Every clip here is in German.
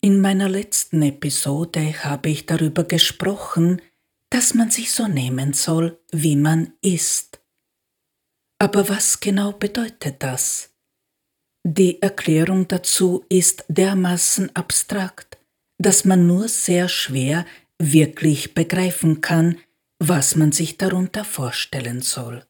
In meiner letzten Episode habe ich darüber gesprochen, dass man sich so nehmen soll, wie man ist. Aber was genau bedeutet das? Die Erklärung dazu ist dermaßen abstrakt, dass man nur sehr schwer wirklich begreifen kann, was man sich darunter vorstellen soll.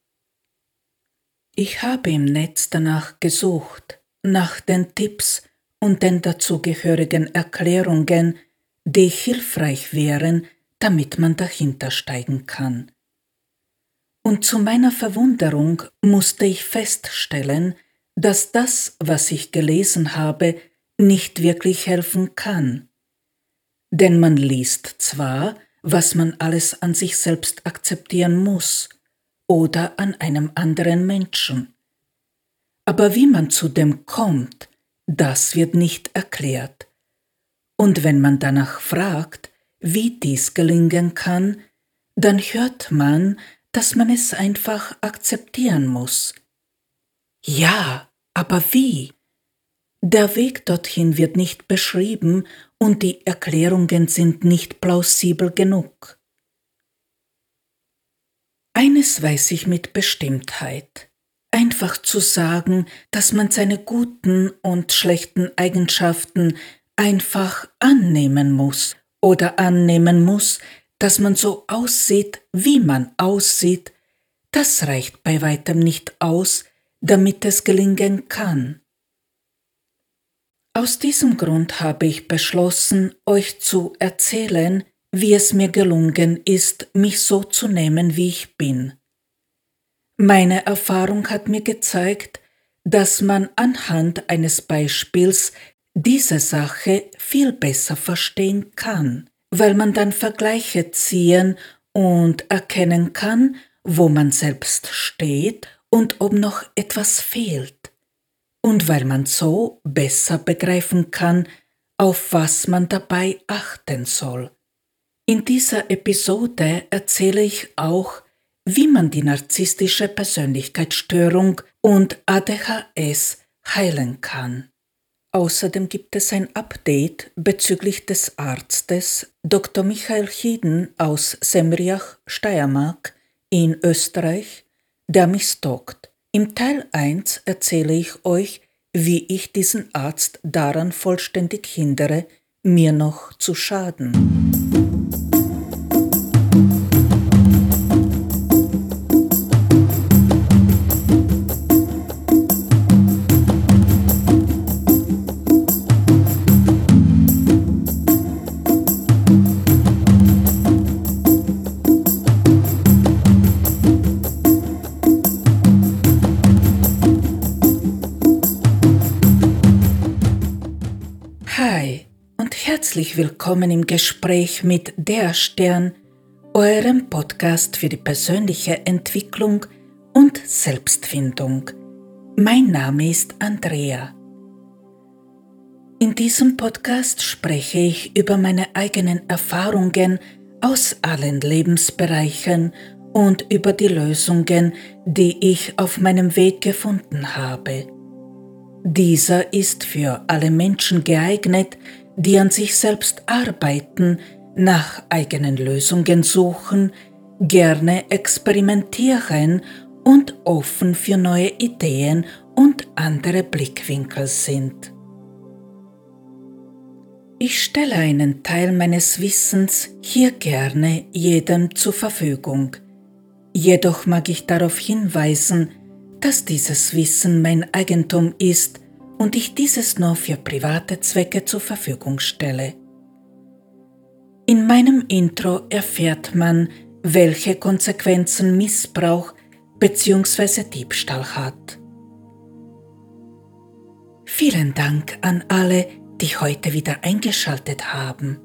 Ich habe im Netz danach gesucht, nach den Tipps und den dazugehörigen Erklärungen, die hilfreich wären, damit man dahinter steigen kann. Und zu meiner Verwunderung musste ich feststellen, dass das, was ich gelesen habe, nicht wirklich helfen kann. Denn man liest zwar, was man alles an sich selbst akzeptieren muss oder an einem anderen Menschen. Aber wie man zu dem kommt, das wird nicht erklärt. Und wenn man danach fragt, wie dies gelingen kann, dann hört man, dass man es einfach akzeptieren muss. Ja, aber wie? Der Weg dorthin wird nicht beschrieben und die Erklärungen sind nicht plausibel genug. Eines weiß ich mit Bestimmtheit. Einfach zu sagen, dass man seine guten und schlechten Eigenschaften einfach annehmen muss oder annehmen muss, dass man so aussieht, wie man aussieht, das reicht bei weitem nicht aus, damit es gelingen kann. Aus diesem Grund habe ich beschlossen, euch zu erzählen, wie es mir gelungen ist, mich so zu nehmen, wie ich bin. Meine Erfahrung hat mir gezeigt, dass man anhand eines Beispiels diese Sache viel besser verstehen kann, weil man dann Vergleiche ziehen und erkennen kann, wo man selbst steht und ob noch etwas fehlt. Und weil man so besser begreifen kann, auf was man dabei achten soll. In dieser Episode erzähle ich auch, wie man die narzisstische Persönlichkeitsstörung und ADHS heilen kann. Außerdem gibt es ein Update bezüglich des Arztes Dr. Michael Chieden aus Semriach, Steiermark in Österreich, der mich stalkt. Im Teil 1 erzähle ich euch, wie ich diesen Arzt daran vollständig hindere, mir noch zu schaden. Herzlich willkommen im Gespräch mit Der Stern, eurem Podcast für die persönliche Entwicklung und Selbstfindung. Mein Name ist Andrea. In diesem Podcast spreche ich über meine eigenen Erfahrungen aus allen Lebensbereichen und über die Lösungen, die ich auf meinem Weg gefunden habe. Dieser ist für alle Menschen geeignet, die an sich selbst arbeiten, nach eigenen Lösungen suchen, gerne experimentieren und offen für neue Ideen und andere Blickwinkel sind. Ich stelle einen Teil meines Wissens hier gerne jedem zur Verfügung. Jedoch mag ich darauf hinweisen, dass dieses Wissen mein Eigentum ist und ich dieses nur für private Zwecke zur Verfügung stelle. In meinem Intro erfährt man, welche Konsequenzen Missbrauch bzw. Diebstahl hat. Vielen Dank an alle, die heute wieder eingeschaltet haben.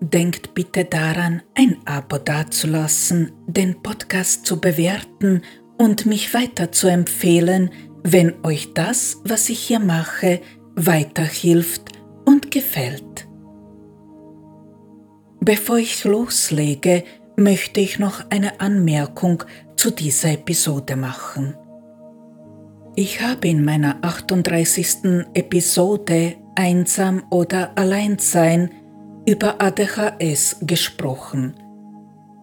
Denkt bitte daran, ein Abo dazulassen, den Podcast zu bewerten und mich weiter zu empfehlen, wenn euch das, was ich hier mache, weiterhilft und gefällt. Bevor ich loslege, möchte ich noch eine Anmerkung zu dieser Episode machen. Ich habe in meiner 38. Episode Einsam oder Alleinsein über ADHS gesprochen.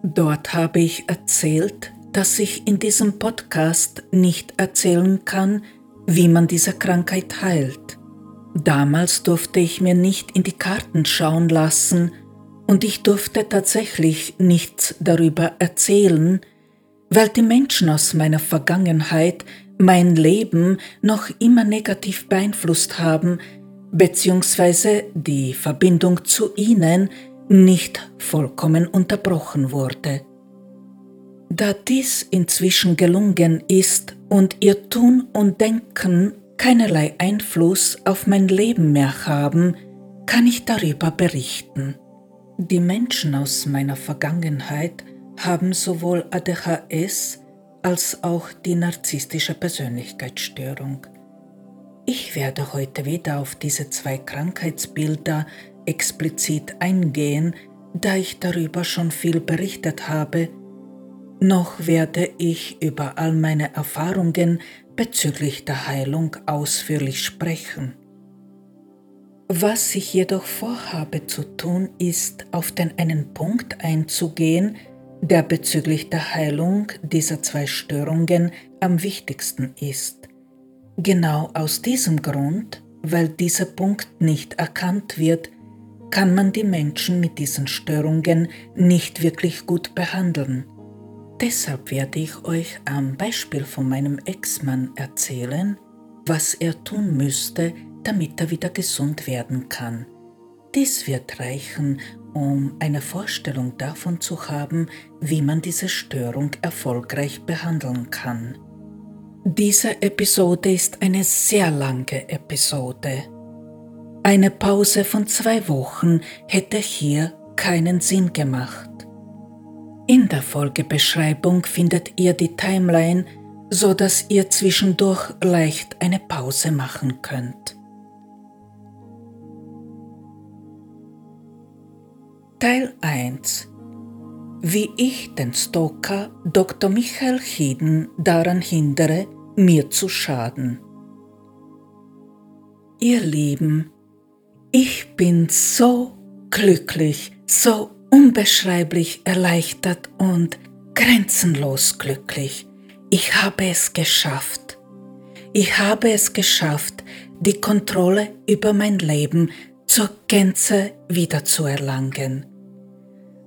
Dort habe ich erzählt, dass ich in diesem Podcast nicht erzählen kann, wie man diese Krankheit heilt. Damals durfte ich mir nicht in die Karten schauen lassen und ich durfte tatsächlich nichts darüber erzählen, weil die Menschen aus meiner Vergangenheit mein Leben noch immer negativ beeinflusst haben, beziehungsweise die Verbindung zu ihnen nicht vollkommen unterbrochen wurde. Da dies inzwischen gelungen ist und ihr Tun und Denken keinerlei Einfluss auf mein Leben mehr haben, kann ich darüber berichten. Die Menschen aus meiner Vergangenheit haben sowohl ADHS als auch die narzisstische Persönlichkeitsstörung. Ich werde heute weder auf diese zwei Krankheitsbilder explizit eingehen, da ich darüber schon viel berichtet habe, noch werde ich über all meine Erfahrungen bezüglich der Heilung ausführlich sprechen. Was ich jedoch vorhabe zu tun, ist auf den einen Punkt einzugehen, der bezüglich der Heilung dieser zwei Störungen am wichtigsten ist. Genau aus diesem Grund, weil dieser Punkt nicht erkannt wird, kann man die Menschen mit diesen Störungen nicht wirklich gut behandeln. Deshalb werde ich euch am Beispiel von meinem Ex-Mann erzählen, was er tun müsste, damit er wieder gesund werden kann. Dies wird reichen, um eine Vorstellung davon zu haben, wie man diese Störung erfolgreich behandeln kann. Diese Episode ist eine sehr lange Episode. Eine Pause von zwei Wochen hätte hier keinen Sinn gemacht. In der Folgebeschreibung findet ihr die Timeline, so dass ihr zwischendurch leicht eine Pause machen könnt. Teil 1 Wie ich den Stoker Dr. Michael Chieden daran hindere, mir zu schaden. Ihr Lieben, ich bin so glücklich, so unbeschreiblich erleichtert und grenzenlos glücklich. Ich habe es geschafft. Ich habe es geschafft, die Kontrolle über mein Leben zur Gänze wiederzuerlangen.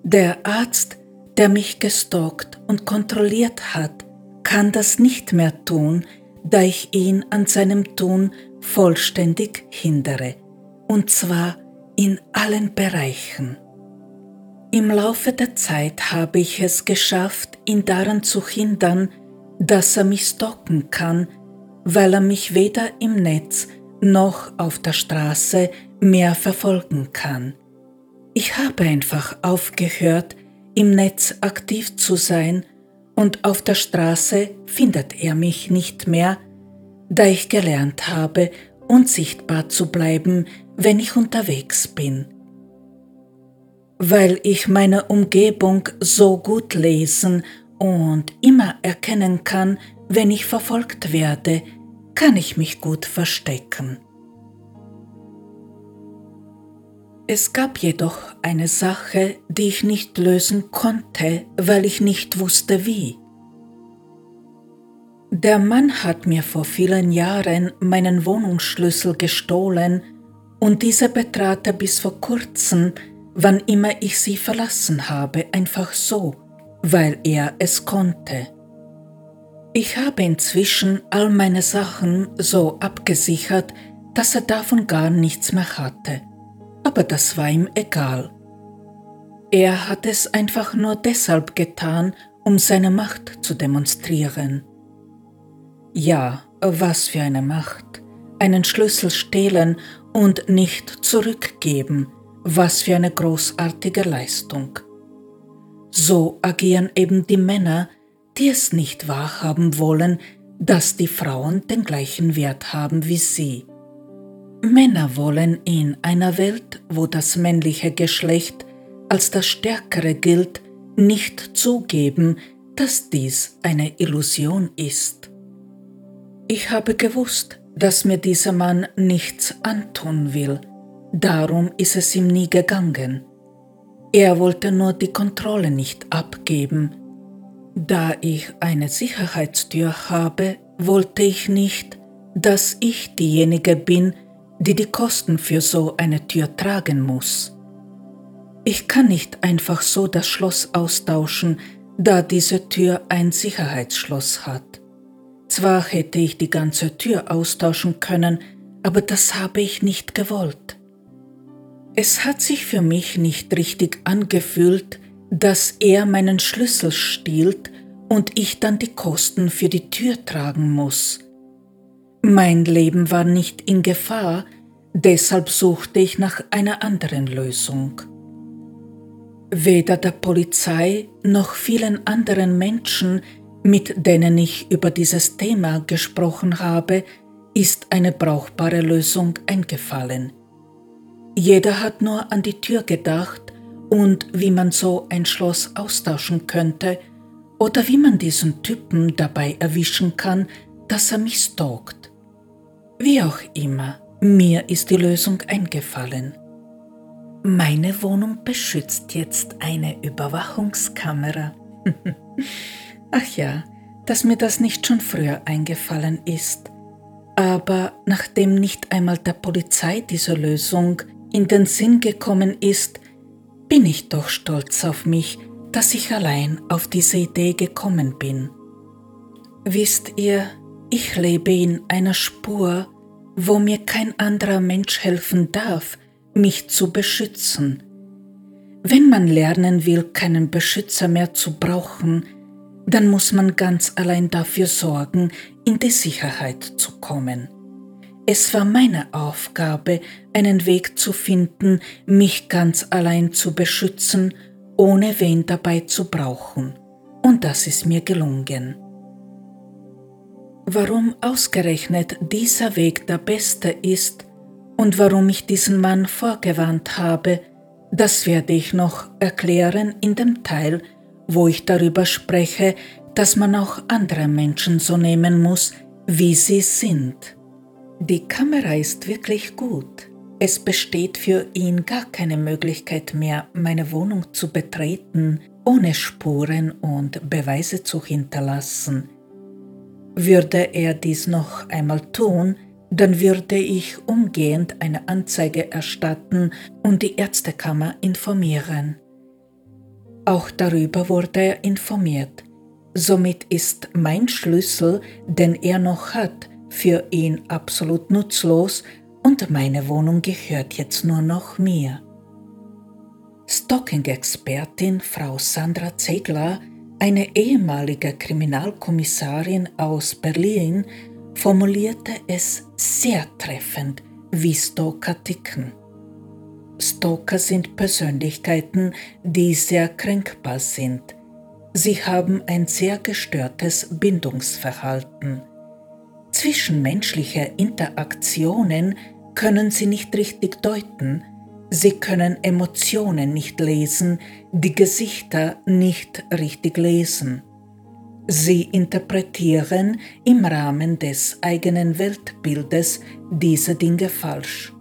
Der Arzt, der mich gestalkt und kontrolliert hat, kann das nicht mehr tun, da ich ihn an seinem Tun vollständig hindere, und zwar in allen Bereichen. Im Laufe der Zeit habe ich es geschafft, ihn daran zu hindern, dass er mich stalken kann, weil er mich weder im Netz noch auf der Straße mehr verfolgen kann. Ich habe einfach aufgehört, im Netz aktiv zu sein und auf der Straße findet er mich nicht mehr, da ich gelernt habe, unsichtbar zu bleiben, wenn ich unterwegs bin weil ich meine Umgebung so gut lesen und immer erkennen kann, wenn ich verfolgt werde, kann ich mich gut verstecken. Es gab jedoch eine Sache, die ich nicht lösen konnte, weil ich nicht wusste wie. Der Mann hat mir vor vielen Jahren meinen Wohnungsschlüssel gestohlen und diese betrat er bis vor kurzem wann immer ich sie verlassen habe, einfach so, weil er es konnte. Ich habe inzwischen all meine Sachen so abgesichert, dass er davon gar nichts mehr hatte, aber das war ihm egal. Er hat es einfach nur deshalb getan, um seine Macht zu demonstrieren. Ja, was für eine Macht. Einen Schlüssel stehlen und nicht zurückgeben, was für eine großartige Leistung. So agieren eben die Männer, die es nicht wahrhaben wollen, dass die Frauen den gleichen Wert haben wie sie. Männer wollen in einer Welt, wo das männliche Geschlecht als das Stärkere gilt, nicht zugeben, dass dies eine Illusion ist. Ich habe gewusst, dass mir dieser Mann nichts antun will. Darum ist es ihm nie gegangen. Er wollte nur die Kontrolle nicht abgeben. Da ich eine Sicherheitstür habe, wollte ich nicht, dass ich diejenige bin, die die Kosten für so eine Tür tragen muss. Ich kann nicht einfach so das Schloss austauschen, da diese Tür ein Sicherheitsschloss hat. Zwar hätte ich die ganze Tür austauschen können, aber das habe ich nicht gewollt. Es hat sich für mich nicht richtig angefühlt, dass er meinen Schlüssel stiehlt und ich dann die Kosten für die Tür tragen muss. Mein Leben war nicht in Gefahr, deshalb suchte ich nach einer anderen Lösung. Weder der Polizei noch vielen anderen Menschen, mit denen ich über dieses Thema gesprochen habe, ist eine brauchbare Lösung eingefallen. Jeder hat nur an die Tür gedacht und wie man so ein Schloss austauschen könnte oder wie man diesen Typen dabei erwischen kann, dass er mich stalkt. Wie auch immer, mir ist die Lösung eingefallen. Meine Wohnung beschützt jetzt eine Überwachungskamera. Ach ja, dass mir das nicht schon früher eingefallen ist. Aber nachdem nicht einmal der Polizei diese Lösung in den Sinn gekommen ist, bin ich doch stolz auf mich, dass ich allein auf diese Idee gekommen bin. Wisst ihr, ich lebe in einer Spur, wo mir kein anderer Mensch helfen darf, mich zu beschützen. Wenn man lernen will, keinen Beschützer mehr zu brauchen, dann muss man ganz allein dafür sorgen, in die Sicherheit zu kommen. Es war meine Aufgabe, einen Weg zu finden, mich ganz allein zu beschützen, ohne wen dabei zu brauchen. Und das ist mir gelungen. Warum ausgerechnet dieser Weg der beste ist, und warum ich diesen Mann vorgewarnt habe, das werde ich noch erklären in dem Teil, wo ich darüber spreche, dass man auch andere Menschen so nehmen muss, wie sie sind. Die Kamera ist wirklich gut. Es besteht für ihn gar keine Möglichkeit mehr, meine Wohnung zu betreten, ohne Spuren und Beweise zu hinterlassen. Würde er dies noch einmal tun, dann würde ich umgehend eine Anzeige erstatten und die Ärztekammer informieren. Auch darüber wurde er informiert. Somit ist mein Schlüssel, den er noch hat, für ihn absolut nutzlos und meine Wohnung gehört jetzt nur noch mir. Stalking-Expertin Frau Sandra Zegler, eine ehemalige Kriminalkommissarin aus Berlin, formulierte es sehr treffend, wie Stoker ticken. Stoker sind Persönlichkeiten, die sehr kränkbar sind. Sie haben ein sehr gestörtes Bindungsverhalten. Zwischenmenschliche Interaktionen können sie nicht richtig deuten, sie können Emotionen nicht lesen, die Gesichter nicht richtig lesen. Sie interpretieren im Rahmen des eigenen Weltbildes diese Dinge falsch.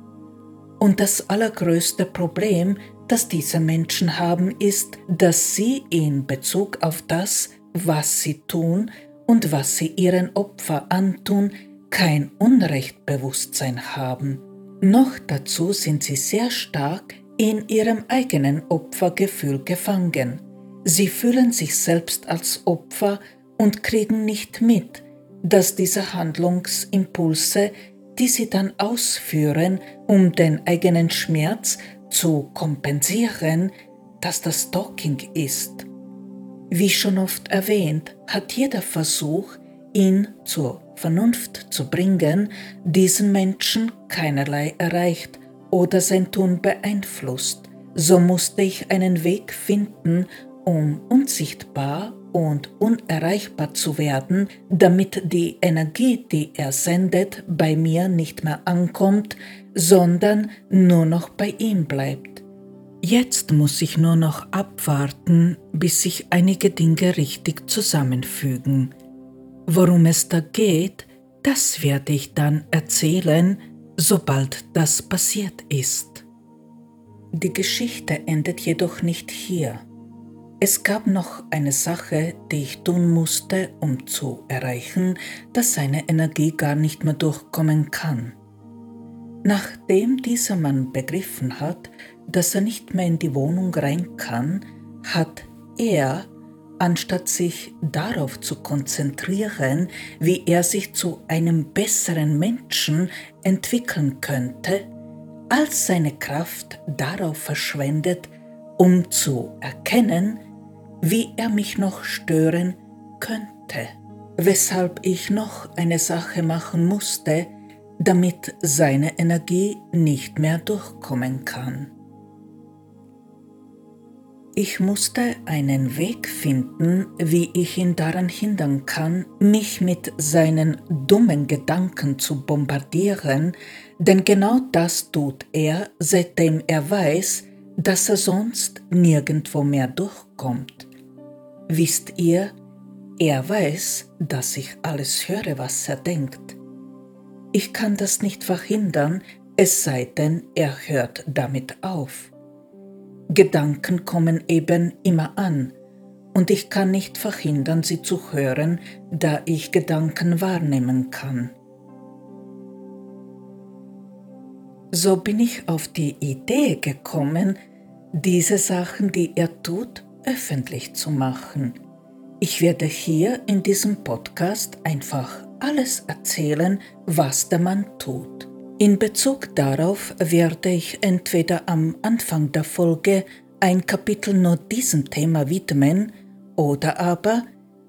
Und das allergrößte Problem, das diese Menschen haben, ist, dass sie in Bezug auf das, was sie tun und was sie ihren Opfer antun, kein Unrechtbewusstsein haben. Noch dazu sind sie sehr stark in ihrem eigenen Opfergefühl gefangen. Sie fühlen sich selbst als Opfer und kriegen nicht mit, dass diese Handlungsimpulse, die sie dann ausführen, um den eigenen Schmerz zu kompensieren, dass das Stalking ist. Wie schon oft erwähnt, hat jeder Versuch, ihn zur Vernunft zu bringen, diesen Menschen keinerlei erreicht oder sein Tun beeinflusst. So musste ich einen Weg finden, um unsichtbar und unerreichbar zu werden, damit die Energie, die er sendet, bei mir nicht mehr ankommt, sondern nur noch bei ihm bleibt. Jetzt muss ich nur noch abwarten, bis sich einige Dinge richtig zusammenfügen. Worum es da geht, das werde ich dann erzählen, sobald das passiert ist. Die Geschichte endet jedoch nicht hier. Es gab noch eine Sache, die ich tun musste, um zu erreichen, dass seine Energie gar nicht mehr durchkommen kann. Nachdem dieser Mann begriffen hat, dass er nicht mehr in die Wohnung rein kann, hat er, anstatt sich darauf zu konzentrieren, wie er sich zu einem besseren Menschen entwickeln könnte, als seine Kraft darauf verschwendet, um zu erkennen, wie er mich noch stören könnte, weshalb ich noch eine Sache machen musste, damit seine Energie nicht mehr durchkommen kann. Ich musste einen Weg finden, wie ich ihn daran hindern kann, mich mit seinen dummen Gedanken zu bombardieren, denn genau das tut er, seitdem er weiß, dass er sonst nirgendwo mehr durchkommt. Wisst ihr, er weiß, dass ich alles höre, was er denkt. Ich kann das nicht verhindern, es sei denn, er hört damit auf. Gedanken kommen eben immer an, und ich kann nicht verhindern, sie zu hören, da ich Gedanken wahrnehmen kann. So bin ich auf die Idee gekommen, diese Sachen, die er tut, öffentlich zu machen. Ich werde hier in diesem Podcast einfach alles erzählen, was der Mann tut. In Bezug darauf werde ich entweder am Anfang der Folge ein Kapitel nur diesem Thema widmen oder aber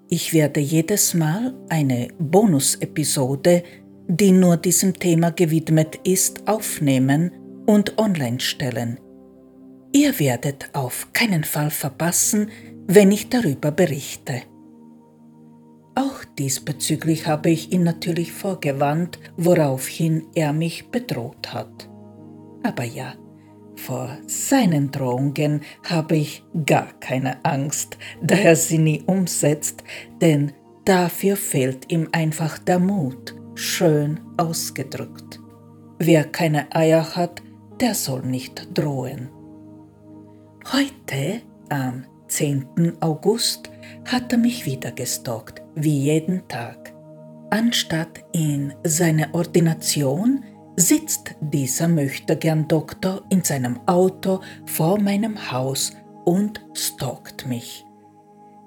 ich werde jedes Mal eine Bonus-Episode, die nur diesem Thema gewidmet ist, aufnehmen und online stellen. Ihr werdet auf keinen Fall verpassen, wenn ich darüber berichte. Auch diesbezüglich habe ich ihn natürlich vorgewarnt, woraufhin er mich bedroht hat. Aber ja, vor seinen Drohungen habe ich gar keine Angst, da er sie nie umsetzt, denn dafür fehlt ihm einfach der Mut, schön ausgedrückt. Wer keine Eier hat, der soll nicht drohen. Heute, am 10. August, hat er mich wieder gestalkt wie jeden Tag. Anstatt in seine Ordination sitzt dieser möchtegern Doktor in seinem Auto vor meinem Haus und stalkt mich.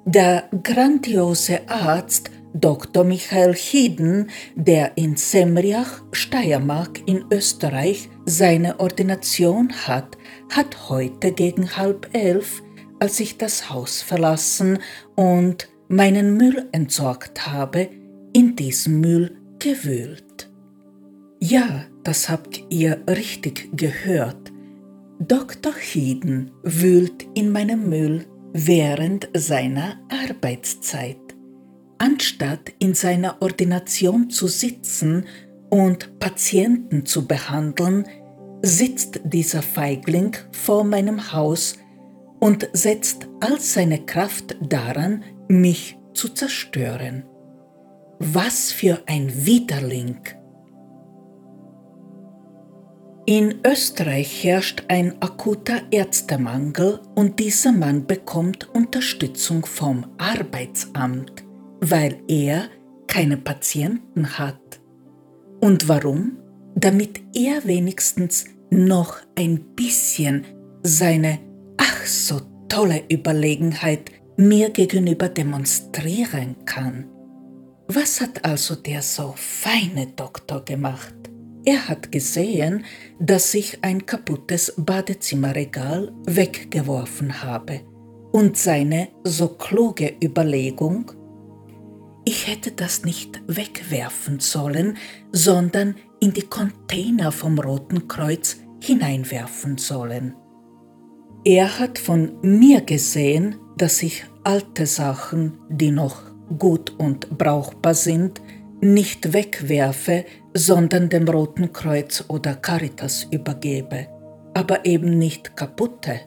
Der grandiose Arzt Dr. Michael Hieden, der in Semriach, Steiermark in Österreich seine Ordination hat, hat heute gegen halb elf, als ich das Haus verlassen und meinen Müll entsorgt habe, in diesem Müll gewühlt. Ja, das habt ihr richtig gehört. Dr. Hieden wühlt in meinem Müll während seiner Arbeitszeit. Anstatt in seiner Ordination zu sitzen und Patienten zu behandeln, sitzt dieser Feigling vor meinem Haus und setzt all seine Kraft daran, mich zu zerstören. Was für ein Widerling! In Österreich herrscht ein akuter Ärztemangel und dieser Mann bekommt Unterstützung vom Arbeitsamt, weil er keine Patienten hat. Und warum? Damit er wenigstens noch ein bisschen seine ach so tolle Überlegenheit mir gegenüber demonstrieren kann. Was hat also der so feine Doktor gemacht? Er hat gesehen, dass ich ein kaputtes Badezimmerregal weggeworfen habe und seine so kluge Überlegung, ich hätte das nicht wegwerfen sollen, sondern in die Container vom Roten Kreuz hineinwerfen sollen. Er hat von mir gesehen, dass ich alte Sachen, die noch gut und brauchbar sind, nicht wegwerfe, sondern dem Roten Kreuz oder Caritas übergebe, aber eben nicht kaputte.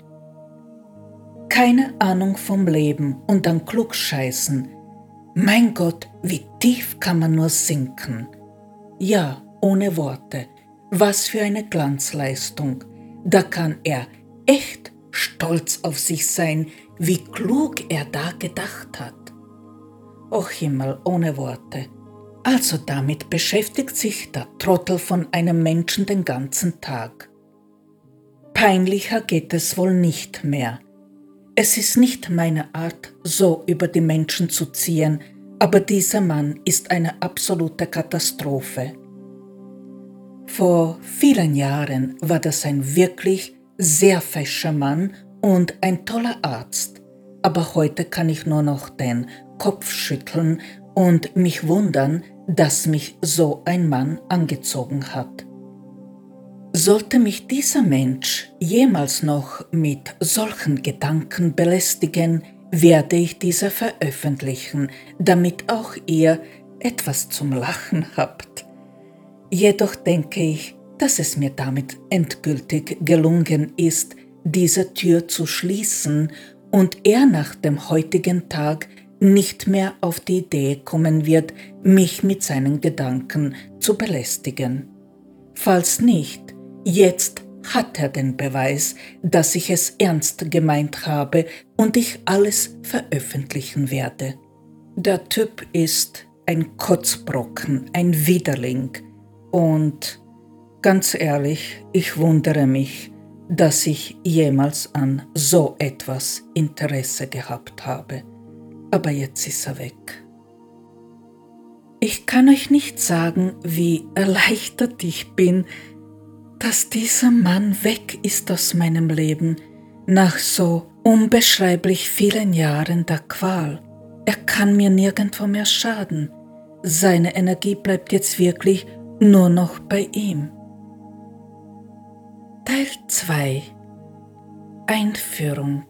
Keine Ahnung vom Leben und dann klugscheißen. Mein Gott, wie tief kann man nur sinken? Ja, ohne Worte. Was für eine Glanzleistung. Da kann er echt stolz auf sich sein, wie klug er da gedacht hat. Och Himmel, ohne Worte. Also damit beschäftigt sich der Trottel von einem Menschen den ganzen Tag. Peinlicher geht es wohl nicht mehr. Es ist nicht meine Art, so über die Menschen zu ziehen, aber dieser Mann ist eine absolute Katastrophe. Vor vielen Jahren war das ein wirklich sehr fescher Mann und ein toller Arzt, aber heute kann ich nur noch den Kopf schütteln und mich wundern, dass mich so ein Mann angezogen hat. Sollte mich dieser Mensch jemals noch mit solchen Gedanken belästigen, werde ich diese veröffentlichen, damit auch ihr etwas zum Lachen habt. Jedoch denke ich, dass es mir damit endgültig gelungen ist, diese Tür zu schließen und er nach dem heutigen Tag nicht mehr auf die Idee kommen wird, mich mit seinen Gedanken zu belästigen. Falls nicht, jetzt hat er den Beweis, dass ich es ernst gemeint habe und ich alles veröffentlichen werde. Der Typ ist ein Kotzbrocken, ein Widerling und ganz ehrlich, ich wundere mich, dass ich jemals an so etwas Interesse gehabt habe aber jetzt ist er weg. Ich kann euch nicht sagen, wie erleichtert ich bin, dass dieser Mann weg ist aus meinem Leben nach so unbeschreiblich vielen Jahren der Qual. Er kann mir nirgendwo mehr schaden. Seine Energie bleibt jetzt wirklich nur noch bei ihm. Teil 2 Einführung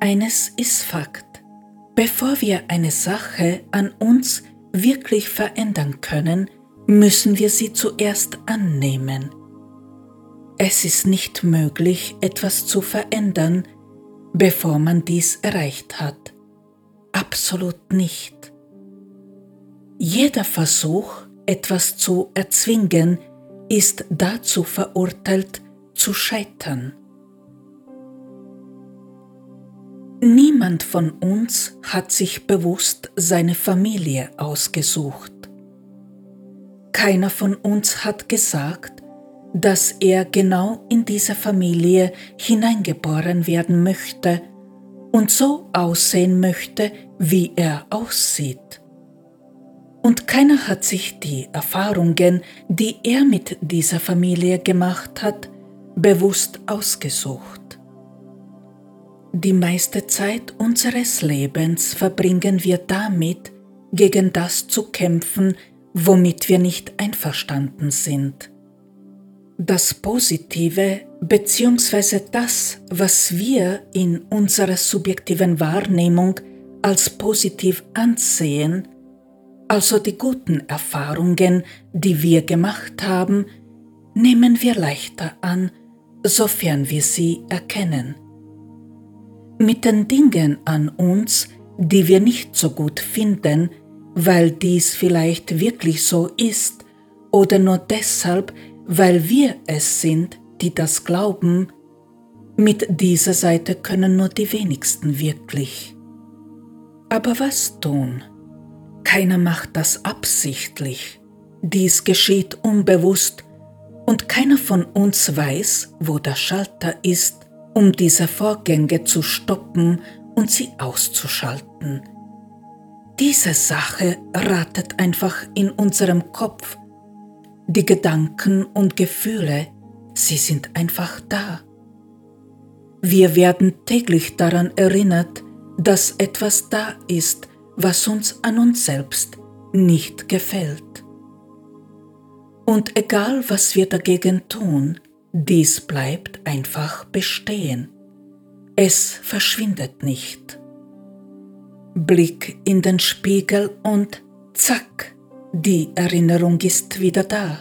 eines ist Fakt. Bevor wir eine Sache an uns wirklich verändern können, müssen wir sie zuerst annehmen. Es ist nicht möglich, etwas zu verändern, bevor man dies erreicht hat. Absolut nicht. Jeder Versuch, etwas zu erzwingen, ist dazu verurteilt, zu scheitern. Niemand von uns hat sich bewusst seine Familie ausgesucht. Keiner von uns hat gesagt, dass er genau in diese Familie hineingeboren werden möchte und so aussehen möchte, wie er aussieht. Und keiner hat sich die Erfahrungen, die er mit dieser Familie gemacht hat, bewusst ausgesucht. Die meiste Zeit unseres Lebens verbringen wir damit, gegen das zu kämpfen, womit wir nicht einverstanden sind. Das Positive bzw. das, was wir in unserer subjektiven Wahrnehmung als positiv ansehen, also die guten Erfahrungen, die wir gemacht haben, nehmen wir leichter an, sofern wir sie erkennen mit den Dingen an uns, die wir nicht so gut finden, weil dies vielleicht wirklich so ist oder nur deshalb, weil wir es sind, die das glauben, mit dieser Seite können nur die wenigsten wirklich. Aber was tun? Keiner macht das absichtlich. Dies geschieht unbewusst und keiner von uns weiß, wo der Schalter ist, um diese Vorgänge zu stoppen und sie auszuschalten. Diese Sache ratet einfach in unserem Kopf. Die Gedanken und Gefühle, sie sind einfach da. Wir werden täglich daran erinnert, dass etwas da ist, was uns an uns selbst nicht gefällt. Und egal was wir dagegen tun, dies bleibt einfach bestehen. Es verschwindet nicht. Blick in den Spiegel und zack, die Erinnerung ist wieder da.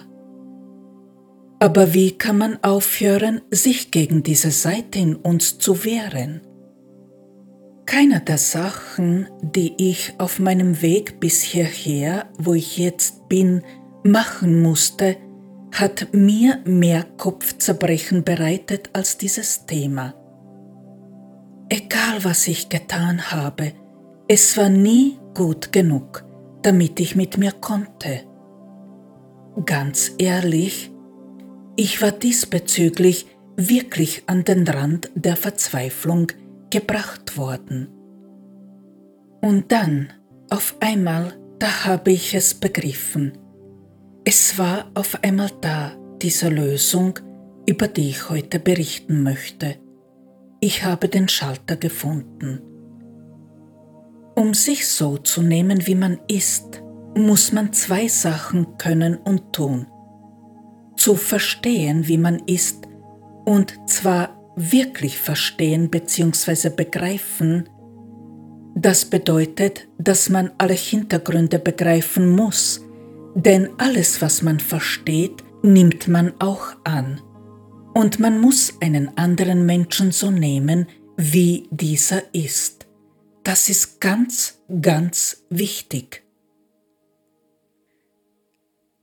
Aber wie kann man aufhören, sich gegen diese Seite in uns zu wehren? Keiner der Sachen, die ich auf meinem Weg bis hierher, wo ich jetzt bin, machen musste, hat mir mehr Kopfzerbrechen bereitet als dieses Thema. Egal was ich getan habe, es war nie gut genug, damit ich mit mir konnte. Ganz ehrlich, ich war diesbezüglich wirklich an den Rand der Verzweiflung gebracht worden. Und dann, auf einmal, da habe ich es begriffen. Es war auf einmal da, diese Lösung, über die ich heute berichten möchte. Ich habe den Schalter gefunden. Um sich so zu nehmen, wie man ist, muss man zwei Sachen können und tun. Zu verstehen, wie man ist, und zwar wirklich verstehen bzw. begreifen, das bedeutet, dass man alle Hintergründe begreifen muss, denn alles, was man versteht, nimmt man auch an. Und man muss einen anderen Menschen so nehmen, wie dieser ist. Das ist ganz, ganz wichtig.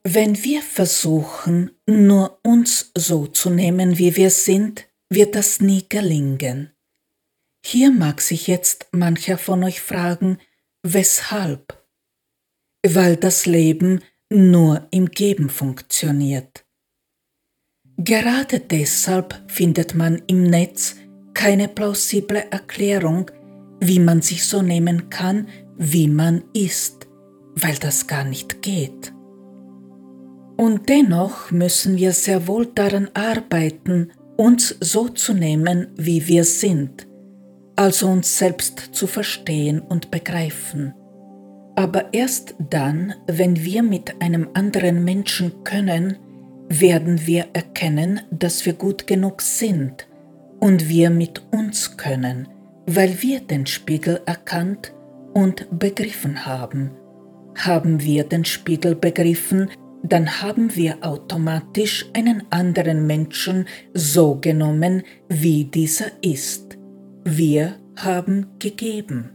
Wenn wir versuchen, nur uns so zu nehmen, wie wir sind, wird das nie gelingen. Hier mag sich jetzt mancher von euch fragen, weshalb? Weil das Leben nur im Geben funktioniert. Gerade deshalb findet man im Netz keine plausible Erklärung, wie man sich so nehmen kann, wie man ist, weil das gar nicht geht. Und dennoch müssen wir sehr wohl daran arbeiten, uns so zu nehmen, wie wir sind, also uns selbst zu verstehen und begreifen aber erst dann, wenn wir mit einem anderen Menschen können, werden wir erkennen, dass wir gut genug sind und wir mit uns können, weil wir den Spiegel erkannt und begriffen haben. Haben wir den Spiegel begriffen, dann haben wir automatisch einen anderen Menschen so genommen, wie dieser ist. Wir haben gegeben.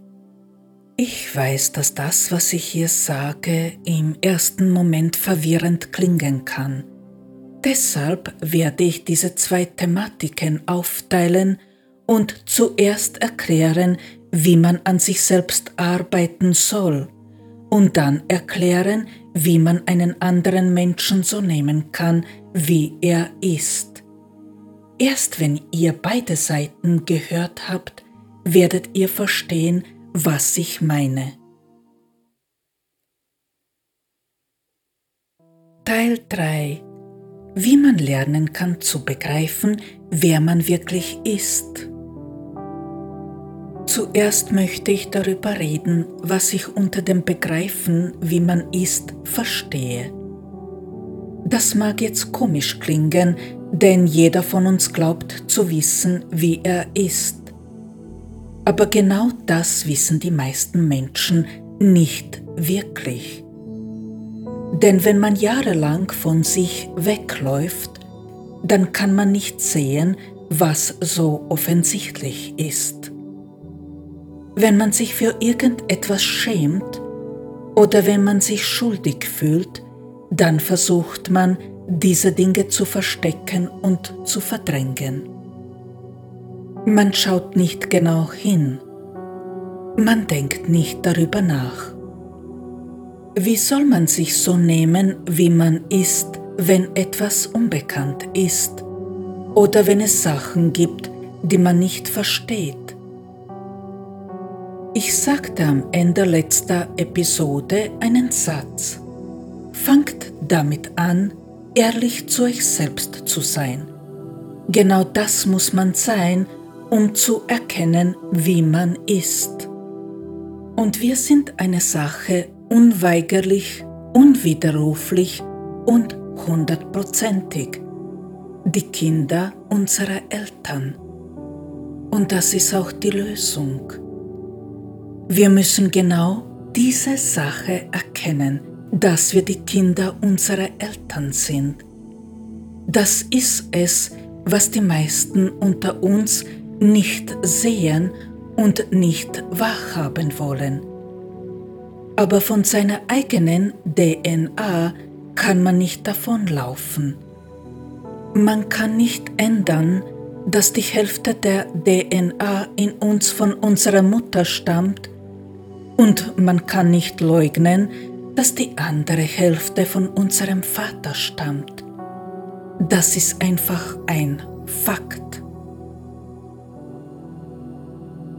Ich weiß, dass das, was ich hier sage, im ersten Moment verwirrend klingen kann. Deshalb werde ich diese zwei Thematiken aufteilen und zuerst erklären, wie man an sich selbst arbeiten soll und dann erklären, wie man einen anderen Menschen so nehmen kann, wie er ist. Erst wenn ihr beide Seiten gehört habt, werdet ihr verstehen, was ich meine. Teil 3 Wie man lernen kann zu begreifen, wer man wirklich ist. Zuerst möchte ich darüber reden, was ich unter dem Begreifen, wie man ist, verstehe. Das mag jetzt komisch klingen, denn jeder von uns glaubt zu wissen, wie er ist. Aber genau das wissen die meisten Menschen nicht wirklich. Denn wenn man jahrelang von sich wegläuft, dann kann man nicht sehen, was so offensichtlich ist. Wenn man sich für irgendetwas schämt oder wenn man sich schuldig fühlt, dann versucht man, diese Dinge zu verstecken und zu verdrängen. Man schaut nicht genau hin. Man denkt nicht darüber nach. Wie soll man sich so nehmen, wie man ist, wenn etwas unbekannt ist oder wenn es Sachen gibt, die man nicht versteht? Ich sagte am Ende letzter Episode einen Satz. Fangt damit an, ehrlich zu euch selbst zu sein. Genau das muss man sein, um zu erkennen, wie man ist. Und wir sind eine Sache unweigerlich, unwiderruflich und hundertprozentig, die Kinder unserer Eltern. Und das ist auch die Lösung. Wir müssen genau diese Sache erkennen, dass wir die Kinder unserer Eltern sind. Das ist es, was die meisten unter uns nicht sehen und nicht wahrhaben wollen. Aber von seiner eigenen DNA kann man nicht davonlaufen. Man kann nicht ändern, dass die Hälfte der DNA in uns von unserer Mutter stammt und man kann nicht leugnen, dass die andere Hälfte von unserem Vater stammt. Das ist einfach ein Fakt.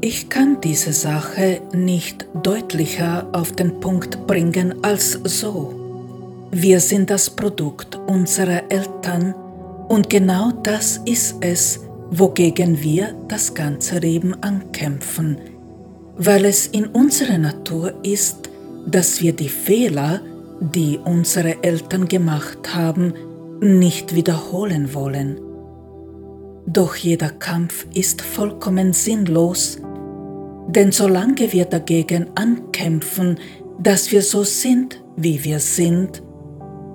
Ich kann diese Sache nicht deutlicher auf den Punkt bringen als so. Wir sind das Produkt unserer Eltern und genau das ist es, wogegen wir das ganze Leben ankämpfen, weil es in unserer Natur ist, dass wir die Fehler, die unsere Eltern gemacht haben, nicht wiederholen wollen. Doch jeder Kampf ist vollkommen sinnlos, denn solange wir dagegen ankämpfen, dass wir so sind, wie wir sind,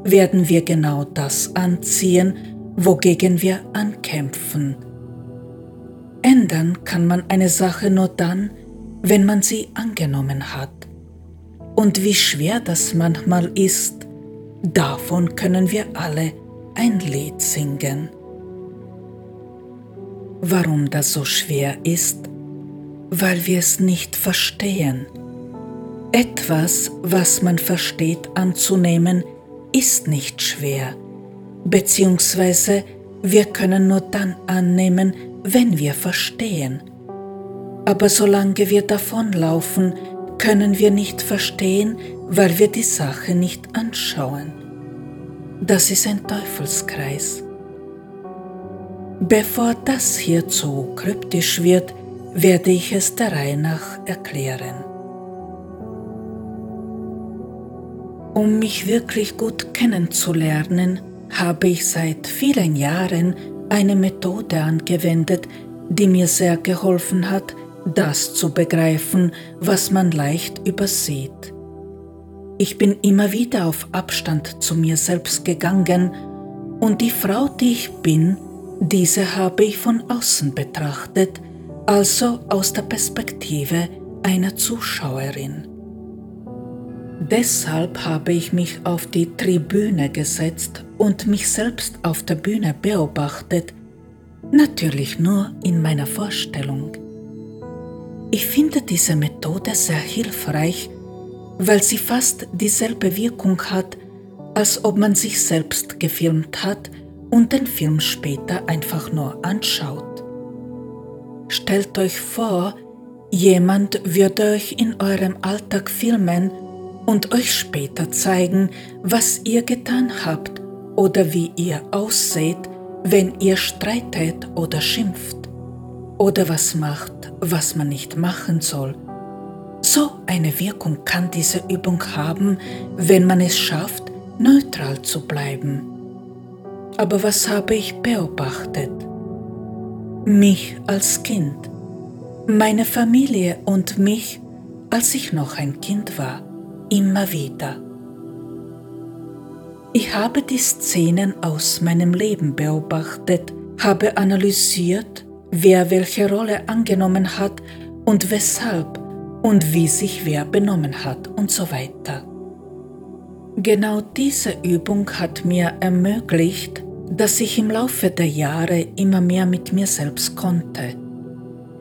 werden wir genau das anziehen, wogegen wir ankämpfen. Ändern kann man eine Sache nur dann, wenn man sie angenommen hat. Und wie schwer das manchmal ist, davon können wir alle ein Lied singen. Warum das so schwer ist? Weil wir es nicht verstehen. Etwas, was man versteht anzunehmen, ist nicht schwer, beziehungsweise wir können nur dann annehmen, wenn wir verstehen. Aber solange wir davonlaufen, können wir nicht verstehen, weil wir die Sache nicht anschauen. Das ist ein Teufelskreis. Bevor das hier zu kryptisch wird, werde ich es der Reihe nach erklären. Um mich wirklich gut kennenzulernen, habe ich seit vielen Jahren eine Methode angewendet, die mir sehr geholfen hat, das zu begreifen, was man leicht übersieht. Ich bin immer wieder auf Abstand zu mir selbst gegangen und die Frau, die ich bin, diese habe ich von außen betrachtet, also aus der Perspektive einer Zuschauerin. Deshalb habe ich mich auf die Tribüne gesetzt und mich selbst auf der Bühne beobachtet, natürlich nur in meiner Vorstellung. Ich finde diese Methode sehr hilfreich, weil sie fast dieselbe Wirkung hat, als ob man sich selbst gefilmt hat und den Film später einfach nur anschaut. Stellt euch vor, jemand würde euch in eurem Alltag filmen und euch später zeigen, was ihr getan habt oder wie ihr ausseht, wenn ihr streitet oder schimpft oder was macht, was man nicht machen soll. So eine Wirkung kann diese Übung haben, wenn man es schafft, neutral zu bleiben. Aber was habe ich beobachtet? Mich als Kind, meine Familie und mich, als ich noch ein Kind war immer wieder. Ich habe die Szenen aus meinem Leben beobachtet, habe analysiert, wer welche Rolle angenommen hat und weshalb und wie sich wer benommen hat und so weiter. Genau diese Übung hat mir ermöglicht, dass ich im Laufe der Jahre immer mehr mit mir selbst konnte.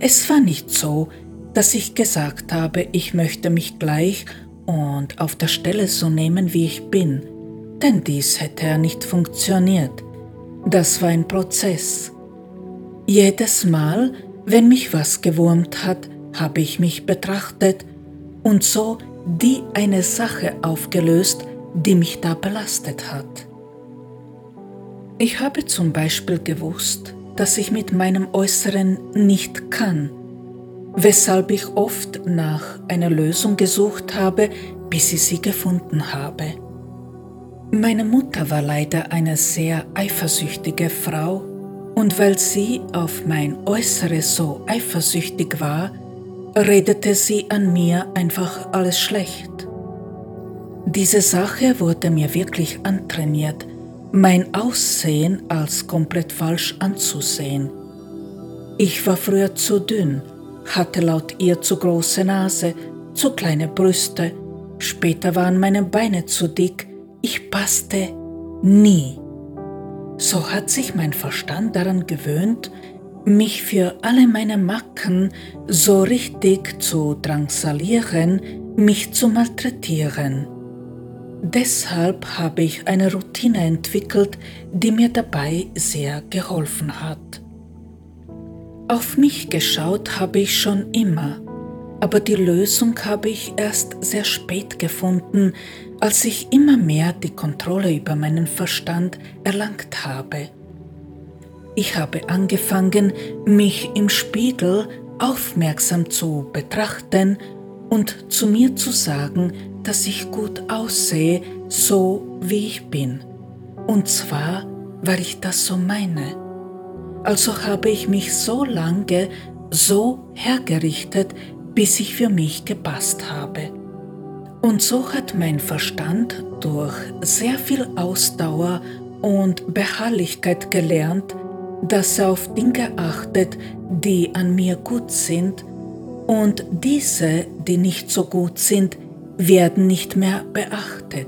Es war nicht so, dass ich gesagt habe, ich möchte mich gleich und auf der Stelle so nehmen, wie ich bin, denn dies hätte ja nicht funktioniert. Das war ein Prozess. Jedes Mal, wenn mich was gewurmt hat, habe ich mich betrachtet und so die eine Sache aufgelöst, die mich da belastet hat. Ich habe zum Beispiel gewusst, dass ich mit meinem Äußeren nicht kann weshalb ich oft nach einer Lösung gesucht habe, bis ich sie gefunden habe. Meine Mutter war leider eine sehr eifersüchtige Frau und weil sie auf mein Äußeres so eifersüchtig war, redete sie an mir einfach alles schlecht. Diese Sache wurde mir wirklich antrainiert, mein Aussehen als komplett falsch anzusehen. Ich war früher zu dünn hatte laut ihr zu große Nase, zu kleine Brüste, später waren meine Beine zu dick, ich passte nie. So hat sich mein Verstand daran gewöhnt, mich für alle meine Macken so richtig zu drangsalieren, mich zu malträtieren. Deshalb habe ich eine Routine entwickelt, die mir dabei sehr geholfen hat. Auf mich geschaut habe ich schon immer, aber die Lösung habe ich erst sehr spät gefunden, als ich immer mehr die Kontrolle über meinen Verstand erlangt habe. Ich habe angefangen, mich im Spiegel aufmerksam zu betrachten und zu mir zu sagen, dass ich gut aussehe, so wie ich bin. Und zwar, weil ich das so meine. Also habe ich mich so lange so hergerichtet, bis ich für mich gepasst habe. Und so hat mein Verstand durch sehr viel Ausdauer und Beharrlichkeit gelernt, dass er auf Dinge achtet, die an mir gut sind, und diese, die nicht so gut sind, werden nicht mehr beachtet.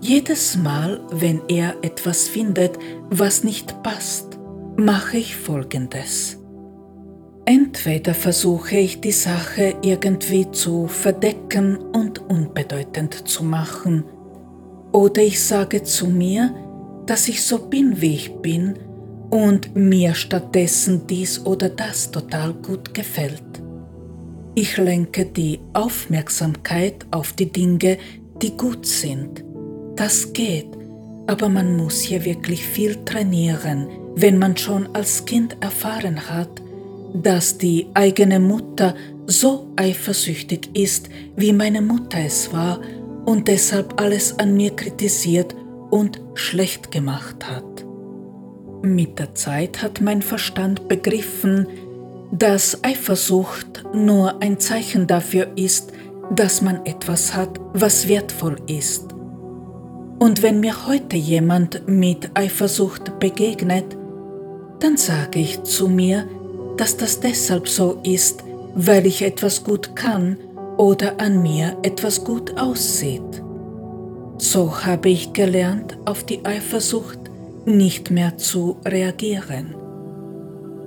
Jedes Mal, wenn er etwas findet, was nicht passt, mache ich Folgendes. Entweder versuche ich die Sache irgendwie zu verdecken und unbedeutend zu machen, oder ich sage zu mir, dass ich so bin, wie ich bin und mir stattdessen dies oder das total gut gefällt. Ich lenke die Aufmerksamkeit auf die Dinge, die gut sind. Das geht, aber man muss hier wirklich viel trainieren, wenn man schon als Kind erfahren hat, dass die eigene Mutter so eifersüchtig ist, wie meine Mutter es war und deshalb alles an mir kritisiert und schlecht gemacht hat. Mit der Zeit hat mein Verstand begriffen, dass Eifersucht nur ein Zeichen dafür ist, dass man etwas hat, was wertvoll ist. Und wenn mir heute jemand mit Eifersucht begegnet, dann sage ich zu mir, dass das deshalb so ist, weil ich etwas gut kann oder an mir etwas gut aussieht. So habe ich gelernt, auf die Eifersucht nicht mehr zu reagieren.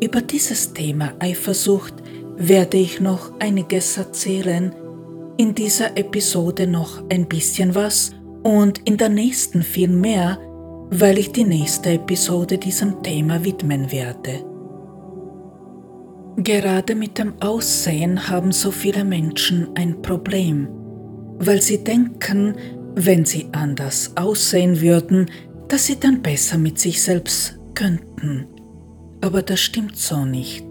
Über dieses Thema Eifersucht werde ich noch einiges erzählen, in dieser Episode noch ein bisschen was und in der nächsten viel mehr, weil ich die nächste Episode diesem Thema widmen werde. Gerade mit dem Aussehen haben so viele Menschen ein Problem, weil sie denken, wenn sie anders aussehen würden, dass sie dann besser mit sich selbst könnten. Aber das stimmt so nicht.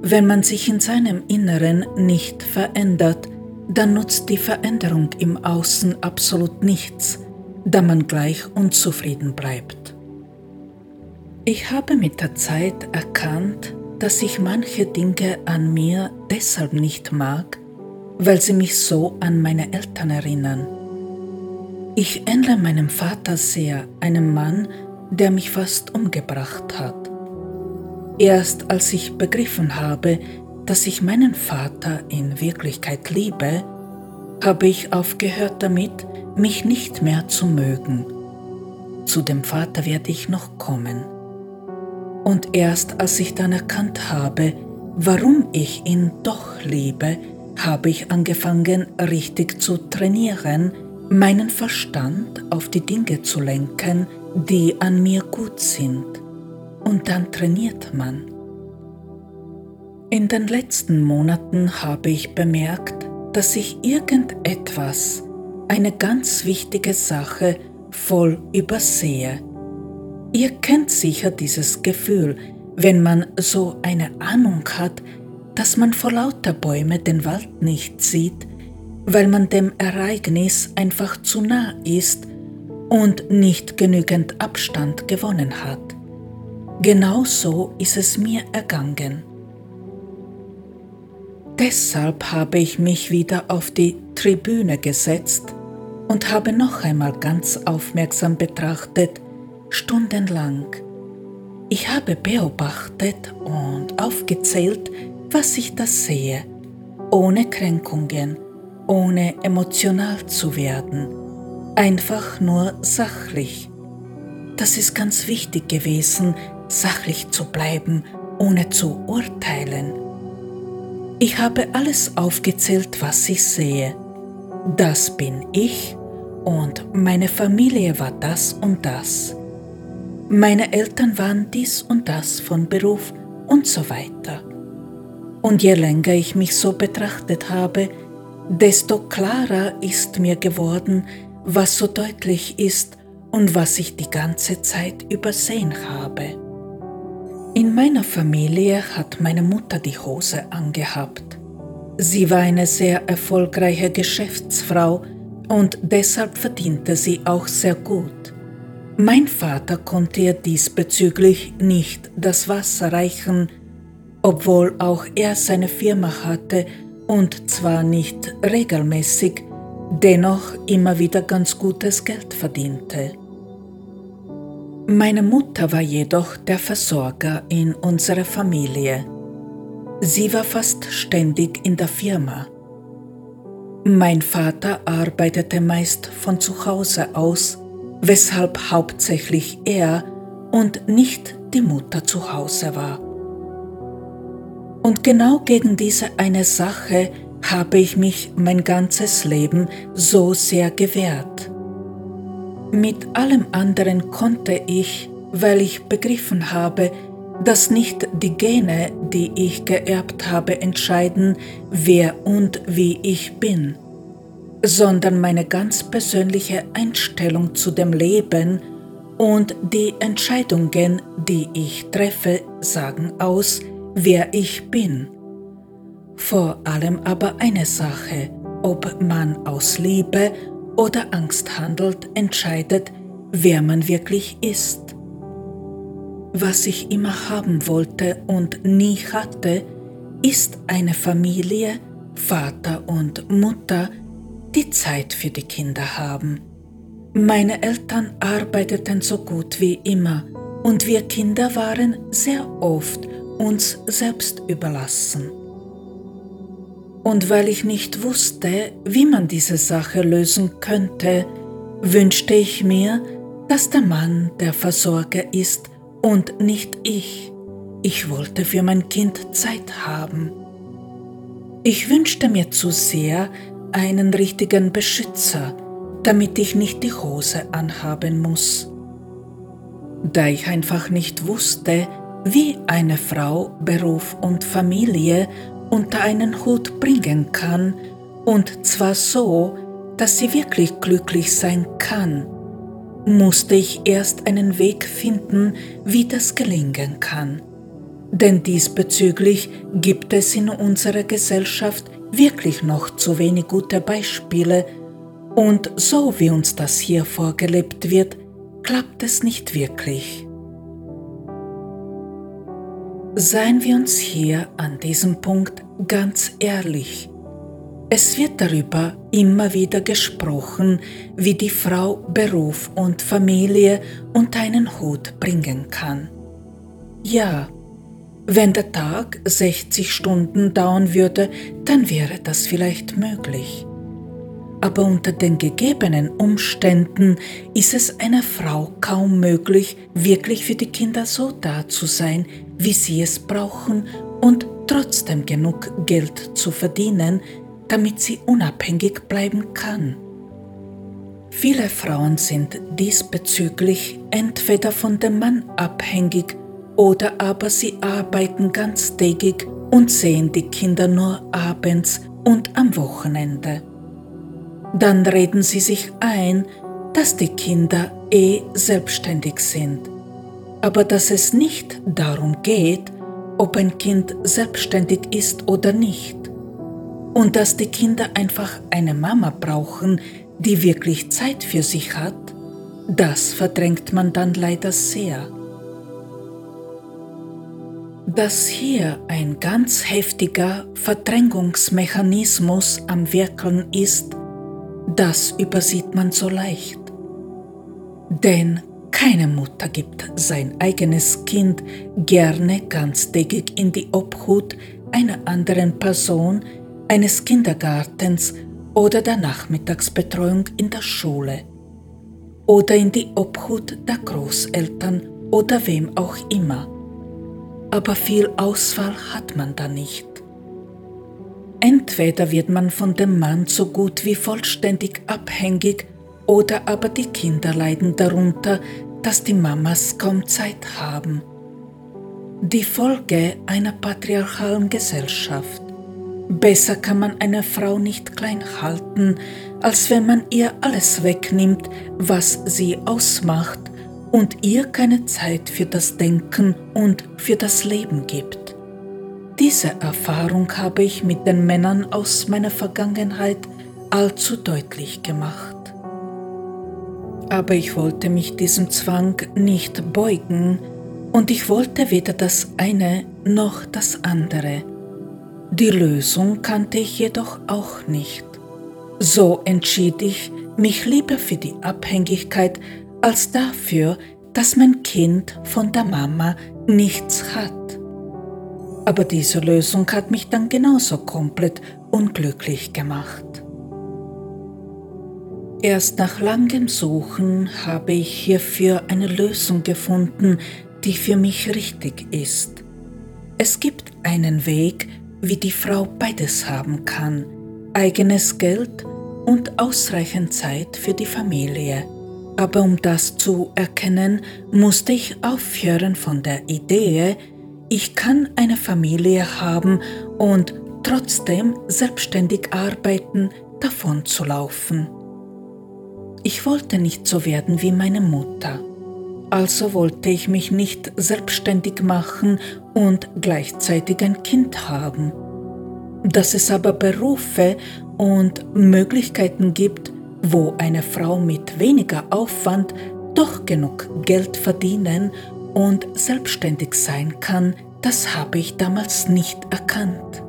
Wenn man sich in seinem Inneren nicht verändert, dann nutzt die Veränderung im Außen absolut nichts, da man gleich unzufrieden bleibt. Ich habe mit der Zeit erkannt, dass ich manche Dinge an mir deshalb nicht mag, weil sie mich so an meine Eltern erinnern. Ich ändere meinem Vater sehr, einem Mann, der mich fast umgebracht hat. Erst als ich begriffen habe, dass ich meinen Vater in Wirklichkeit liebe, habe ich aufgehört damit, mich nicht mehr zu mögen. Zu dem Vater werde ich noch kommen. Und erst als ich dann erkannt habe, warum ich ihn doch liebe, habe ich angefangen, richtig zu trainieren, meinen Verstand auf die Dinge zu lenken, die an mir gut sind. Und dann trainiert man. In den letzten Monaten habe ich bemerkt, dass ich irgendetwas, eine ganz wichtige Sache, voll übersehe Ihr kennt sicher dieses Gefühl, wenn man so eine Ahnung hat, dass man vor lauter Bäume den Wald nicht sieht, weil man dem Ereignis einfach zu nah ist und nicht genügend Abstand gewonnen hat. Genauso ist es mir ergangen. Deshalb habe ich mich wieder auf die Tribüne gesetzt und habe noch einmal ganz aufmerksam betrachtet, stundenlang. Ich habe beobachtet und aufgezählt, was ich da sehe, ohne Kränkungen, ohne emotional zu werden, einfach nur sachlich. Das ist ganz wichtig gewesen, sachlich zu bleiben, ohne zu urteilen. Ich habe alles aufgezählt, was ich sehe. Das bin ich und meine Familie war das und das. Meine Eltern waren dies und das von Beruf und so weiter. Und je länger ich mich so betrachtet habe, desto klarer ist mir geworden, was so deutlich ist und was ich die ganze Zeit übersehen habe. In meiner Familie hat meine Mutter die Hose angehabt. Sie war eine sehr erfolgreiche Geschäftsfrau und deshalb verdiente sie auch sehr gut. Mein Vater konnte ihr diesbezüglich nicht das Wasser reichen, obwohl auch er seine Firma hatte und zwar nicht regelmäßig, dennoch immer wieder ganz gutes Geld verdiente. Meine Mutter war jedoch der Versorger in unserer Familie. Sie war fast ständig in der Firma. Mein Vater arbeitete meist von zu Hause aus, weshalb hauptsächlich er und nicht die Mutter zu Hause war. Und genau gegen diese eine Sache habe ich mich mein ganzes Leben so sehr gewehrt. Mit allem anderen konnte ich, weil ich begriffen habe, dass nicht die Gene, die ich geerbt habe, entscheiden, wer und wie ich bin, sondern meine ganz persönliche Einstellung zu dem Leben und die Entscheidungen, die ich treffe, sagen aus, wer ich bin. Vor allem aber eine Sache, ob man aus Liebe oder Angst handelt, entscheidet, wer man wirklich ist. Was ich immer haben wollte und nie hatte, ist eine Familie, Vater und Mutter, die Zeit für die Kinder haben. Meine Eltern arbeiteten so gut wie immer und wir Kinder waren sehr oft uns selbst überlassen. Und weil ich nicht wusste, wie man diese Sache lösen könnte, wünschte ich mir, dass der Mann der Versorger ist und nicht ich. Ich wollte für mein Kind Zeit haben. Ich wünschte mir zu sehr einen richtigen Beschützer, damit ich nicht die Hose anhaben muss. Da ich einfach nicht wusste, wie eine Frau Beruf und Familie unter einen Hut bringen kann, und zwar so, dass sie wirklich glücklich sein kann, musste ich erst einen Weg finden, wie das gelingen kann. Denn diesbezüglich gibt es in unserer Gesellschaft wirklich noch zu wenig gute Beispiele, und so wie uns das hier vorgelebt wird, klappt es nicht wirklich. Seien wir uns hier an diesem Punkt ganz ehrlich. Es wird darüber immer wieder gesprochen, wie die Frau Beruf und Familie unter einen Hut bringen kann. Ja, wenn der Tag 60 Stunden dauern würde, dann wäre das vielleicht möglich aber unter den gegebenen Umständen ist es einer Frau kaum möglich, wirklich für die Kinder so da zu sein, wie sie es brauchen und trotzdem genug Geld zu verdienen, damit sie unabhängig bleiben kann. Viele Frauen sind diesbezüglich entweder von dem Mann abhängig oder aber sie arbeiten ganztägig und sehen die Kinder nur abends und am Wochenende. Dann reden sie sich ein, dass die Kinder eh selbstständig sind, aber dass es nicht darum geht, ob ein Kind selbstständig ist oder nicht, und dass die Kinder einfach eine Mama brauchen, die wirklich Zeit für sich hat, das verdrängt man dann leider sehr. Dass hier ein ganz heftiger Verdrängungsmechanismus am Wirken ist, das übersieht man so leicht. Denn keine Mutter gibt sein eigenes Kind gerne ganztägig in die Obhut einer anderen Person, eines Kindergartens oder der Nachmittagsbetreuung in der Schule oder in die Obhut der Großeltern oder wem auch immer. Aber viel Auswahl hat man da nicht. Entweder wird man von dem Mann so gut wie vollständig abhängig oder aber die Kinder leiden darunter, dass die Mamas kaum Zeit haben. Die Folge einer patriarchalen Gesellschaft. Besser kann man eine Frau nicht klein halten, als wenn man ihr alles wegnimmt, was sie ausmacht und ihr keine Zeit für das Denken und für das Leben gibt. Diese Erfahrung habe ich mit den Männern aus meiner Vergangenheit allzu deutlich gemacht. Aber ich wollte mich diesem Zwang nicht beugen und ich wollte weder das eine noch das andere. Die Lösung kannte ich jedoch auch nicht. So entschied ich mich lieber für die Abhängigkeit als dafür, dass mein Kind von der Mama nichts hat. Aber diese Lösung hat mich dann genauso komplett unglücklich gemacht. Erst nach langem Suchen habe ich hierfür eine Lösung gefunden, die für mich richtig ist. Es gibt einen Weg, wie die Frau beides haben kann, eigenes Geld und ausreichend Zeit für die Familie. Aber um das zu erkennen, musste ich aufhören von der Idee, ich kann eine Familie haben und trotzdem selbstständig arbeiten, davon zu laufen. Ich wollte nicht so werden wie meine Mutter. Also wollte ich mich nicht selbstständig machen und gleichzeitig ein Kind haben. Dass es aber Berufe und Möglichkeiten gibt, wo eine Frau mit weniger Aufwand doch genug Geld verdienen und selbstständig sein kann, das habe ich damals nicht erkannt.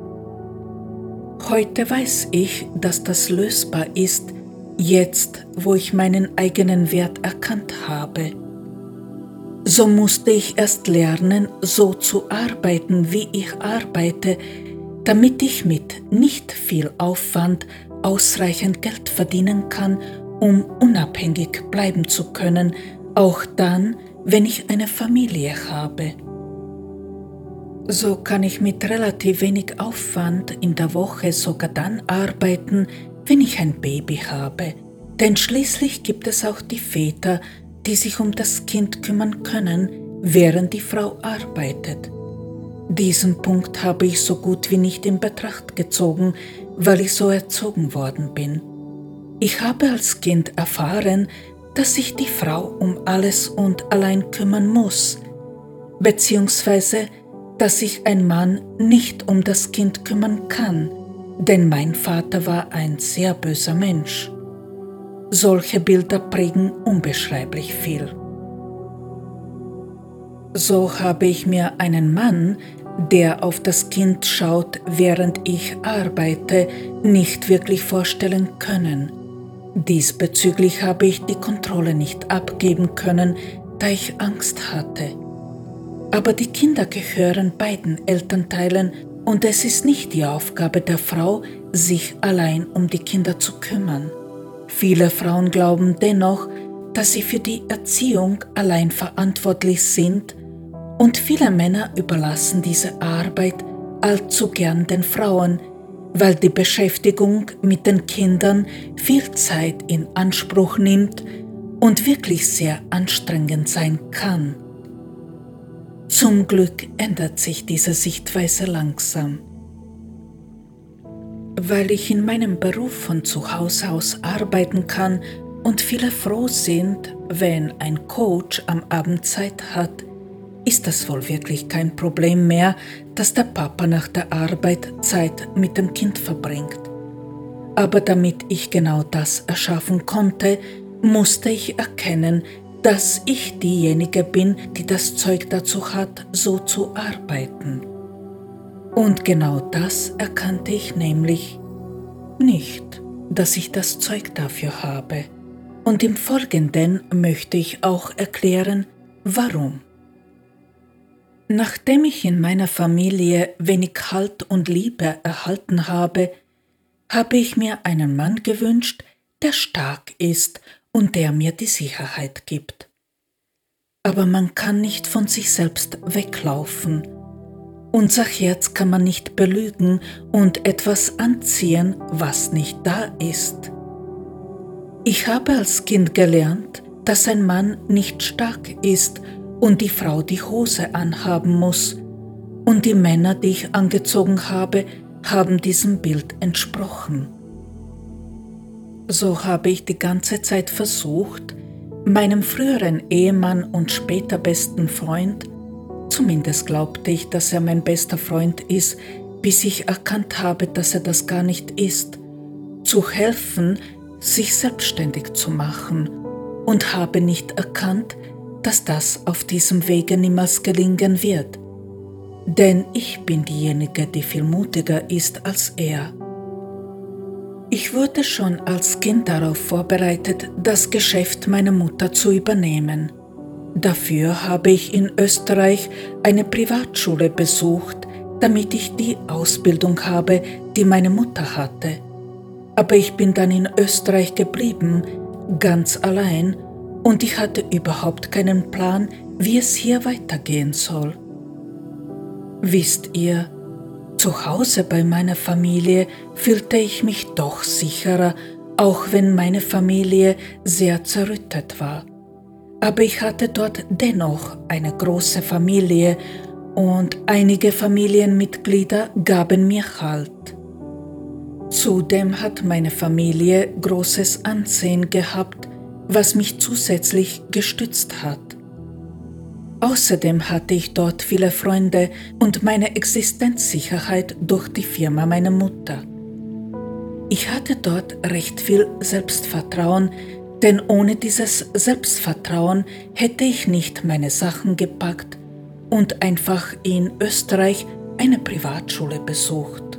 Heute weiß ich, dass das lösbar ist, jetzt wo ich meinen eigenen Wert erkannt habe so musste ich erst lernen, so zu arbeiten, wie ich arbeite, damit ich mit nicht viel Aufwand ausreichend Geld verdienen kann, um unabhängig bleiben zu können, auch dann, wenn ich eine Familie habe. So kann ich mit relativ wenig Aufwand in der Woche sogar dann arbeiten, wenn ich ein Baby habe. Denn schließlich gibt es auch die Väter, die sich um das Kind kümmern können, während die Frau arbeitet. Diesen Punkt habe ich so gut wie nicht in Betracht gezogen, weil ich so erzogen worden bin. Ich habe als Kind erfahren, dass sich die Frau um alles und allein kümmern muss, beziehungsweise dass sich ein Mann nicht um das Kind kümmern kann, denn mein Vater war ein sehr böser Mensch. Solche Bilder prägen unbeschreiblich viel. So habe ich mir einen Mann, der auf das Kind schaut, während ich arbeite, nicht wirklich vorstellen können. Diesbezüglich habe ich die Kontrolle nicht abgeben können, da ich Angst hatte. Aber die Kinder gehören beiden Elternteilen und es ist nicht die Aufgabe der Frau, sich allein um die Kinder zu kümmern. Viele Frauen glauben dennoch, dass sie für die Erziehung allein verantwortlich sind und viele Männer überlassen diese Arbeit allzu gern den Frauen, weil die Beschäftigung mit den Kindern viel Zeit in Anspruch nimmt und wirklich sehr anstrengend sein kann. Zum Glück ändert sich diese Sichtweise langsam. Weil ich in meinem Beruf von zu Hause aus arbeiten kann und viele froh sind, wenn ein Coach am Abend Zeit hat, ist das wohl wirklich kein Problem mehr, dass der Papa nach der Arbeit Zeit mit dem Kind verbringt. Aber damit ich genau das erschaffen konnte, musste ich erkennen, dass ich diejenige bin, die das Zeug dazu hat, so zu arbeiten. Und genau das erkannte ich nämlich nicht, dass ich das Zeug dafür habe. Und im Folgenden möchte ich auch erklären, warum. Nachdem ich in meiner Familie wenig Halt und Liebe erhalten habe, habe ich mir einen Mann gewünscht, der stark ist und der mir die Sicherheit gibt. Aber man kann nicht von sich selbst weglaufen. Unser Herz kann man nicht belügen und etwas anziehen, was nicht da ist. Ich habe als Kind gelernt, dass ein Mann nicht stark ist und die Frau die Hose anhaben muss, und die Männer, die ich angezogen habe, haben diesem Bild entsprochen. So habe ich die ganze Zeit versucht, meinem früheren Ehemann und später besten Freund, zumindest glaubte ich, dass er mein bester Freund ist, bis ich erkannt habe, dass er das gar nicht ist, zu helfen, sich selbstständig zu machen und habe nicht erkannt, dass das auf diesem Wege niemals gelingen wird. Denn ich bin diejenige, die viel mutiger ist als er. Ich wurde schon als Kind darauf vorbereitet, das Geschäft meiner Mutter zu übernehmen. Dafür habe ich in Österreich eine Privatschule besucht, damit ich die Ausbildung habe, die meine Mutter hatte. Aber ich bin dann in Österreich geblieben, ganz allein, und ich hatte überhaupt keinen Plan, wie es hier weitergehen soll. Wisst ihr, zu Hause bei meiner Familie fühlte ich mich doch sicherer, auch wenn meine Familie sehr zerrüttet war. Aber ich hatte dort dennoch eine große Familie und einige Familienmitglieder gaben mir Halt. Zudem hat meine Familie großes Ansehen gehabt was mich zusätzlich gestützt hat. Außerdem hatte ich dort viele Freunde und meine Existenzsicherheit durch die Firma meiner Mutter. Ich hatte dort recht viel Selbstvertrauen, denn ohne dieses Selbstvertrauen hätte ich nicht meine Sachen gepackt und einfach in Österreich eine Privatschule besucht.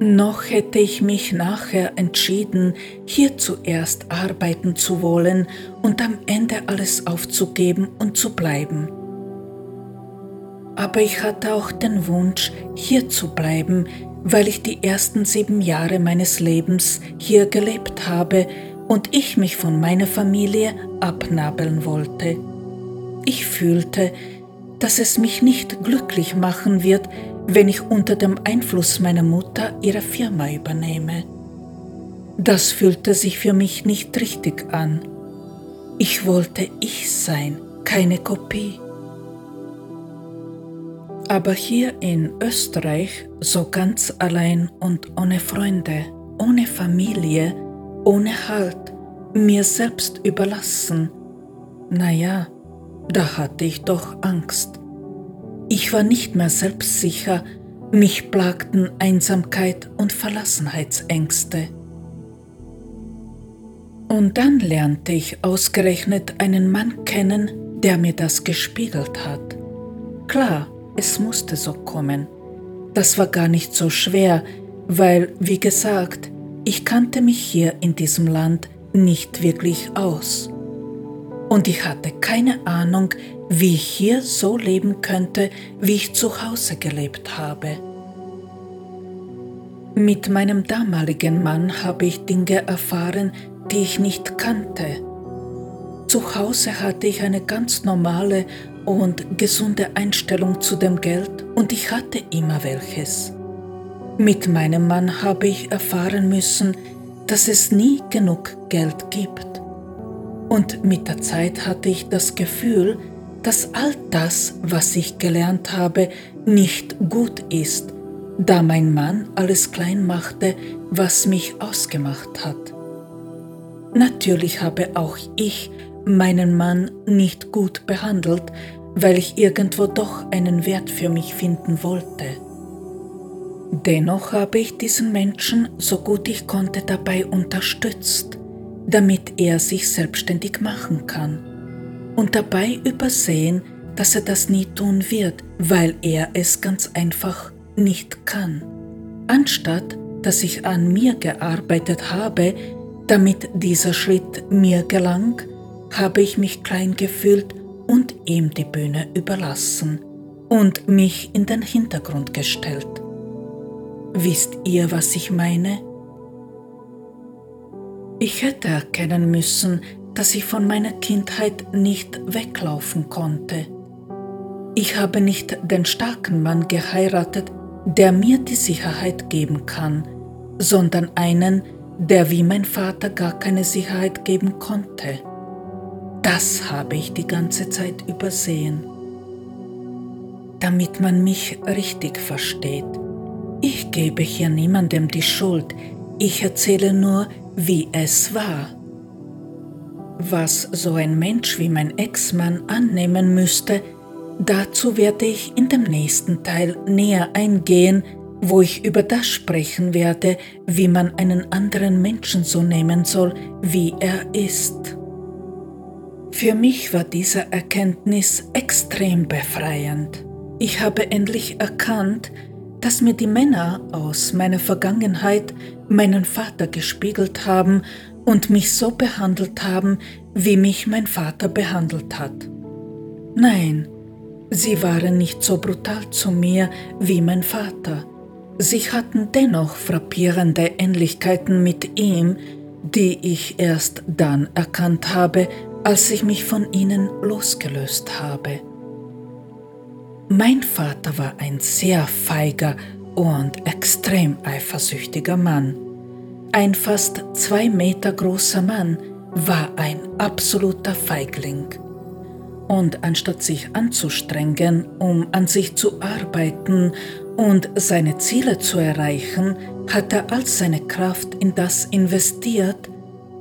Noch hätte ich mich nachher entschieden, hier zuerst arbeiten zu wollen und am Ende alles aufzugeben und zu bleiben. Aber ich hatte auch den Wunsch, hier zu bleiben, weil ich die ersten sieben Jahre meines Lebens hier gelebt habe und ich mich von meiner Familie abnabeln wollte. Ich fühlte, dass es mich nicht glücklich machen wird, wenn ich unter dem Einfluss meiner Mutter ihre Firma übernehme. Das fühlte sich für mich nicht richtig an. Ich wollte ich sein, keine Kopie. Aber hier in Österreich, so ganz allein und ohne Freunde, ohne Familie, ohne Halt, mir selbst überlassen, naja, da hatte ich doch Angst. Ich war nicht mehr selbstsicher, mich plagten Einsamkeit und Verlassenheitsängste. Und dann lernte ich ausgerechnet einen Mann kennen, der mir das gespiegelt hat. Klar, es musste so kommen. Das war gar nicht so schwer, weil, wie gesagt, ich kannte mich hier in diesem Land nicht wirklich aus. Und ich hatte keine Ahnung, wie ich hier so leben könnte, wie ich zu Hause gelebt habe. Mit meinem damaligen Mann habe ich Dinge erfahren, die ich nicht kannte. Zu Hause hatte ich eine ganz normale und gesunde Einstellung zu dem Geld und ich hatte immer welches. Mit meinem Mann habe ich erfahren müssen, dass es nie genug Geld gibt. Und mit der Zeit hatte ich das Gefühl, dass all das, was ich gelernt habe, nicht gut ist, da mein Mann alles klein machte, was mich ausgemacht hat. Natürlich habe auch ich meinen Mann nicht gut behandelt, weil ich irgendwo doch einen Wert für mich finden wollte. Dennoch habe ich diesen Menschen so gut ich konnte dabei unterstützt, damit er sich selbstständig machen kann und dabei übersehen, dass er das nie tun wird, weil er es ganz einfach nicht kann. Anstatt dass ich an mir gearbeitet habe, damit dieser Schritt mir gelang, habe ich mich klein gefühlt und ihm die Bühne überlassen. und mich in den Hintergrund gestellt. Wisst ihr, was ich meine? Ich hätte erkennen müssen, dass ich von meiner Kindheit nicht weglaufen konnte. Ich habe nicht den starken Mann geheiratet, der mir die Sicherheit geben kann, sondern einen, der wie mein Vater gar keine Sicherheit geben konnte. Das habe ich die ganze Zeit übersehen. Damit man mich richtig versteht, ich gebe hier niemandem die Schuld, ich erzähle nur, wie es war. Was so ein Mensch wie mein Ex-Mann annehmen müsste, dazu werde ich in dem nächsten Teil näher eingehen, wo ich über das sprechen werde, wie man einen anderen Menschen so nehmen soll, wie er ist. Für mich war diese Erkenntnis extrem befreiend. Ich habe endlich erkannt, dass mir die Männer aus meiner Vergangenheit meinen Vater gespiegelt haben und mich so behandelt haben, wie mich mein Vater behandelt hat. Nein, sie waren nicht so brutal zu mir wie mein Vater. Sie hatten dennoch frappierende Ähnlichkeiten mit ihm, die ich erst dann erkannt habe, als ich mich von ihnen losgelöst habe. Mein Vater war ein sehr feiger und extrem eifersüchtiger Mann. Ein fast zwei Meter großer Mann war ein absoluter Feigling und anstatt sich anzustrengen, um an sich zu arbeiten und seine Ziele zu erreichen, hat er all seine Kraft in das investiert,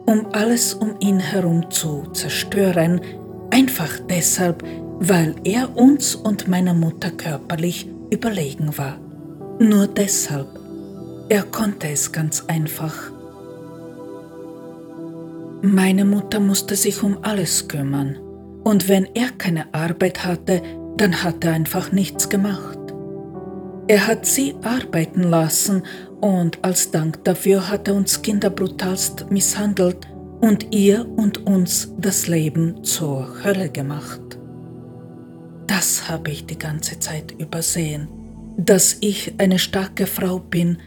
um alles um ihn herum zu zerstören, einfach deshalb, weil er uns und meiner Mutter körperlich überlegen war. Nur deshalb. Er konnte es ganz einfach. Meine Mutter musste sich um alles kümmern. Und wenn er keine Arbeit hatte, dann hat er einfach nichts gemacht. Er hat sie arbeiten lassen und als Dank dafür hat er uns Kinder brutalst misshandelt und ihr und uns das Leben zur Hölle gemacht. Das habe ich die ganze Zeit übersehen, dass ich eine starke Frau bin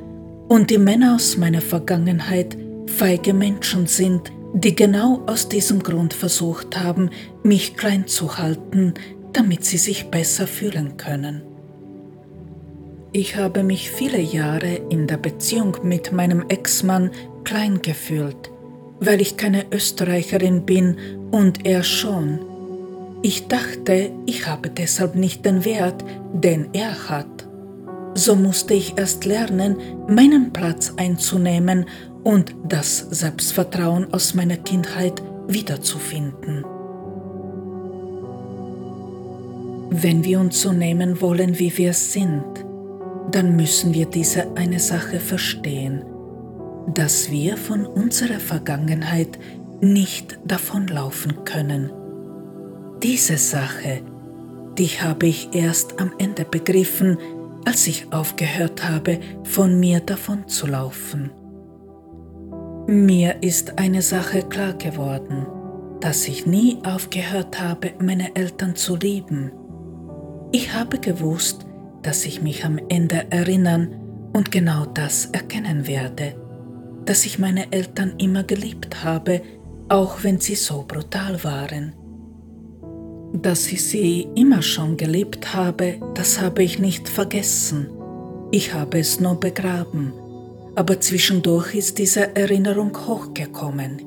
und die Männer aus meiner Vergangenheit feige Menschen sind, die genau aus diesem Grund versucht haben, mich klein zu halten, damit sie sich besser fühlen können. Ich habe mich viele Jahre in der Beziehung mit meinem Ex-Mann klein gefühlt, weil ich keine Österreicherin bin und er schon. Ich dachte, ich habe deshalb nicht den Wert, den er hat. So musste ich erst lernen, meinen Platz einzunehmen und das Selbstvertrauen aus meiner Kindheit wiederzufinden. Wenn wir uns so nehmen wollen, wie wir sind, dann müssen wir diese eine Sache verstehen, dass wir von unserer Vergangenheit nicht davonlaufen können. Diese Sache, die habe ich erst am Ende begriffen, als ich aufgehört habe, von mir davonzulaufen. Mir ist eine Sache klar geworden, dass ich nie aufgehört habe, meine Eltern zu lieben. Ich habe gewusst, dass ich mich am Ende erinnern und genau das erkennen werde, dass ich meine Eltern immer geliebt habe, auch wenn sie so brutal waren. Dass ich sie immer schon geliebt habe, das habe ich nicht vergessen. Ich habe es nur begraben aber zwischendurch ist diese Erinnerung hochgekommen.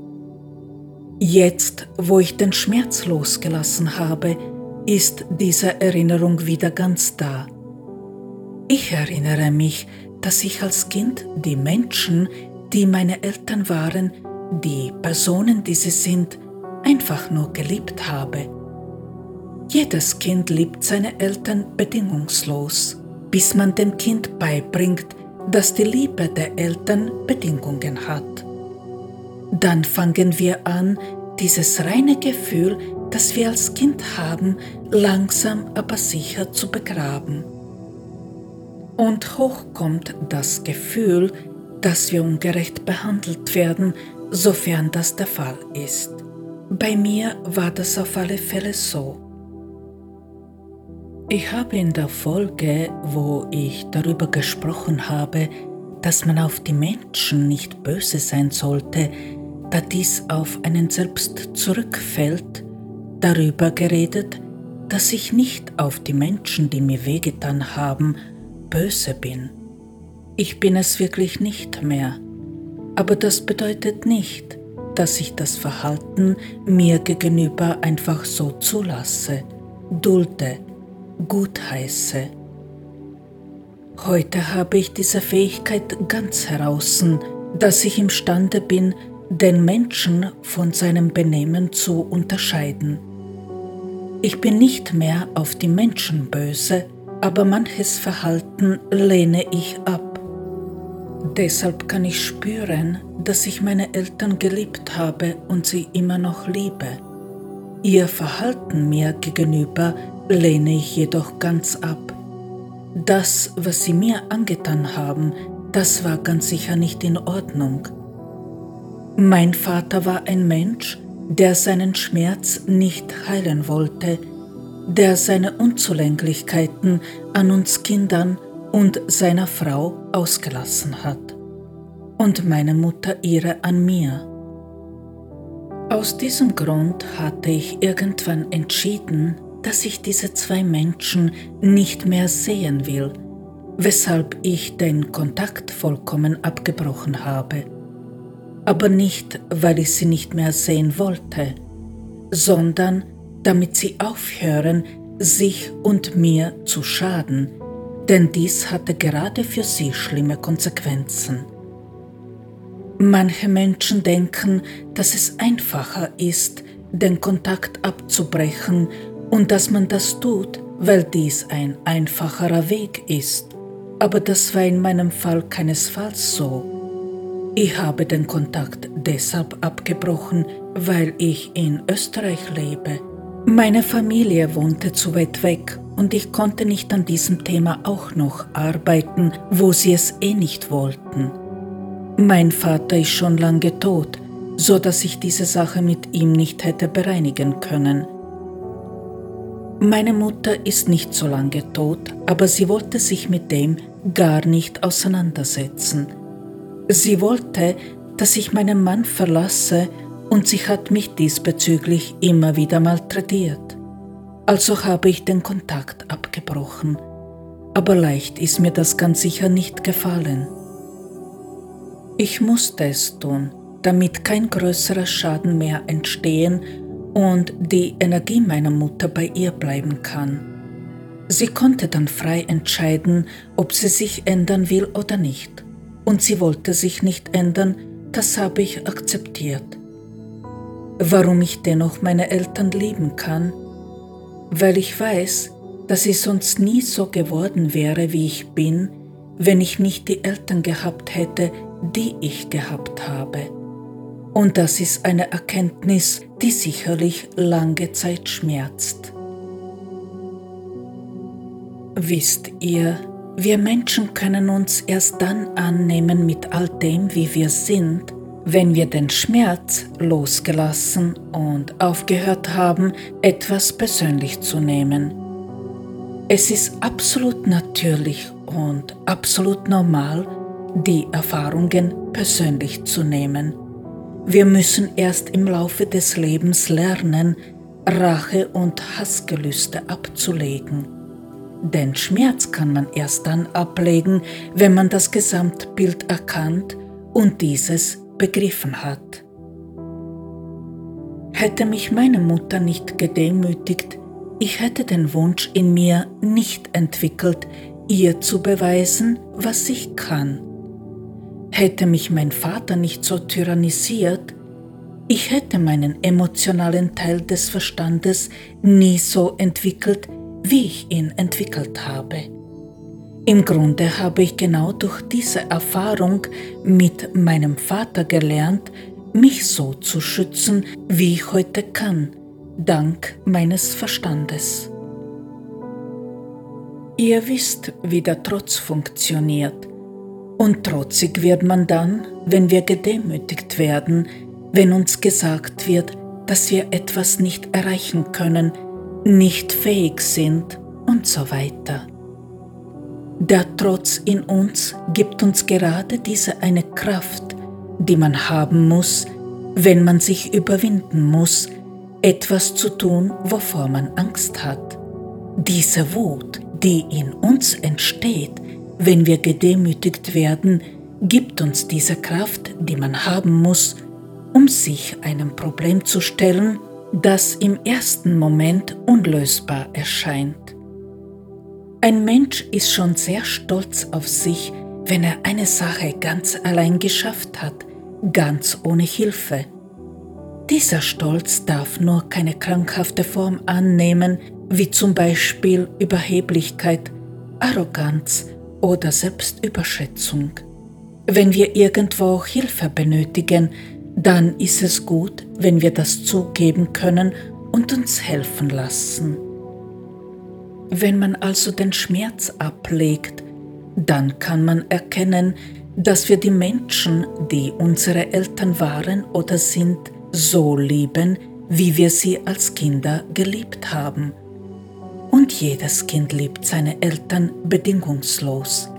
Jetzt, wo ich den Schmerz losgelassen habe, ist diese Erinnerung wieder ganz da. Ich erinnere mich, dass ich als Kind die Menschen, die meine Eltern waren, die Personen, die sie sind, einfach nur geliebt habe. Jedes Kind liebt seine Eltern bedingungslos, bis man dem Kind beibringt, dass die Liebe der Eltern Bedingungen hat. Dann fangen wir an, dieses reine Gefühl, das wir als Kind haben, langsam aber sicher zu begraben. Und hoch kommt das Gefühl, dass wir ungerecht behandelt werden, sofern das der Fall ist. Bei mir war das auf alle Fälle so. Ich habe in der Folge, wo ich darüber gesprochen habe, dass man auf die Menschen nicht böse sein sollte, da dies auf einen selbst zurückfällt, darüber geredet, dass ich nicht auf die Menschen, die mir wehgetan haben, böse bin. Ich bin es wirklich nicht mehr. Aber das bedeutet nicht, dass ich das Verhalten mir gegenüber einfach so zulasse, dulde, gutheiße. Heute habe ich diese Fähigkeit ganz heraus, dass ich imstande bin, den Menschen von seinem Benehmen zu unterscheiden. Ich bin nicht mehr auf die Menschen böse, aber manches Verhalten lehne ich ab. Deshalb kann ich spüren, dass ich meine Eltern geliebt habe und sie immer noch liebe. Ihr Verhalten mir gegenüber lehne ich jedoch ganz ab. Das, was sie mir angetan haben, das war ganz sicher nicht in Ordnung. Mein Vater war ein Mensch, der seinen Schmerz nicht heilen wollte, der seine Unzulänglichkeiten an uns Kindern und seiner Frau ausgelassen hat und meine Mutter ihre an mir. Aus diesem Grund hatte ich irgendwann entschieden, dass ich diese zwei Menschen nicht mehr sehen will, weshalb ich den Kontakt vollkommen abgebrochen habe. Aber nicht, weil ich sie nicht mehr sehen wollte, sondern damit sie aufhören, sich und mir zu schaden, denn dies hatte gerade für sie schlimme Konsequenzen. Manche Menschen denken, dass es einfacher ist, den Kontakt abzubrechen und dass man das tut, weil dies ein einfacherer Weg ist. Aber das war in meinem Fall keinesfalls so. Ich habe den Kontakt deshalb abgebrochen, weil ich in Österreich lebe. Meine Familie wohnte zu weit weg und ich konnte nicht an diesem Thema auch noch arbeiten, wo sie es eh nicht wollten. Mein Vater ist schon lange tot, so dass ich diese Sache mit ihm nicht hätte bereinigen können. Meine Mutter ist nicht so lange tot, aber sie wollte sich mit dem gar nicht auseinandersetzen. Sie wollte, dass ich meinen Mann verlasse und sie hat mich diesbezüglich immer wieder malträtiert. Also habe ich den Kontakt abgebrochen. Aber leicht ist mir das ganz sicher nicht gefallen. Ich musste es tun, damit kein größerer Schaden mehr entstehen und die Energie meiner Mutter bei ihr bleiben kann. Sie konnte dann frei entscheiden, ob sie sich ändern will oder nicht. Und sie wollte sich nicht ändern, das habe ich akzeptiert. Warum ich dennoch meine Eltern lieben kann? Weil ich weiß, dass ich sonst nie so geworden wäre, wie ich bin, wenn ich nicht die Eltern gehabt hätte, die ich gehabt habe. Und das ist eine Erkenntnis, die sicherlich lange Zeit schmerzt. Wisst ihr, wir Menschen können uns erst dann annehmen mit all dem, wie wir sind, wenn wir den Schmerz losgelassen und aufgehört haben, etwas persönlich zu nehmen. Es ist absolut natürlich und absolut normal, die Erfahrungen persönlich zu nehmen. Wir müssen erst im Laufe des Lebens lernen, Rache und Hassgelüste abzulegen. Denn Schmerz kann man erst dann ablegen, wenn man das Gesamtbild erkannt und dieses begriffen hat. Hätte mich meine Mutter nicht gedemütigt, ich hätte den Wunsch in mir nicht entwickelt, ihr zu beweisen, was ich kann. Hätte mich mein Vater nicht so tyrannisiert, ich hätte meinen emotionalen Teil des Verstandes nie so entwickelt, wie ich ihn entwickelt habe. Im Grunde habe ich genau durch diese Erfahrung mit meinem Vater gelernt, mich so zu schützen, wie ich heute kann, dank meines Verstandes. Ihr wisst, wie der Trotz funktioniert. Und trotzig wird man dann, wenn wir gedemütigt werden, wenn uns gesagt wird, dass wir etwas nicht erreichen können, nicht fähig sind und so weiter. Der Trotz in uns gibt uns gerade diese eine Kraft, die man haben muss, wenn man sich überwinden muss, etwas zu tun, wovor man Angst hat. Diese Wut, die in uns entsteht, wenn wir gedemütigt werden, gibt uns diese Kraft, die man haben muss, um sich einem Problem zu stellen, das im ersten Moment unlösbar erscheint. Ein Mensch ist schon sehr stolz auf sich, wenn er eine Sache ganz allein geschafft hat, ganz ohne Hilfe. Dieser Stolz darf nur keine krankhafte Form annehmen, wie zum Beispiel Überheblichkeit, Arroganz oder Selbstüberschätzung. Wenn wir irgendwo Hilfe benötigen, dann ist es gut, wenn wir das zugeben können und uns helfen lassen. Wenn man also den Schmerz ablegt, dann kann man erkennen, dass wir die Menschen, die unsere Eltern waren oder sind, so lieben, wie wir sie als Kinder geliebt haben. Und jedes Kind liebt seine Eltern bedingungslos.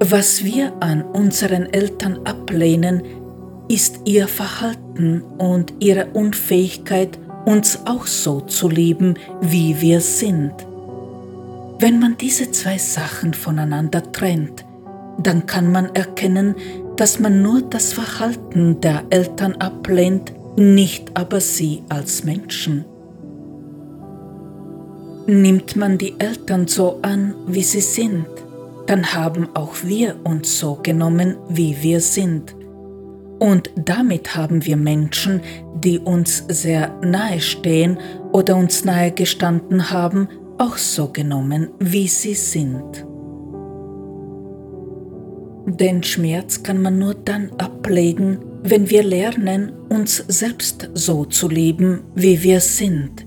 Was wir an unseren Eltern ablehnen, ist ihr Verhalten und ihre Unfähigkeit, uns auch so zu lieben, wie wir sind. Wenn man diese zwei Sachen voneinander trennt, dann kann man erkennen, dass man nur das Verhalten der Eltern ablehnt, nicht aber sie als Menschen. Nimmt man die Eltern so an, wie sie sind, dann haben auch wir uns so genommen, wie wir sind. Und damit haben wir Menschen, die uns sehr nahe stehen oder uns nahe gestanden haben, auch so genommen, wie sie sind. Den Schmerz kann man nur dann ablegen, wenn wir lernen, uns selbst so zu lieben, wie wir sind.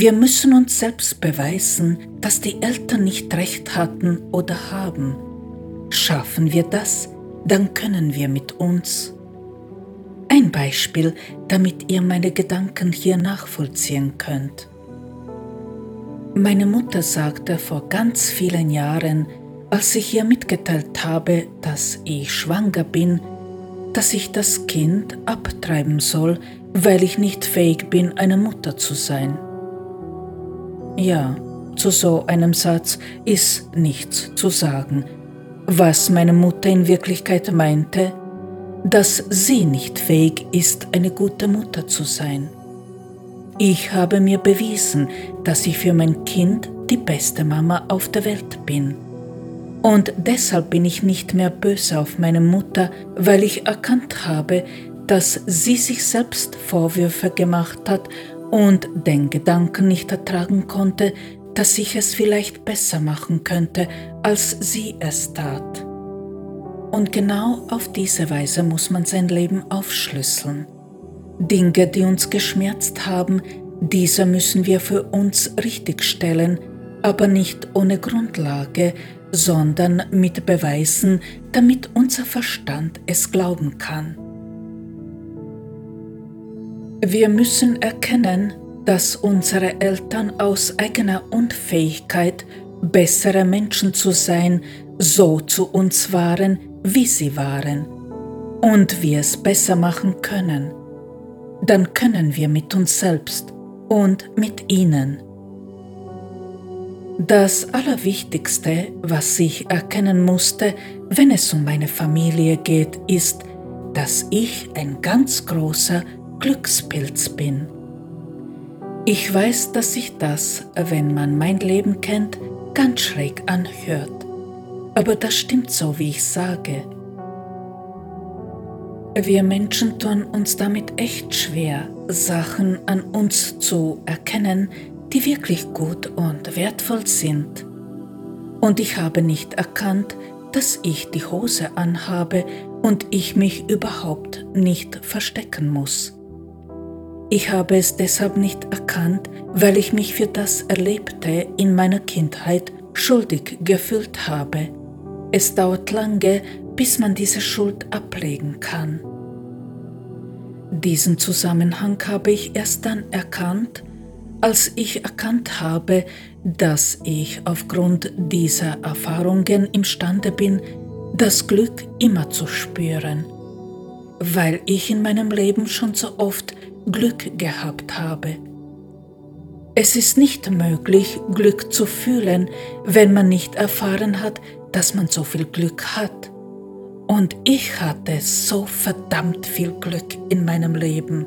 Wir müssen uns selbst beweisen, dass die Eltern nicht recht hatten oder haben. Schaffen wir das, dann können wir mit uns. Ein Beispiel, damit ihr meine Gedanken hier nachvollziehen könnt. Meine Mutter sagte vor ganz vielen Jahren, als ich ihr mitgeteilt habe, dass ich schwanger bin, dass ich das Kind abtreiben soll, weil ich nicht fähig bin, eine Mutter zu sein. Ja, zu so einem Satz ist nichts zu sagen. Was meine Mutter in Wirklichkeit meinte, dass sie nicht fähig ist, eine gute Mutter zu sein. Ich habe mir bewiesen, dass ich für mein Kind die beste Mama auf der Welt bin. Und deshalb bin ich nicht mehr böse auf meine Mutter, weil ich erkannt habe, dass sie sich selbst Vorwürfe gemacht hat und den Gedanken nicht ertragen konnte, dass ich es vielleicht besser machen könnte, als sie es tat. Und genau auf diese Weise muss man sein Leben aufschlüsseln. Dinge, die uns geschmerzt haben, diese müssen wir für uns richtigstellen, aber nicht ohne Grundlage, sondern mit Beweisen, damit unser Verstand es glauben kann. Wir müssen erkennen, dass unsere Eltern aus eigener Unfähigkeit, bessere Menschen zu sein, so zu uns waren, wie sie waren, und wir es besser machen können. Dann können wir mit uns selbst und mit ihnen das Allerwichtigste, was ich erkennen musste, wenn es um meine Familie geht, ist, dass ich ein ganz großer Glückspilz bin. Ich weiß, dass sich das, wenn man mein Leben kennt, ganz schräg anhört. Aber das stimmt so, wie ich sage. Wir Menschen tun uns damit echt schwer, Sachen an uns zu erkennen, die wirklich gut und wertvoll sind. Und ich habe nicht erkannt, dass ich die Hose anhabe und ich mich überhaupt nicht verstecken muss. Ich habe es deshalb nicht erkannt, weil ich mich für das Erlebte in meiner Kindheit schuldig gefühlt habe. Es dauert lange, bis man diese Schuld ablegen kann. Diesen Zusammenhang habe ich erst dann erkannt, Als ich erkannt habe, dass ich aufgrund dieser Erfahrungen imstande bin, das Glück immer zu spüren, weil ich in meinem Leben schon so oft Glück gehabt habe. Es ist nicht möglich, Glück zu fühlen, wenn man nicht erfahren hat, dass man so viel Glück hat. Und ich hatte so verdammt viel Glück in meinem Leben.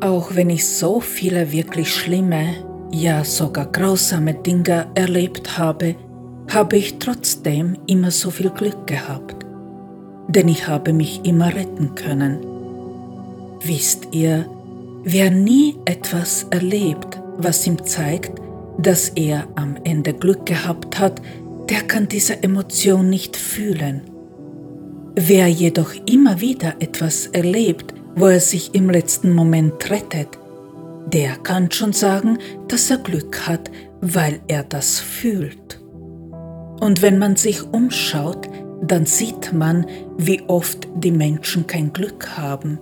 Auch wenn ich so viele wirklich schlimme, ja sogar grausame Dinge erlebt habe, habe ich trotzdem immer so viel Glück gehabt. Denn ich habe mich immer retten können. Wisst ihr, wer nie etwas erlebt, was ihm zeigt, dass er am Ende Glück gehabt hat, der kann diese Emotion nicht fühlen. Wer jedoch immer wieder etwas erlebt, wo er sich im letzten Moment rettet, der kann schon sagen, dass er Glück hat, weil er das fühlt. Und wenn man sich umschaut, dann sieht man, wie oft die Menschen kein Glück haben.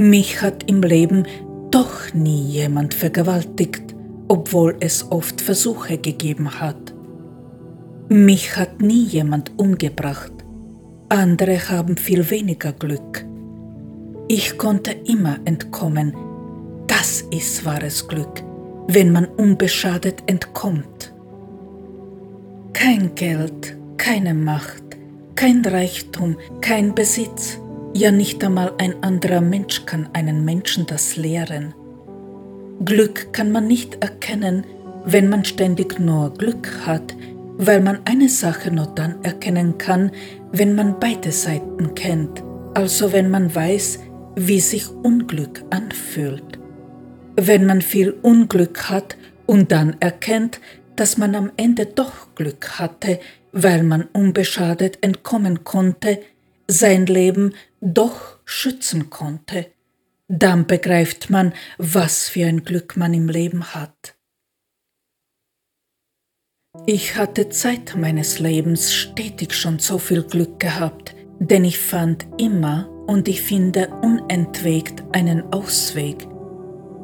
Mich hat im Leben doch nie jemand vergewaltigt, obwohl es oft Versuche gegeben hat. Mich hat nie jemand umgebracht. Andere haben viel weniger Glück. Ich konnte immer entkommen. Das ist wahres Glück, wenn man unbeschadet entkommt. Kein Geld, keine Macht, kein Reichtum, kein Besitz, ja nicht einmal ein anderer Mensch kann einen Menschen das lehren. Glück kann man nicht erkennen, wenn man ständig nur Glück hat, weil man eine Sache nur dann erkennen kann, wenn man beide Seiten kennt, also wenn man weiß, wie sich Unglück anfühlt. Wenn man viel Unglück hat und dann erkennt, dass man am Ende doch Glück hatte, weil man unbeschadet entkommen konnte, sein Leben doch schützen konnte, dann begreift man, was für ein Glück man im Leben hat. Ich hatte Zeit meines Lebens stetig schon so viel Glück gehabt, denn ich fand immer und ich finde unentwegt einen Ausweg.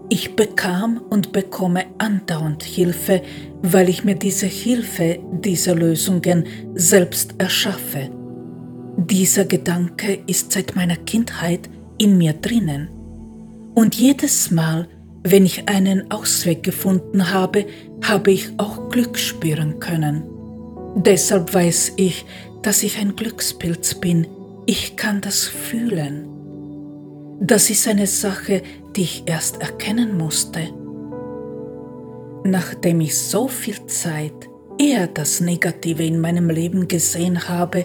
Ich bekam und bekomme andauernd Hilfe, weil ich mir diese Hilfe, diese Lösungen selbst erschaffe. Dieser Gedanke ist seit meiner Kindheit in mir drinnen. Und jedes Mal, wenn ich einen Ausweg gefunden habe, habe ich auch Glück spüren können. Deshalb weiß ich, dass ich ein Glückspilz bin, ich kann das fühlen. Das ist eine Sache, die ich erst erkennen musste. Nachdem ich so viel Zeit eher das Negative in meinem Leben gesehen habe,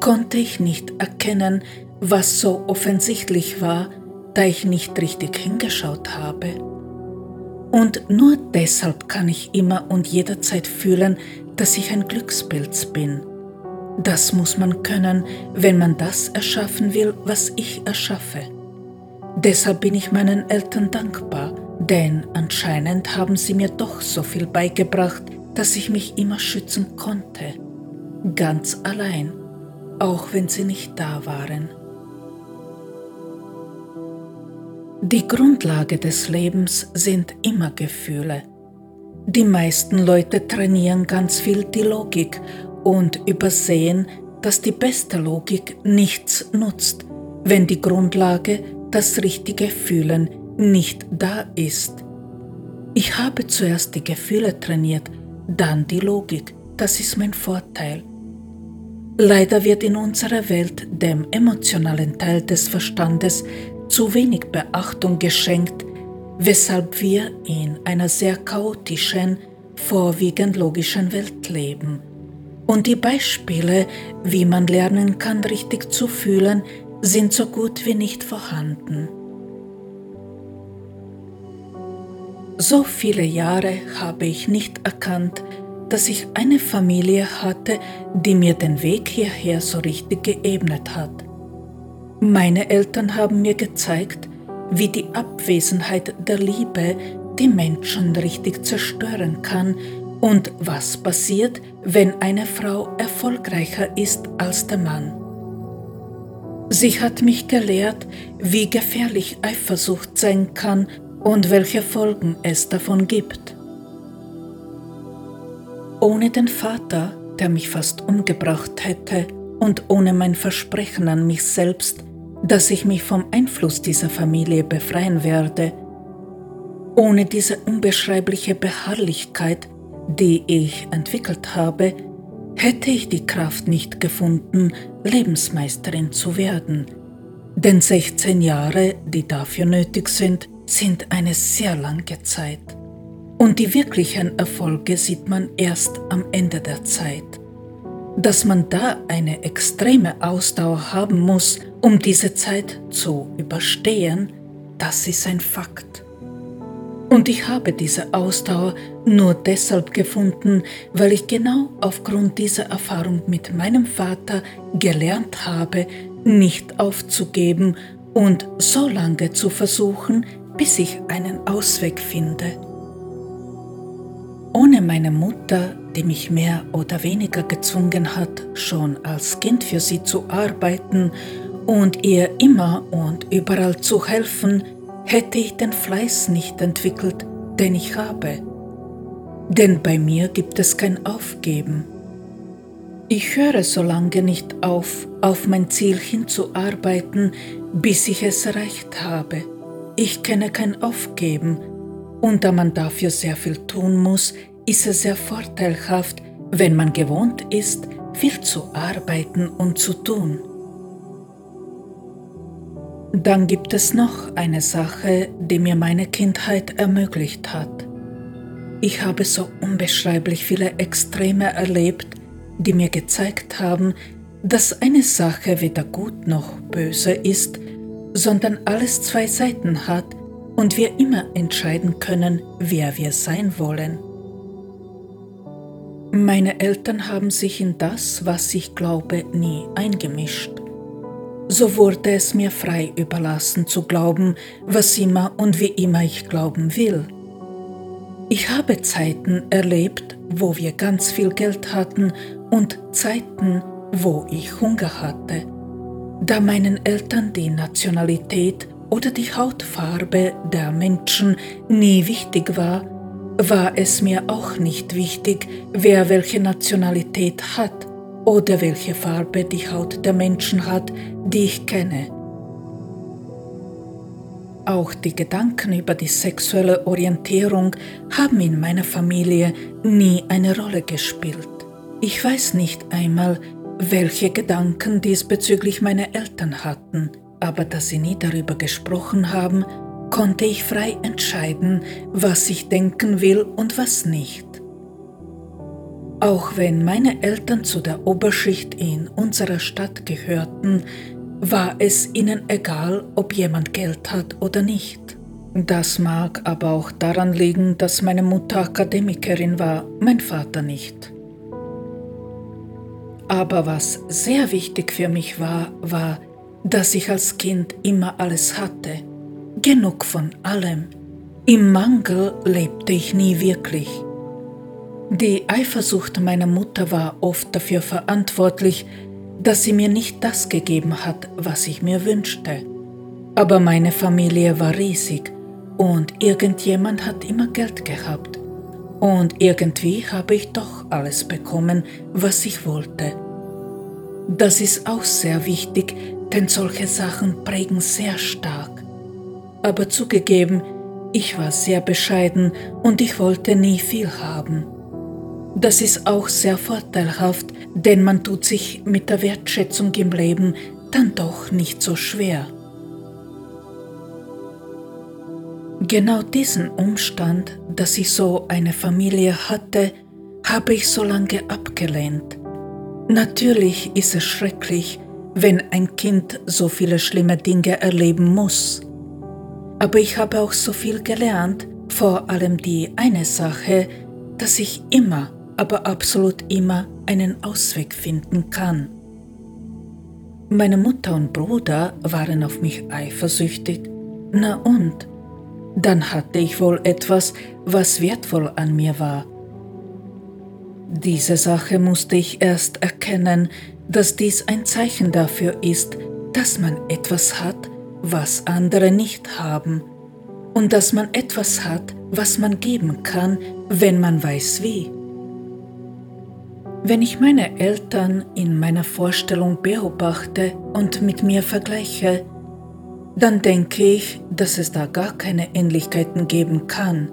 konnte ich nicht erkennen, was so offensichtlich war, da ich nicht richtig hingeschaut habe. Und nur deshalb kann ich immer und jederzeit fühlen, dass ich ein Glückspilz bin das muss man können, wenn man das erschaffen will, was ich erschaffe. Deshalb bin ich meinen Eltern dankbar, denn anscheinend haben sie mir doch so viel beigebracht, dass ich mich immer schützen konnte. Ganz allein, auch wenn sie nicht da waren. Die Grundlage des Lebens sind immer Gefühle. Die meisten Leute trainieren ganz viel die Logik und übersehen, dass die beste Logik nichts nutzt, wenn die Grundlage, das richtige Fühlen, nicht da ist. Ich habe zuerst die Gefühle trainiert, dann die Logik, das ist mein Vorteil. Leider wird in unserer Welt dem emotionalen Teil des Verstandes zu wenig Beachtung geschenkt, weshalb wir in einer sehr chaotischen, vorwiegend logischen Welt leben. Und die Beispiele, wie man lernen kann, richtig zu fühlen, sind so gut wie nicht vorhanden. So viele Jahre habe ich nicht erkannt, dass ich eine Familie hatte, die mir den Weg hierher so richtig geebnet hat. Meine Eltern haben mir gezeigt, wie die Abwesenheit der Liebe die Menschen richtig zerstören kann und was passiert, wenn eine Frau erfolgreicher ist als der Mann? Sie hat mich gelehrt, wie gefährlich Eifersucht sein kann und welche Folgen es davon gibt. Ohne den Vater, der mich fast umgebracht hätte, und ohne mein Versprechen an mich selbst, dass ich mich vom Einfluss dieser Familie befreien werde, ohne diese unbeschreibliche Beharrlichkeit, die ich entwickelt habe, hätte ich die Kraft nicht gefunden, Lebensmeisterin zu werden. Denn 16 Jahre, die dafür nötig sind, sind eine sehr lange Zeit. Und die wirklichen Erfolge sieht man erst am Ende der Zeit. Dass man da eine extreme Ausdauer haben muss, um diese Zeit zu überstehen, das ist ein Fakt. Und ich habe diese Ausdauer nur deshalb gefunden, weil ich genau aufgrund dieser Erfahrung mit meinem Vater gelernt habe, nicht aufzugeben und so lange zu versuchen, bis ich einen Ausweg finde. Ohne meine Mutter, die mich mehr oder weniger gezwungen hat, schon als Kind für sie zu arbeiten und ihr immer und überall zu helfen, hätte ich den Fleiß nicht entwickelt, den ich habe. Denn bei mir gibt es kein Aufgeben. Ich höre so lange nicht auf, auf mein Ziel hinzuarbeiten, bis ich es erreicht habe. Ich kenne kein Aufgeben, und da man dafür sehr viel tun muss, ist es sehr vorteilhaft, wenn man gewohnt ist, viel zu arbeiten und zu tun. Dann gibt es noch eine Sache, die mir meine Kindheit ermöglicht hat. Ich habe so unbeschreiblich viele Extreme erlebt, die mir gezeigt haben, dass eine Sache weder gut noch böse ist, sondern alles zwei Seiten hat und wir immer entscheiden können, wer wir sein wollen. Meine Eltern haben sich in das, was ich glaube, nie eingemischt so wurde es mir frei überlassen zu glauben, was immer und wie immer ich glauben will. Ich habe Zeiten erlebt, wo wir ganz viel Geld hatten und Zeiten, wo ich Hunger hatte. Da meinen Eltern die Nationalität oder die Hautfarbe der Menschen nie wichtig war, war es mir auch nicht wichtig, wer welche Nationalität hat oder welche Farbe die Haut der Menschen hat, die ich kenne. Auch die Gedanken über die sexuelle Orientierung haben in meiner Familie nie eine Rolle gespielt. Ich weiß nicht einmal, welche Gedanken diesbezüglich meine Eltern hatten, aber da sie nie darüber gesprochen haben, konnte ich frei entscheiden, was ich denken will und was nicht. Auch wenn meine Eltern zu der Oberschicht in unserer Stadt gehörten, war es ihnen egal, ob jemand Geld hat oder nicht. Das mag aber auch daran liegen, dass meine Mutter Akademikerin war, mein Vater nicht. Aber was sehr wichtig für mich war, war, dass ich als Kind immer alles hatte, genug von allem. Im Mangel lebte ich nie wirklich. Die Eifersucht meiner Mutter war oft dafür verantwortlich, dass sie mir nicht das gegeben hat, was ich mir wünschte. Aber meine Familie war riesig und irgendjemand hat immer Geld gehabt. Und irgendwie habe ich doch alles bekommen, was ich wollte. Das ist auch sehr wichtig, denn solche Sachen prägen sehr stark. Aber zugegeben, ich war sehr bescheiden und ich wollte nie viel haben. Das ist auch sehr vorteilhaft, denn man tut sich mit der Wertschätzung im Leben dann doch nicht so schwer. Genau diesen Umstand, dass ich so eine Familie hatte, habe ich so lange abgelehnt. Natürlich ist es schrecklich, wenn ein Kind so viele schlimme Dinge erleben muss. Aber ich habe auch so viel gelernt, vor allem die eine Sache, dass ich immer aber absolut immer einen Ausweg finden kann. Meine Mutter und Bruder waren auf mich eifersüchtig. Na und? Dann hatte ich wohl etwas, was wertvoll an mir war. Diese Sache musste ich erst erkennen, dass dies ein Zeichen dafür ist, dass man etwas hat, was andere nicht haben und dass man etwas hat, was man geben kann, wenn man weiß wie. Wenn ich meine Eltern in meiner Vorstellung beobachte und mit mir vergleiche, dann denke ich, dass es da gar keine Ähnlichkeiten geben kann,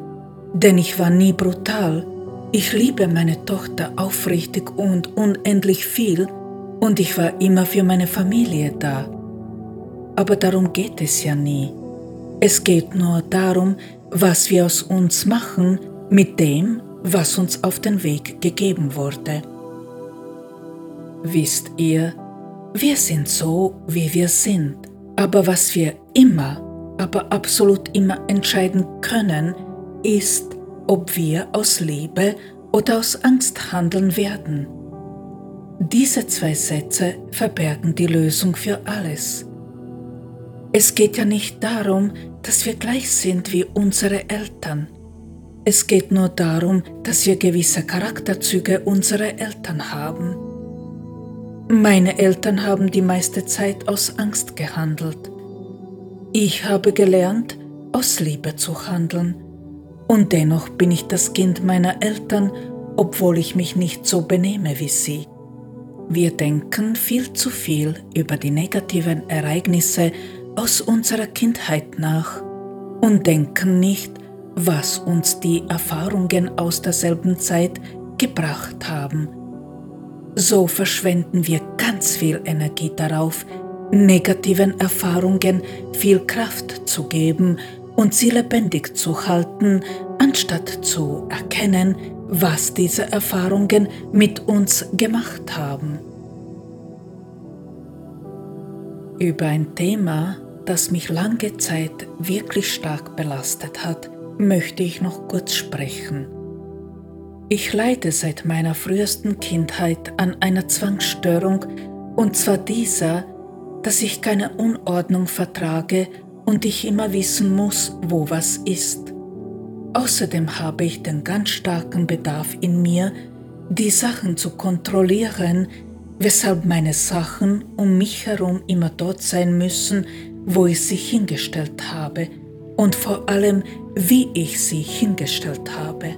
denn ich war nie brutal. Ich liebe meine Tochter aufrichtig und unendlich viel und ich war immer für meine Familie da. Aber darum geht es ja nie. Es geht nur darum, was wir aus uns machen mit dem, was uns auf den Weg gegeben wurde. Wisst ihr, wir sind so, wie wir sind, aber was wir immer, aber absolut immer entscheiden können, ist, ob wir aus Liebe oder aus Angst handeln werden. Diese zwei Sätze verbergen die Lösung für alles. Es geht ja nicht darum, dass wir gleich sind wie unsere Eltern. Es geht nur darum, dass wir gewisse Charakterzüge unserer Eltern haben. Meine Eltern haben die meiste Zeit aus Angst gehandelt. Ich habe gelernt, aus Liebe zu handeln. Und dennoch bin ich das Kind meiner Eltern, obwohl ich mich nicht so benehme wie sie. Wir denken viel zu viel über die negativen Ereignisse aus unserer Kindheit nach und denken nicht, was uns die Erfahrungen aus derselben Zeit gebracht haben. So verschwenden wir ganz viel Energie darauf, negativen Erfahrungen viel Kraft zu geben und sie lebendig zu halten, anstatt zu erkennen, was diese Erfahrungen mit uns gemacht haben. Über ein Thema, das mich lange Zeit wirklich stark belastet hat, möchte ich noch kurz sprechen. Ich leide seit meiner frühesten Kindheit an einer Zwangsstörung, und zwar dieser, dass ich keine Unordnung vertrage und ich immer wissen muss, wo was ist. Außerdem habe ich den ganz starken Bedarf in mir, die Sachen zu kontrollieren, weshalb meine Sachen um mich herum immer dort sein müssen, wo ich sie hingestellt habe und vor allem, wie ich sie hingestellt habe.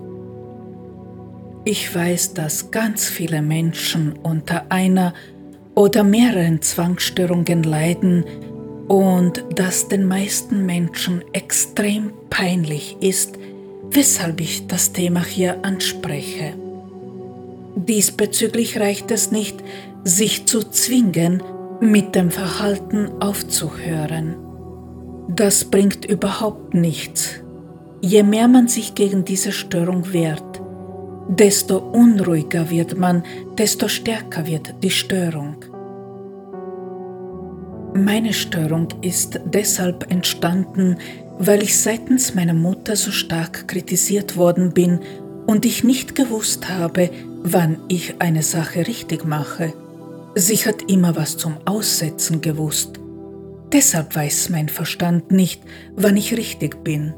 Ich weiß, dass ganz viele Menschen unter einer oder mehreren Zwangsstörungen leiden und dass den meisten Menschen extrem peinlich ist, weshalb ich das Thema hier anspreche. Diesbezüglich reicht es nicht, sich zu zwingen, mit dem Verhalten aufzuhören. Das bringt überhaupt nichts. Je mehr man sich gegen diese Störung wehrt, desto unruhiger wird man, desto stärker wird die Störung. Meine Störung ist deshalb entstanden, weil ich seitens meiner Mutter so stark kritisiert worden bin und ich nicht gewusst habe, wann ich eine Sache richtig mache. Sie hat immer was zum Aussetzen gewusst. Deshalb weiß mein Verstand nicht, wann ich richtig bin.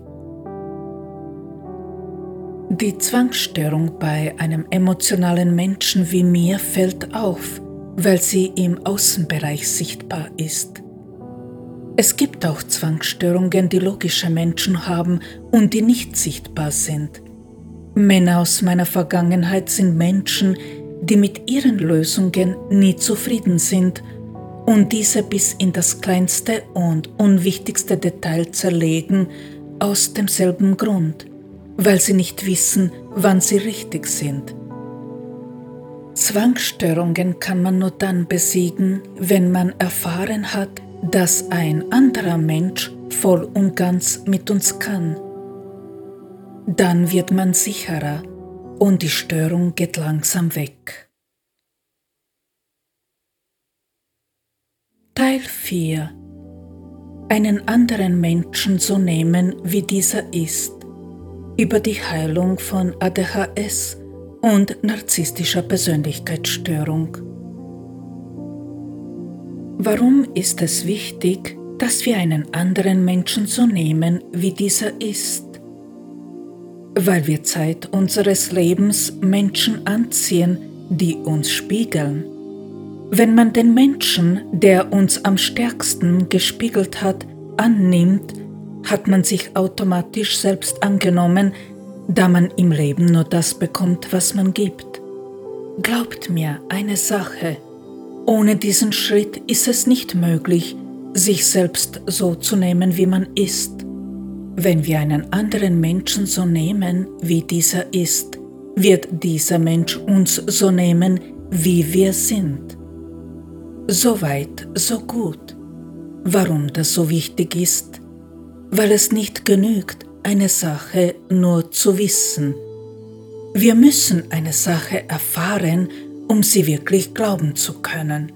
Die Zwangsstörung bei einem emotionalen Menschen wie mir fällt auf, weil sie im Außenbereich sichtbar ist. Es gibt auch Zwangsstörungen, die logische Menschen haben und die nicht sichtbar sind. Männer aus meiner Vergangenheit sind Menschen, die mit ihren Lösungen nie zufrieden sind und diese bis in das kleinste und unwichtigste Detail zerlegen aus demselben Grund weil sie nicht wissen, wann sie richtig sind. Zwangsstörungen kann man nur dann besiegen, wenn man erfahren hat, dass ein anderer Mensch voll und ganz mit uns kann. Dann wird man sicherer und die Störung geht langsam weg. Teil 4 Einen anderen Menschen so nehmen, wie dieser ist über die Heilung von ADHS und narzisstischer Persönlichkeitsstörung. Warum ist es wichtig, dass wir einen anderen Menschen so nehmen, wie dieser ist? Weil wir Zeit unseres Lebens Menschen anziehen, die uns spiegeln. Wenn man den Menschen, der uns am stärksten gespiegelt hat, annimmt, hat man sich automatisch selbst angenommen, da man im Leben nur das bekommt, was man gibt. Glaubt mir eine Sache, ohne diesen Schritt ist es nicht möglich, sich selbst so zu nehmen, wie man ist. Wenn wir einen anderen Menschen so nehmen, wie dieser ist, wird dieser Mensch uns so nehmen, wie wir sind. So weit, so gut. Warum das so wichtig ist? Weil es nicht genügt, eine Sache nur zu wissen. Wir müssen eine Sache erfahren, um sie wirklich glauben zu können.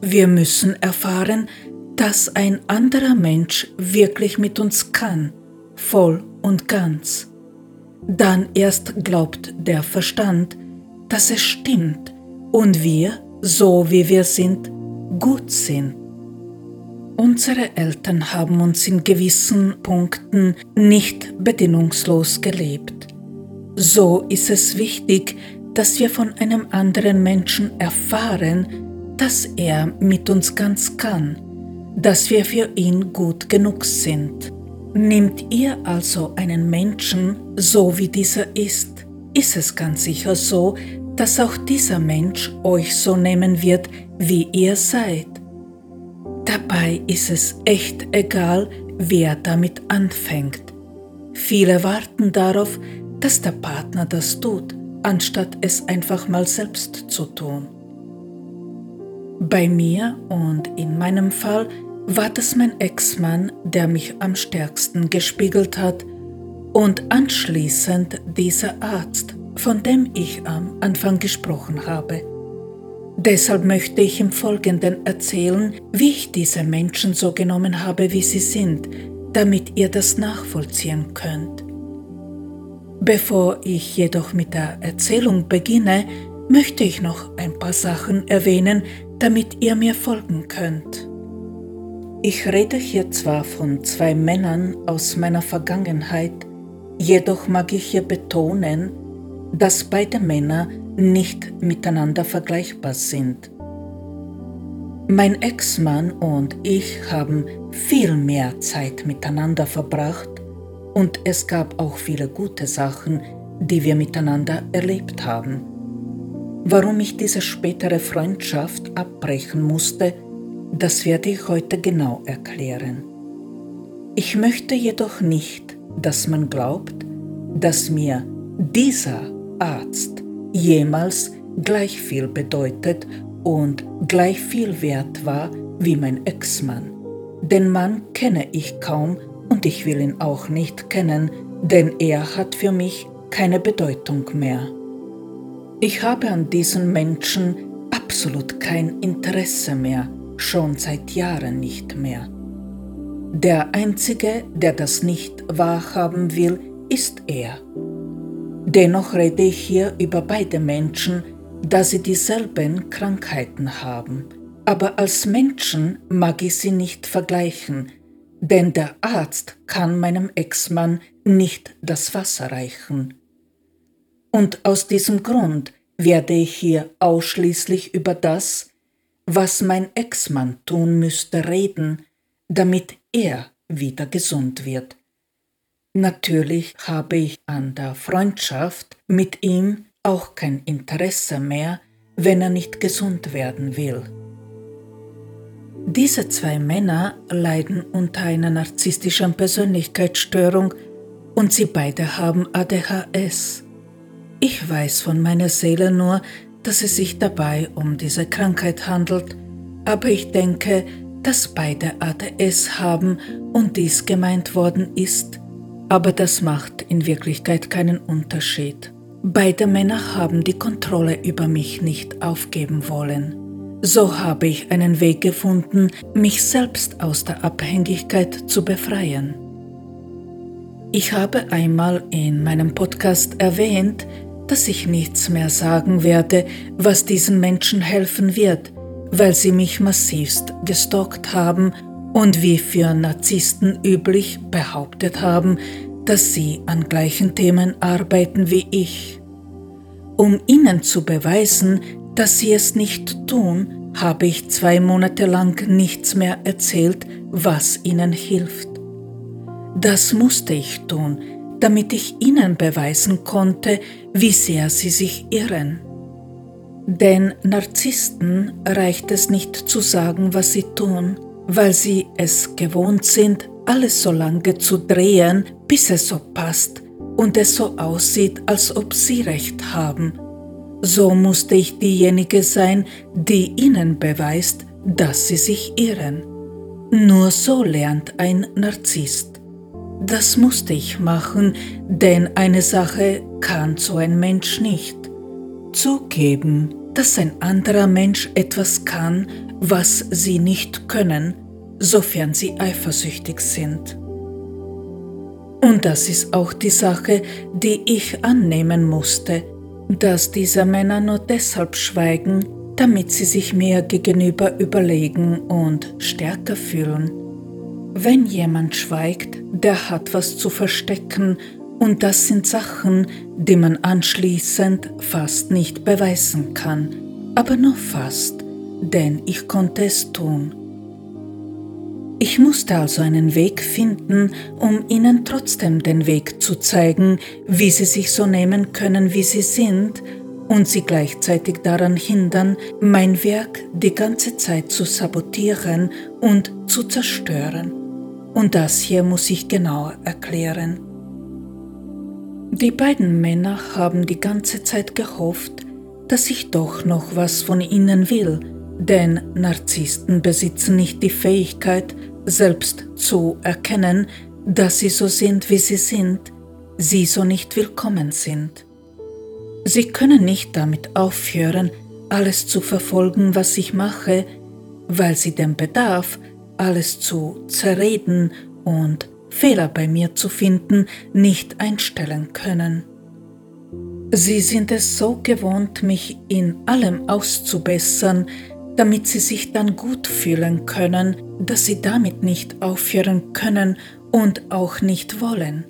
Wir müssen erfahren, dass ein anderer Mensch wirklich mit uns kann, voll und ganz. Dann erst glaubt der Verstand, dass es stimmt und wir, so wie wir sind, gut sind. Unsere Eltern haben uns in gewissen Punkten nicht bedingungslos gelebt. So ist es wichtig, dass wir von einem anderen Menschen erfahren, dass er mit uns ganz kann, dass wir für ihn gut genug sind. Nehmt ihr also einen Menschen so wie dieser ist, ist es ganz sicher so, dass auch dieser Mensch euch so nehmen wird, wie ihr seid. Dabei ist es echt egal, wer damit anfängt. Viele warten darauf, dass der Partner das tut, anstatt es einfach mal selbst zu tun. Bei mir und in meinem Fall war das mein Ex-Mann, der mich am stärksten gespiegelt hat und anschließend dieser Arzt, von dem ich am Anfang gesprochen habe. Deshalb möchte ich im Folgenden erzählen, wie ich diese Menschen so genommen habe, wie sie sind, damit ihr das nachvollziehen könnt. Bevor ich jedoch mit der Erzählung beginne, möchte ich noch ein paar Sachen erwähnen, damit ihr mir folgen könnt. Ich rede hier zwar von zwei Männern aus meiner Vergangenheit, jedoch mag ich hier betonen, dass beide Männer nicht miteinander vergleichbar sind. Mein Ex-Mann und ich haben viel mehr Zeit miteinander verbracht und es gab auch viele gute Sachen, die wir miteinander erlebt haben. Warum ich diese spätere Freundschaft abbrechen musste, das werde ich heute genau erklären. Ich möchte jedoch nicht, dass man glaubt, dass mir dieser Arzt jemals gleich viel bedeutet und gleich viel wert war wie mein Ex-Mann. Den Mann kenne ich kaum und ich will ihn auch nicht kennen, denn er hat für mich keine Bedeutung mehr. Ich habe an diesen Menschen absolut kein Interesse mehr, schon seit Jahren nicht mehr. Der Einzige, der das nicht wahrhaben will, ist er. Dennoch rede ich hier über beide Menschen, da sie dieselben Krankheiten haben. Aber als Menschen mag ich sie nicht vergleichen, denn der Arzt kann meinem Ex-Mann nicht das Wasser reichen. Und aus diesem Grund werde ich hier ausschließlich über das, was mein Ex-Mann tun müsste, reden, damit er wieder gesund wird. Natürlich habe ich an der Freundschaft mit ihm auch kein Interesse mehr, wenn er nicht gesund werden will. Diese zwei Männer leiden unter einer narzisstischen Persönlichkeitsstörung und sie beide haben ADHS. Ich weiß von meiner Seele nur, dass es sich dabei um diese Krankheit handelt, aber ich denke, dass beide ADS haben und dies gemeint worden ist, aber das macht in Wirklichkeit keinen Unterschied. Beide Männer haben die Kontrolle über mich nicht aufgeben wollen. So habe ich einen Weg gefunden, mich selbst aus der Abhängigkeit zu befreien. Ich habe einmal in meinem Podcast erwähnt, dass ich nichts mehr sagen werde, was diesen Menschen helfen wird, weil sie mich massivst gestalkt haben und wie für Narzissten üblich behauptet haben, dass sie an gleichen Themen arbeiten wie ich. Um ihnen zu beweisen, dass sie es nicht tun, habe ich zwei Monate lang nichts mehr erzählt, was ihnen hilft. das musste ich tun, damit ich ihnen beweisen konnte, wie sehr sie sich irren. Denn Narzissten reicht es nicht zu sagen, was sie tun, weil sie es gewohnt sind, alles so lange zu drehen, bis es so passt und es so aussieht, als ob sie recht haben. So musste ich diejenige sein, die ihnen beweist, dass sie sich irren. Nur so lernt ein Narzisst. Das musste ich machen, denn eine Sache kann so ein Mensch nicht. Zugeben, dass ein anderer Mensch etwas kann, was sie nicht können, sofern sie eifersüchtig sind. Und das ist auch die Sache, die ich annehmen musste, dass diese Männer nur deshalb schweigen, damit sie sich mir gegenüber überlegen und stärker fühlen. Wenn jemand schweigt, der hat was zu verstecken und das sind Sachen, die man anschließend fast nicht beweisen kann, aber nur fast, denn ich konnte es tun. Ich musste also einen Weg finden, um ihnen trotzdem den Weg zu zeigen, wie sie sich so nehmen können, wie sie sind, und sie gleichzeitig daran hindern, mein Werk die ganze Zeit zu sabotieren und zu zerstören. Und das hier muss ich genauer erklären. Die beiden Männer haben die ganze Zeit gehofft, dass ich doch noch was von ihnen will, denn Narzissten besitzen nicht die Fähigkeit, selbst zu erkennen, dass sie so sind, wie sie sind, sie so nicht willkommen sind. Sie können nicht damit aufhören, alles zu verfolgen, was ich mache, weil sie den Bedarf, alles zu zerreden und Fehler bei mir zu finden, nicht einstellen können. Sie sind es so gewohnt, mich in allem auszubessern, damit sie sich dann gut fühlen können, dass sie damit nicht aufhören können und auch nicht wollen.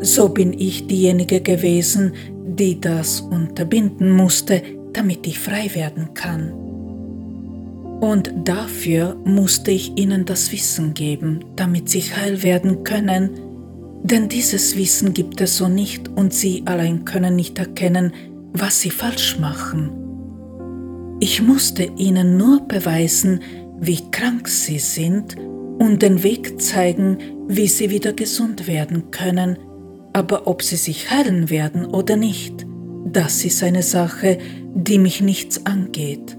So bin ich diejenige gewesen, die das unterbinden musste, damit ich frei werden kann. Und dafür musste ich ihnen das Wissen geben, damit sie heil werden können, denn dieses Wissen gibt es so nicht und sie allein können nicht erkennen, was sie falsch machen. Ich musste ihnen nur beweisen, wie krank sie sind und den Weg zeigen, wie sie wieder gesund werden können, aber ob sie sich heilen werden oder nicht, das ist eine Sache, die mich nichts angeht.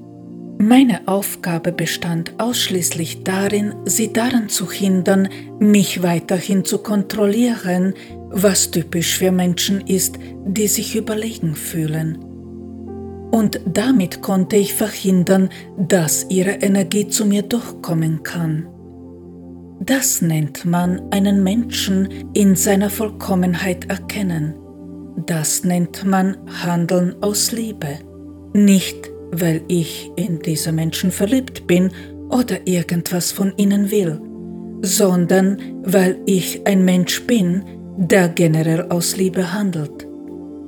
Meine Aufgabe bestand ausschließlich darin, sie daran zu hindern, mich weiterhin zu kontrollieren, was typisch für Menschen ist, die sich überlegen fühlen und damit konnte ich verhindern, dass ihre Energie zu mir durchkommen kann. Das nennt man einen Menschen in seiner Vollkommenheit erkennen. Das nennt man Handeln aus Liebe. Nicht, weil ich in diese Menschen verliebt bin oder irgendwas von ihnen will, sondern weil ich ein Mensch bin, der generell aus Liebe handelt.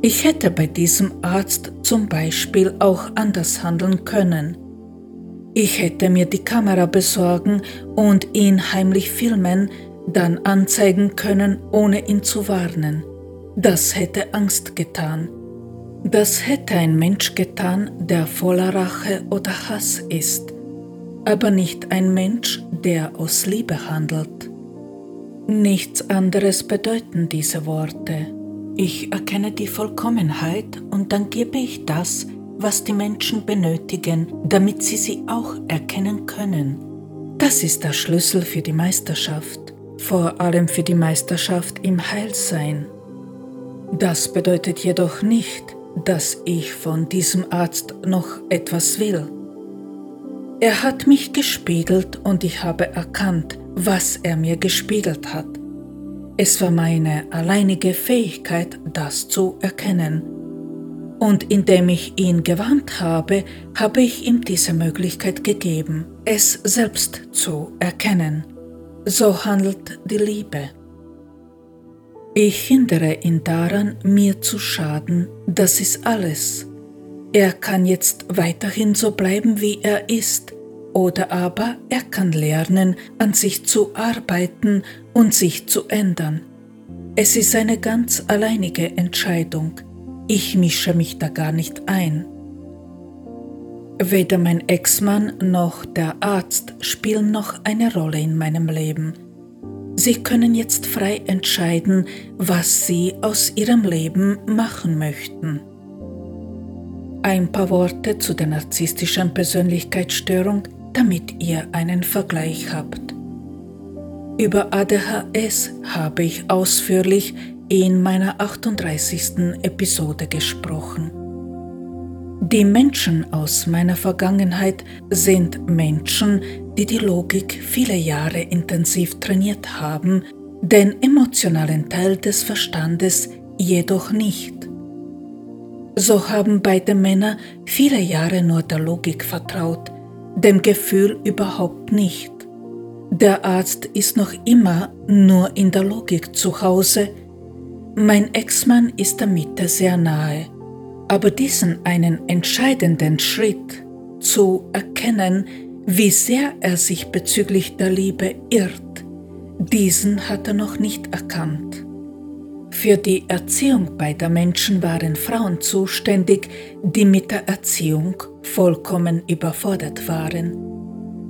Ich hätte bei diesem Arzt zum Beispiel auch anders handeln können. Ich hätte mir die Kamera besorgen und ihn heimlich filmen, dann anzeigen können, ohne ihn zu warnen. Das hätte Angst getan. Das hätte ein Mensch getan, der voller Rache oder Hass ist, aber nicht ein Mensch, der aus Liebe handelt. Nichts anderes bedeuten diese Worte. Ich erkenne die Vollkommenheit und dann gebe ich das, was die Menschen benötigen, damit sie sie auch erkennen können. Das ist der Schlüssel für die Meisterschaft, vor allem für die Meisterschaft im Heilsein. Das bedeutet jedoch nicht, dass ich von diesem Arzt noch etwas will. Er hat mich gespiegelt und ich habe erkannt, was er mir gespiegelt hat. Es war meine alleinige Fähigkeit, das zu erkennen. Und indem ich ihn gewarnt habe, habe ich ihm diese Möglichkeit gegeben, es selbst zu erkennen. So handelt die Liebe. Ich hindere ihn daran, mir zu schaden, das ist alles. Er kann jetzt weiterhin so bleiben, wie er ist, oder aber er kann lernen, an sich zu arbeiten und sich zu ändern. Es ist eine ganz alleinige Entscheidung. Ich mische mich da gar nicht ein. Weder mein Ex-Mann noch der Arzt spielen noch eine Rolle in meinem Leben. Sie können jetzt frei entscheiden, was Sie aus Ihrem Leben machen möchten. Ein paar Worte zu der narzisstischen Persönlichkeitsstörung, damit ihr einen Vergleich habt. Über ADHS habe ich ausführlich in meiner 38. Episode gesprochen. Die Menschen aus meiner Vergangenheit sind Menschen, die die Logik viele Jahre intensiv trainiert haben, den emotionalen Teil des Verstandes jedoch nicht. So haben beide Männer viele Jahre nur der Logik vertraut, dem Gefühl überhaupt nicht. Der Arzt ist noch immer nur in der Logik zu Hause. Mein Ex-Mann ist der Mitte sehr nahe. Aber diesen einen entscheidenden Schritt zu erkennen, wie sehr er sich bezüglich der Liebe irrt, diesen hat er noch nicht erkannt. Für die Erziehung beider Menschen waren Frauen zuständig, die mit der Erziehung vollkommen überfordert waren.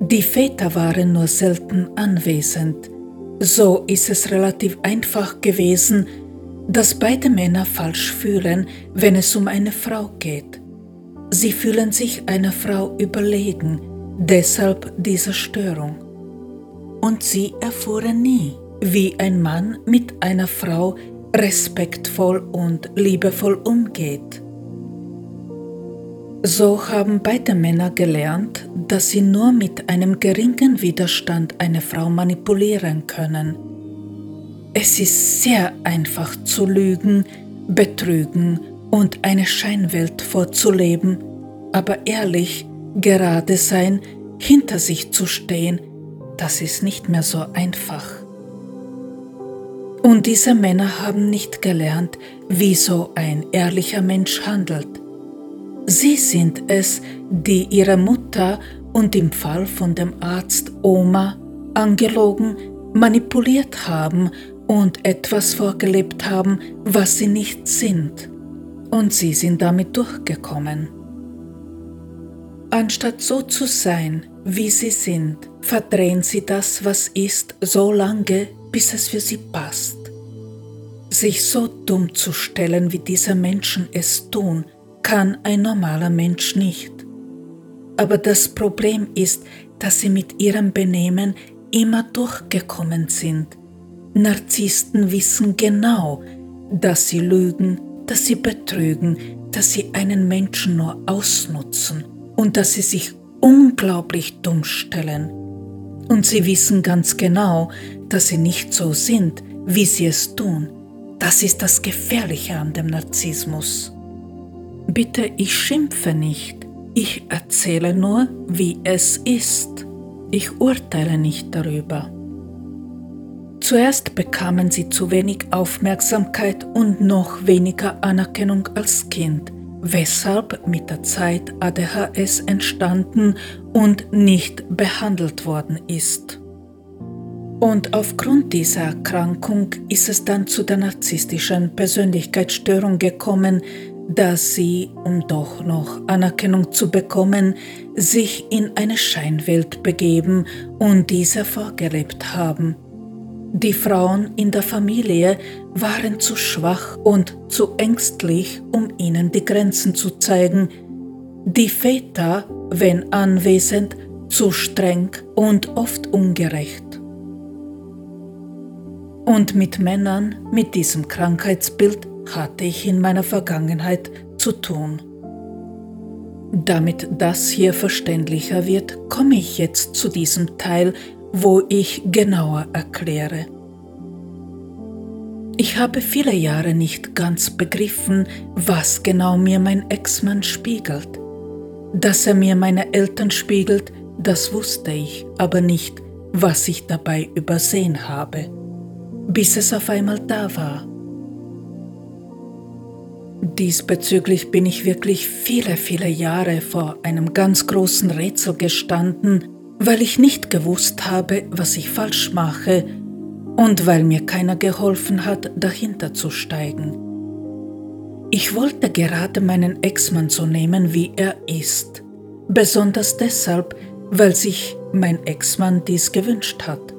Die Väter waren nur selten anwesend. So ist es relativ einfach gewesen, dass beide Männer falsch fühlen, wenn es um eine Frau geht. Sie fühlen sich einer Frau überlegen, deshalb diese Störung. Und sie erfuhren nie, wie ein Mann mit einer Frau respektvoll und liebevoll umgeht. So haben beide Männer gelernt, dass sie nur mit einem geringen Widerstand eine Frau manipulieren können. Es ist sehr einfach zu lügen, betrügen und eine Scheinwelt vorzuleben, aber ehrlich, gerade sein, hinter sich zu stehen, das ist nicht mehr so einfach. Und diese Männer haben nicht gelernt, wie so ein ehrlicher Mensch handelt. Sie sind es, die ihre Mutter und im Fall von dem Arzt Oma angelogen, manipuliert haben und etwas vorgelebt haben, was sie nicht sind. Und sie sind damit durchgekommen. Anstatt so zu sein, wie sie sind, verdrehen sie das, was ist, so lange, bis es für sie passt. Sich so dumm zu stellen, wie diese Menschen es tun, kann ein normaler Mensch nicht. Aber das Problem ist, dass sie mit ihrem Benehmen immer durchgekommen sind. Narzissten wissen genau, dass sie lügen, dass sie betrügen, dass sie einen Menschen nur ausnutzen und dass sie sich unglaublich dumm stellen. Und sie wissen ganz genau, dass sie nicht so sind, wie sie es tun. Das ist das Gefährliche an dem Narzissmus. Bitte, ich schimpfe nicht, ich erzähle nur, wie es ist. Ich urteile nicht darüber. Zuerst bekamen sie zu wenig Aufmerksamkeit und noch weniger Anerkennung als Kind, weshalb mit der Zeit ADHS entstanden und nicht behandelt worden ist. Und aufgrund dieser Erkrankung ist es dann zu der narzisstischen Persönlichkeitsstörung gekommen, dass sie, um doch noch Anerkennung zu bekommen, sich in eine Scheinwelt begeben und diese vorgelebt haben. Die Frauen in der Familie waren zu schwach und zu ängstlich, um ihnen die Grenzen zu zeigen. Die Väter, wenn anwesend, zu streng und oft ungerecht. Und mit Männern mit diesem Krankheitsbild hatte ich in meiner Vergangenheit zu tun. Damit das hier verständlicher wird, komme ich jetzt zu diesem Teil, wo ich genauer erkläre. Ich habe viele Jahre nicht ganz begriffen, was genau mir mein Ex-Mann spiegelt. Dass er mir meine Eltern spiegelt, das wusste ich, aber nicht, was ich dabei übersehen habe bis es auf einmal da war. Diesbezüglich bin ich wirklich viele, viele Jahre vor einem ganz großen Rätsel gestanden, weil ich nicht gewusst habe, was ich falsch mache und weil mir keiner geholfen hat, dahinter zu steigen. Ich wollte gerade meinen Ex-Mann so nehmen, wie er ist, besonders deshalb, weil sich mein Ex-Mann dies gewünscht hat.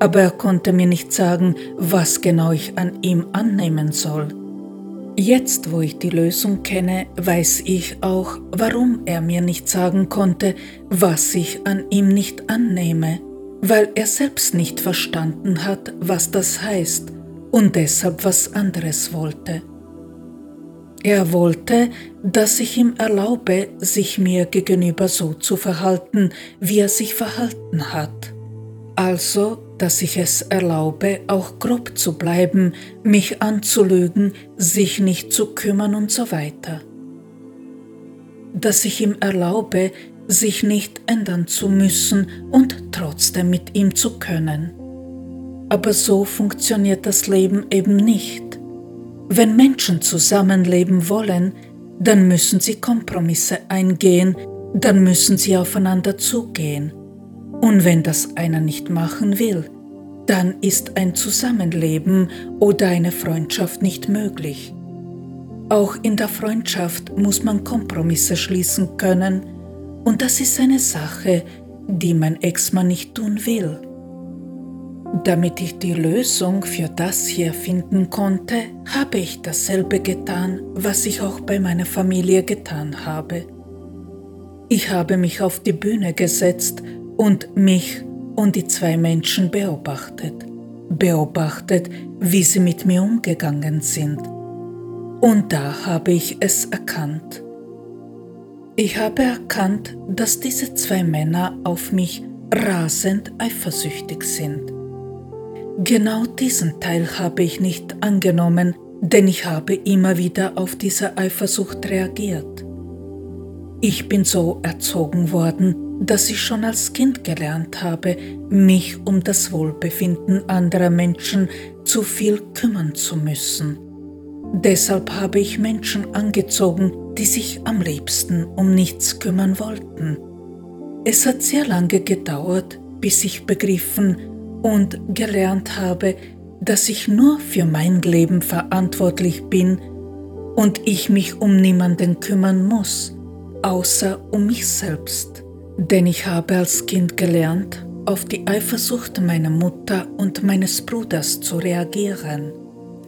Aber er konnte mir nicht sagen, was genau ich an ihm annehmen soll. Jetzt, wo ich die Lösung kenne, weiß ich auch, warum er mir nicht sagen konnte, was ich an ihm nicht annehme, weil er selbst nicht verstanden hat, was das heißt und deshalb was anderes wollte. Er wollte, dass ich ihm erlaube, sich mir gegenüber so zu verhalten, wie er sich verhalten hat. Also dass ich es erlaube, auch grob zu bleiben, mich anzulügen, sich nicht zu kümmern und so weiter. Dass ich ihm erlaube, sich nicht ändern zu müssen und trotzdem mit ihm zu können. Aber so funktioniert das Leben eben nicht. Wenn Menschen zusammenleben wollen, dann müssen sie Kompromisse eingehen, dann müssen sie aufeinander zugehen. Und wenn das einer nicht machen will, dann ist ein Zusammenleben oder eine Freundschaft nicht möglich. Auch in der Freundschaft muss man Kompromisse schließen können und das ist eine Sache, die mein Ex-Mann nicht tun will. Damit ich die Lösung für das hier finden konnte, habe ich dasselbe getan, was ich auch bei meiner Familie getan habe. Ich habe mich auf die Bühne gesetzt und mich und die zwei Menschen beobachtet, beobachtet, wie sie mit mir umgegangen sind. Und da habe ich es erkannt. Ich habe erkannt, dass diese zwei Männer auf mich rasend eifersüchtig sind. Genau diesen Teil habe ich nicht angenommen, denn ich habe immer wieder auf diese Eifersucht reagiert. Ich bin so erzogen worden, dass ich schon als Kind gelernt habe, mich um das Wohlbefinden anderer Menschen zu viel kümmern zu müssen. Deshalb habe ich Menschen angezogen, die sich am liebsten um nichts kümmern wollten. Es hat sehr lange gedauert, bis ich begriffen und gelernt habe, dass ich nur für mein Leben verantwortlich bin und ich mich um niemanden kümmern muss, außer um mich selbst. Denn ich habe als Kind gelernt, auf die Eifersucht meiner Mutter und meines Bruders zu reagieren.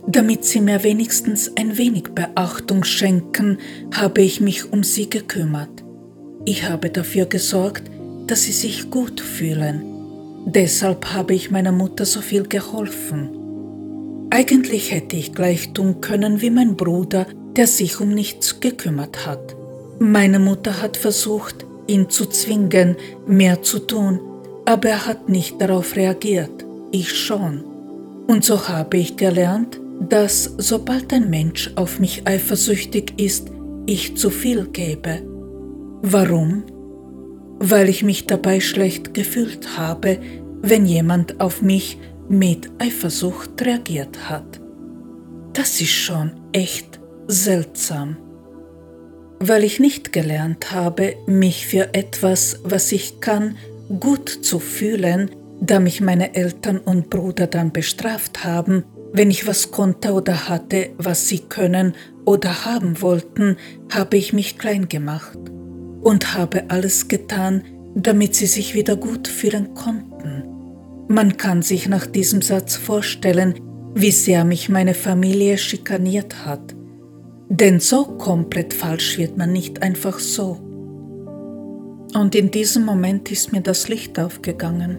Damit sie mir wenigstens ein wenig Beachtung schenken, habe ich mich um sie gekümmert. Ich habe dafür gesorgt, dass sie sich gut fühlen. Deshalb habe ich meiner Mutter so viel geholfen. Eigentlich hätte ich gleich tun können wie mein Bruder, der sich um nichts gekümmert hat. Meine Mutter hat versucht, ihn zu zwingen, mehr zu tun, aber er hat nicht darauf reagiert, ich schon. Und so habe ich gelernt, dass sobald ein Mensch auf mich eifersüchtig ist, ich zu viel gebe. Warum? Weil ich mich dabei schlecht gefühlt habe, wenn jemand auf mich mit Eifersucht reagiert hat. Das ist schon echt seltsam weil ich nicht gelernt habe, mich für etwas, was ich kann, gut zu fühlen, da mich meine Eltern und Bruder dann bestraft haben, wenn ich was konnte oder hatte, was sie können oder haben wollten, habe ich mich klein gemacht und habe alles getan, damit sie sich wieder gut fühlen konnten. Man kann sich nach diesem Satz vorstellen, wie sehr mich meine Familie schikaniert hat denn so komplett falsch wird man nicht einfach so. Und in diesem Moment ist mir das Licht aufgegangen.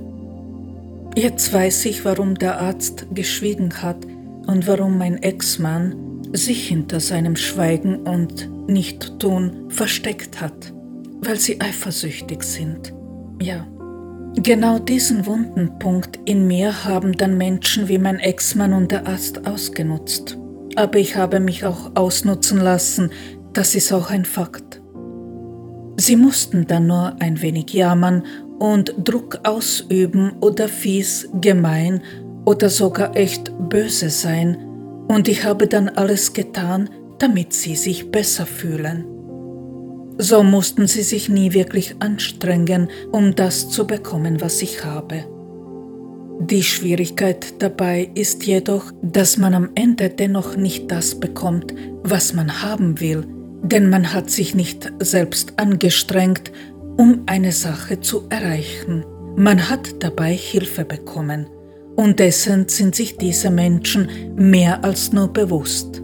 Jetzt weiß ich, warum der Arzt geschwiegen hat und warum mein Ex-Mann sich hinter seinem Schweigen und Nicht-Tun versteckt hat, weil sie eifersüchtig sind. Ja, genau diesen wunden Punkt in mir haben dann Menschen wie mein Ex-Mann und der Arzt ausgenutzt aber ich habe mich auch ausnutzen lassen, das ist auch ein Fakt. Sie mussten dann nur ein wenig jammern und Druck ausüben oder fies, gemein oder sogar echt böse sein, und ich habe dann alles getan, damit sie sich besser fühlen. So mussten sie sich nie wirklich anstrengen, um das zu bekommen, was ich habe. Die Schwierigkeit dabei ist jedoch, dass man am Ende dennoch nicht das bekommt, was man haben will, denn man hat sich nicht selbst angestrengt, um eine Sache zu erreichen. Man hat dabei Hilfe bekommen und dessen sind sich diese Menschen mehr als nur bewusst.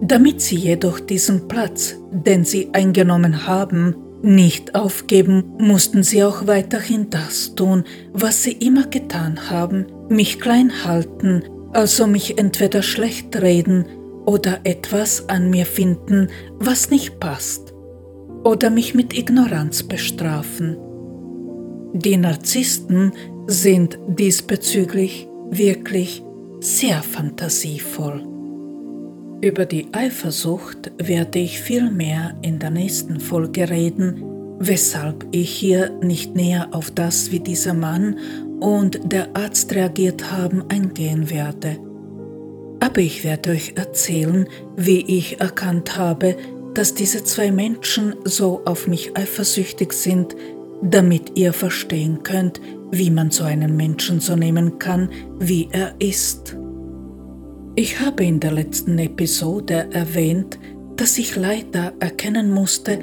Damit sie jedoch diesen Platz, den sie eingenommen haben, nicht aufgeben, mussten sie auch weiterhin das tun, was sie immer getan haben, mich klein halten, also mich entweder schlecht reden oder etwas an mir finden, was nicht passt, oder mich mit Ignoranz bestrafen. Die Narzissten sind diesbezüglich wirklich sehr fantasievoll. Über die Eifersucht werde ich viel mehr in der nächsten Folge reden, weshalb ich hier nicht näher auf das, wie dieser Mann und der Arzt reagiert haben, eingehen werde. Aber ich werde euch erzählen, wie ich erkannt habe, dass diese zwei Menschen so auf mich eifersüchtig sind, damit ihr verstehen könnt, wie man so einen Menschen so nehmen kann, wie er ist. Ich habe in der letzten Episode erwähnt, dass ich leider erkennen musste,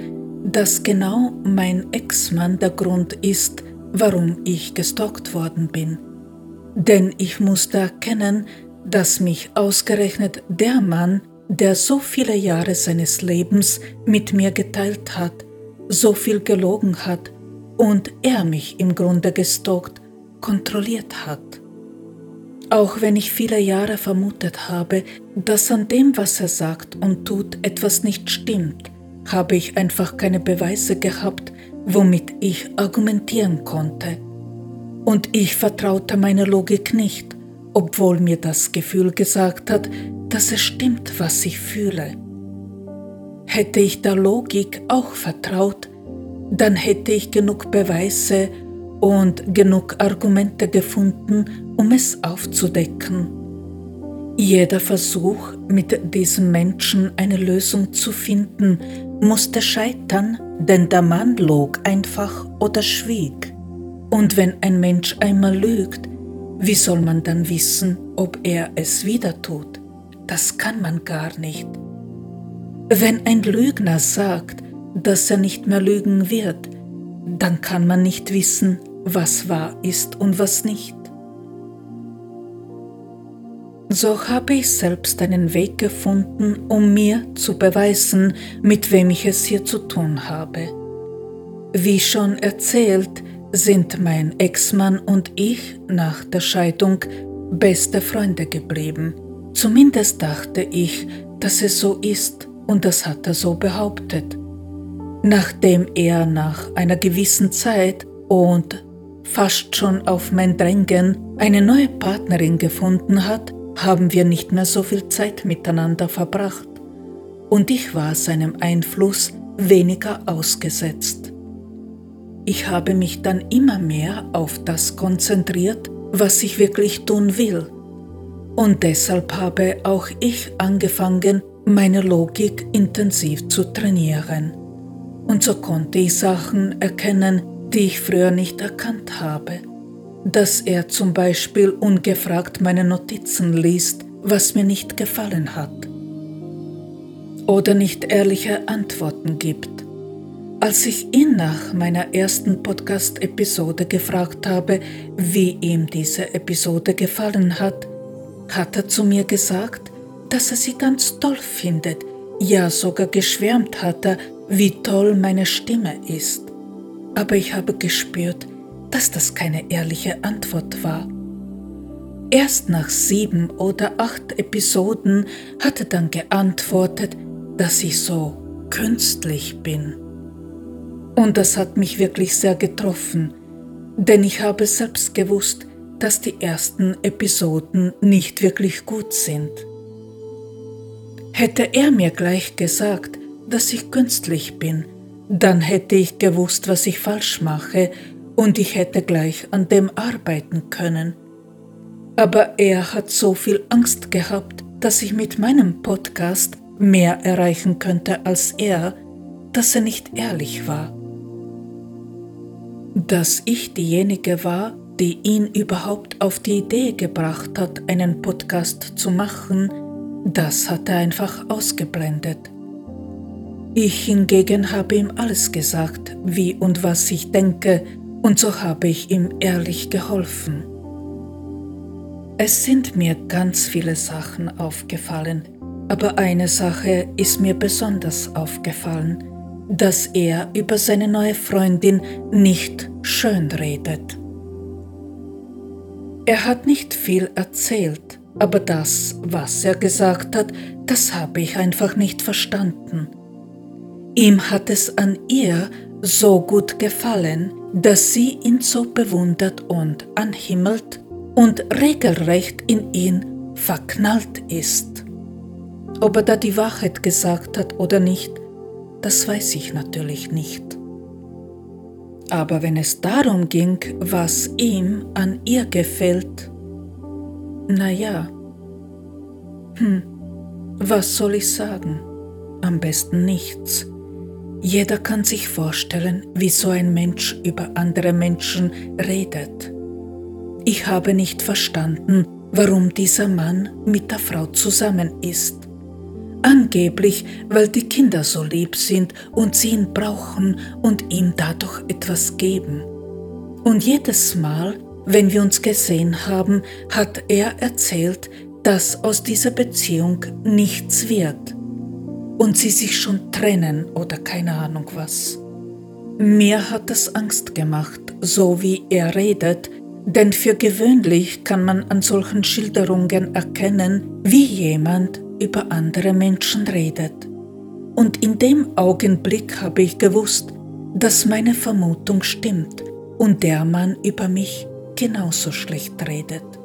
dass genau mein Ex-Mann der Grund ist, warum ich gestalkt worden bin. Denn ich musste erkennen, dass mich ausgerechnet der Mann, der so viele Jahre seines Lebens mit mir geteilt hat, so viel gelogen hat und er mich im Grunde gestalkt, kontrolliert hat. Auch wenn ich viele Jahre vermutet habe, dass an dem, was er sagt und tut, etwas nicht stimmt, habe ich einfach keine Beweise gehabt, womit ich argumentieren konnte. Und ich vertraute meiner Logik nicht, obwohl mir das Gefühl gesagt hat, dass es stimmt, was ich fühle. Hätte ich der Logik auch vertraut, dann hätte ich genug Beweise und genug Argumente gefunden, um es aufzudecken. Jeder Versuch, mit diesem Menschen eine Lösung zu finden, musste scheitern, denn der Mann log einfach oder schwieg. Und wenn ein Mensch einmal lügt, wie soll man dann wissen, ob er es wieder tut? Das kann man gar nicht. Wenn ein Lügner sagt, dass er nicht mehr lügen wird, dann kann man nicht wissen, was wahr ist und was nicht. So habe ich selbst einen Weg gefunden, um mir zu beweisen, mit wem ich es hier zu tun habe. Wie schon erzählt, sind mein Ex-Mann und ich nach der Scheidung beste Freunde geblieben. Zumindest dachte ich, dass es so ist und das hat er so behauptet. Nachdem er nach einer gewissen Zeit und fast schon auf mein Drängen eine neue Partnerin gefunden hat, haben wir nicht mehr so viel Zeit miteinander verbracht und ich war seinem Einfluss weniger ausgesetzt. Ich habe mich dann immer mehr auf das konzentriert, was ich wirklich tun will. Und deshalb habe auch ich angefangen, meine Logik intensiv zu trainieren. Und so konnte ich Sachen erkennen, die ich früher nicht erkannt habe. Dass er zum Beispiel ungefragt meine Notizen liest, was mir nicht gefallen hat. Oder nicht ehrliche Antworten gibt. Als ich ihn nach meiner ersten Podcast-Episode gefragt habe, wie ihm diese Episode gefallen hat, hat er zu mir gesagt, dass er sie ganz toll findet, ja sogar geschwärmt hat er, wie toll meine Stimme ist aber ich habe gespürt, dass das keine ehrliche Antwort war. Erst nach sieben oder acht Episoden hat er dann geantwortet, dass ich so künstlich bin. Und das hat mich wirklich sehr getroffen, denn ich habe selbst gewusst, dass die ersten Episoden nicht wirklich gut sind. Hätte er mir gleich gesagt, dass ich künstlich bin, dann hätte ich gewusst, was ich falsch mache und ich hätte gleich an dem arbeiten können. Aber er hat so viel Angst gehabt, dass ich mit meinem Podcast mehr erreichen könnte als er, dass er nicht ehrlich war. Dass ich diejenige war, die ihn überhaupt auf die Idee gebracht hat, einen Podcast zu machen, das hat er einfach ausgeblendet. Ich hingegen habe ihm alles gesagt, wie und was ich denke, und so habe ich ihm ehrlich geholfen. Es sind mir ganz viele Sachen aufgefallen, aber eine Sache ist mir besonders aufgefallen, dass er über seine neue Freundin nicht schön redet. Er hat nicht viel erzählt, aber das, was er gesagt hat, das habe ich einfach nicht verstanden. Ihm hat es an ihr so gut gefallen, dass sie ihn so bewundert und anhimmelt und regelrecht in ihn verknallt ist. Ob er da die Wahrheit gesagt hat oder nicht, das weiß ich natürlich nicht. Aber wenn es darum ging, was ihm an ihr gefällt, na ja, hm, was soll ich sagen? Am besten nichts. Jeder kann sich vorstellen, wie so ein Mensch über andere Menschen redet. Ich habe nicht verstanden, warum dieser Mann mit der Frau zusammen ist. Angeblich, weil die Kinder so lieb sind und sie ihn brauchen und ihm dadurch etwas geben. Und jedes Mal, wenn wir uns gesehen haben, hat er erzählt, dass aus dieser Beziehung nichts wird und sie sich schon trennen oder keine Ahnung was. Mir hat das Angst gemacht, so wie er redet, denn für gewöhnlich kann man an solchen Schilderungen erkennen, wie jemand über andere Menschen redet. Und in dem Augenblick habe ich gewusst, dass meine Vermutung stimmt und der Mann über mich genauso schlecht redet.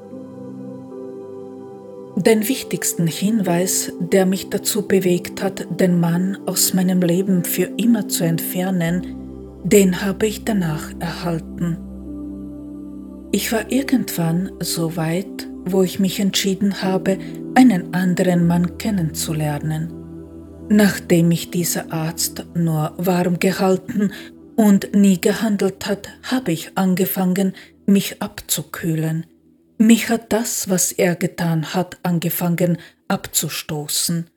Den wichtigsten Hinweis, der mich dazu bewegt hat, den Mann aus meinem Leben für immer zu entfernen, den habe ich danach erhalten. Ich war irgendwann so weit, wo ich mich entschieden habe, einen anderen Mann kennenzulernen. Nachdem mich dieser Arzt nur warm gehalten und nie gehandelt hat, habe ich angefangen, mich abzukühlen. Mich hat das, was er getan hat, angefangen abzustoßen.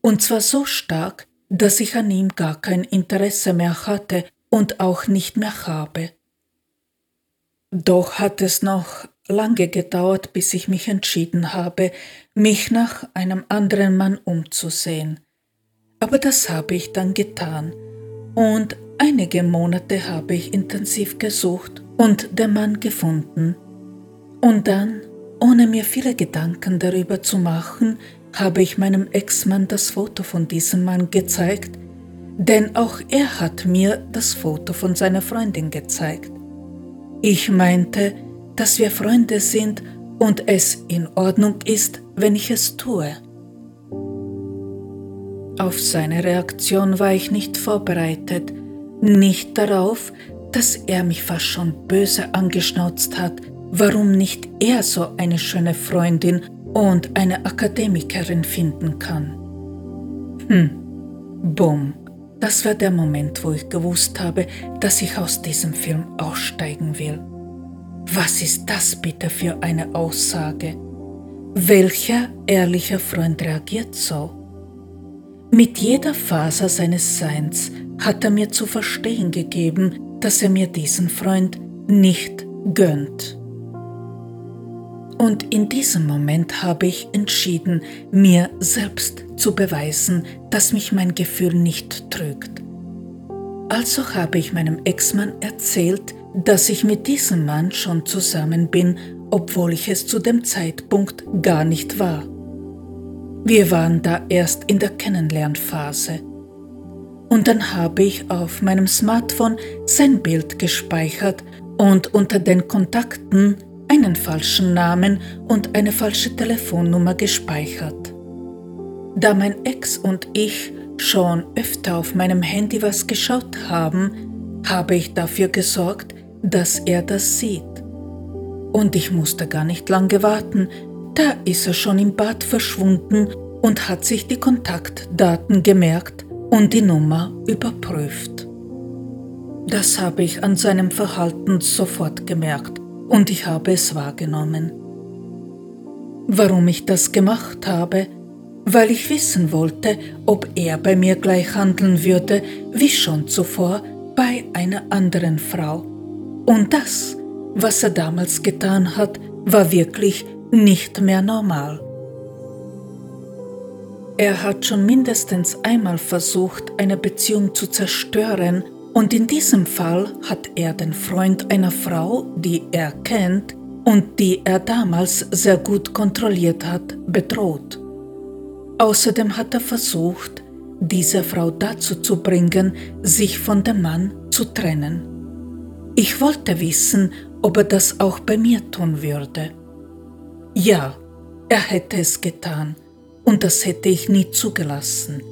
Und zwar so stark, dass ich an ihm gar kein Interesse mehr hatte und auch nicht mehr habe. Doch hat es noch lange gedauert, bis ich mich entschieden habe, mich nach einem anderen Mann umzusehen. Aber das habe ich dann getan und einige Monate habe ich intensiv gesucht und den Mann gefunden. Und dann, ohne mir viele Gedanken darüber zu machen, habe ich meinem Ex-Mann das Foto von diesem Mann gezeigt, denn auch er hat mir das Foto von seiner Freundin gezeigt. Ich meinte, dass wir Freunde sind und es in Ordnung ist, wenn ich es tue. Auf seine Reaktion war ich nicht vorbereitet, nicht darauf, dass er mich fast schon böse angeschnauzt hat, warum nicht er so eine schöne Freundin und eine Akademikerin finden kann. Hm, bumm, das war der Moment, wo ich gewusst habe, dass ich aus diesem Film aussteigen will. Was ist das bitte für eine Aussage? Welcher ehrlicher Freund reagiert so? Mit jeder Faser seines Seins hat er mir zu verstehen gegeben, dass er mir diesen Freund nicht gönnt. Und in diesem Moment habe ich entschieden, mir selbst zu beweisen, dass mich mein Gefühl nicht trügt. Also habe ich meinem Ex-Mann erzählt, dass ich mit diesem Mann schon zusammen bin, obwohl ich es zu dem Zeitpunkt gar nicht war. Wir waren da erst in der Kennenlernphase. Und dann habe ich auf meinem Smartphone sein Bild gespeichert und unter den Kontakten einen falschen Namen und eine falsche Telefonnummer gespeichert. Da mein Ex und ich schon öfter auf meinem Handy was geschaut haben, habe ich dafür gesorgt, dass er das sieht. Und ich musste gar nicht lange warten, da ist er schon im Bad verschwunden und hat sich die Kontaktdaten gemerkt und die Nummer überprüft. Das habe ich an seinem Verhalten sofort gemerkt und ich habe es wahrgenommen. Warum ich das gemacht habe? Weil ich wissen wollte, ob er bei mir gleich handeln würde wie schon zuvor bei einer anderen Frau. Und das, was er damals getan hat, war wirklich nicht mehr normal. Er hat schon mindestens einmal versucht, eine Beziehung zu zerstören, und in diesem Fall hat er den Freund einer Frau, die er kennt und die er damals sehr gut kontrolliert hat, bedroht. Außerdem hat er versucht, diese Frau dazu zu bringen, sich von dem Mann zu trennen. Ich wollte wissen, ob er das auch bei mir tun würde. Ja, er hätte es getan und das hätte ich nie zugelassen.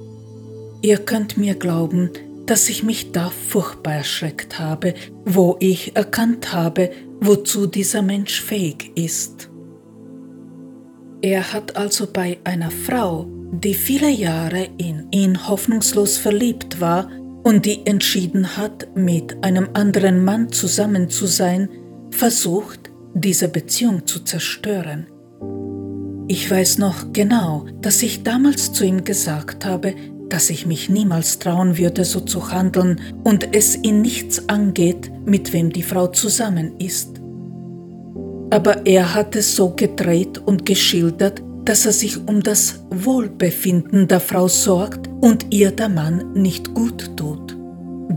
Ihr könnt mir glauben, dass ich mich da furchtbar erschreckt habe, wo ich erkannt habe, wozu dieser Mensch fähig ist. Er hat also bei einer Frau, die viele Jahre in ihn hoffnungslos verliebt war und die entschieden hat, mit einem anderen Mann zusammen zu sein, versucht, diese Beziehung zu zerstören. Ich weiß noch genau, dass ich damals zu ihm gesagt habe, dass ich mich niemals trauen würde, so zu handeln und es ihn nichts angeht, mit wem die Frau zusammen ist. Aber er hat es so gedreht und geschildert, dass er sich um das Wohlbefinden der Frau sorgt und ihr der Mann nicht gut tut.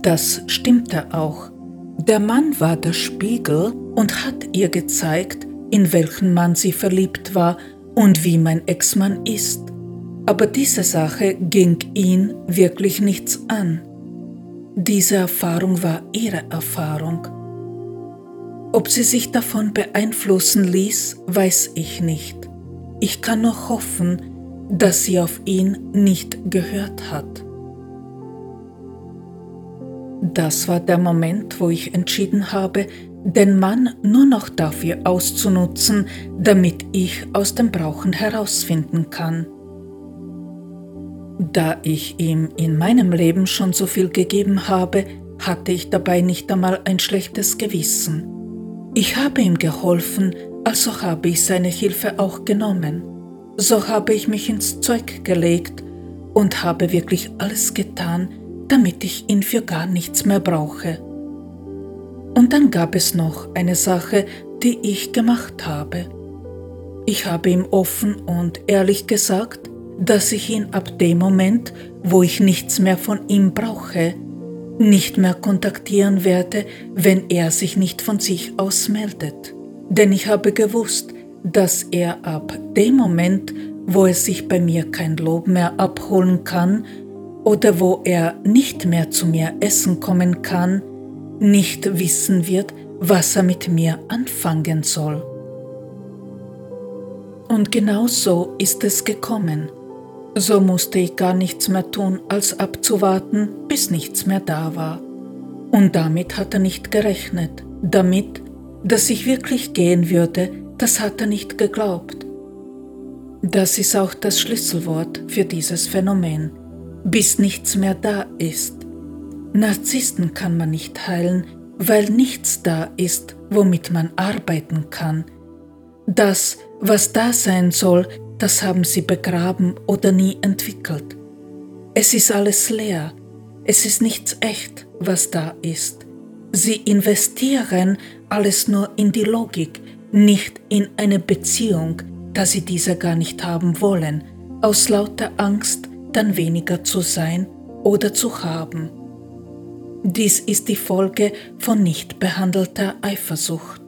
Das stimmte auch. Der Mann war der Spiegel und hat ihr gezeigt, in welchen Mann sie verliebt war und wie mein Ex-Mann ist. Aber diese Sache ging ihn wirklich nichts an. Diese Erfahrung war ihre Erfahrung. Ob sie sich davon beeinflussen ließ, weiß ich nicht. Ich kann nur hoffen, dass sie auf ihn nicht gehört hat. Das war der Moment, wo ich entschieden habe, den Mann nur noch dafür auszunutzen, damit ich aus dem Brauchen herausfinden kann. Da ich ihm in meinem Leben schon so viel gegeben habe, hatte ich dabei nicht einmal ein schlechtes Gewissen. Ich habe ihm geholfen, also habe ich seine Hilfe auch genommen. So habe ich mich ins Zeug gelegt und habe wirklich alles getan, damit ich ihn für gar nichts mehr brauche. Und dann gab es noch eine Sache, die ich gemacht habe. Ich habe ihm offen und ehrlich gesagt, dass ich ihn ab dem Moment, wo ich nichts mehr von ihm brauche, nicht mehr kontaktieren werde, wenn er sich nicht von sich aus meldet. Denn ich habe gewusst, dass er ab dem Moment, wo er sich bei mir kein Lob mehr abholen kann oder wo er nicht mehr zu mir essen kommen kann, nicht wissen wird, was er mit mir anfangen soll. Und genau so ist es gekommen. So musste ich gar nichts mehr tun, als abzuwarten, bis nichts mehr da war. Und damit hat er nicht gerechnet. Damit, dass ich wirklich gehen würde, das hat er nicht geglaubt. Das ist auch das Schlüsselwort für dieses Phänomen. Bis nichts mehr da ist. Narzissten kann man nicht heilen, weil nichts da ist, womit man arbeiten kann. Das, was da sein soll, das haben sie begraben oder nie entwickelt. Es ist alles leer, es ist nichts echt, was da ist. Sie investieren alles nur in die Logik, nicht in eine Beziehung, da sie diese gar nicht haben wollen, aus lauter Angst, dann weniger zu sein oder zu haben. Dies ist die Folge von nicht behandelter Eifersucht.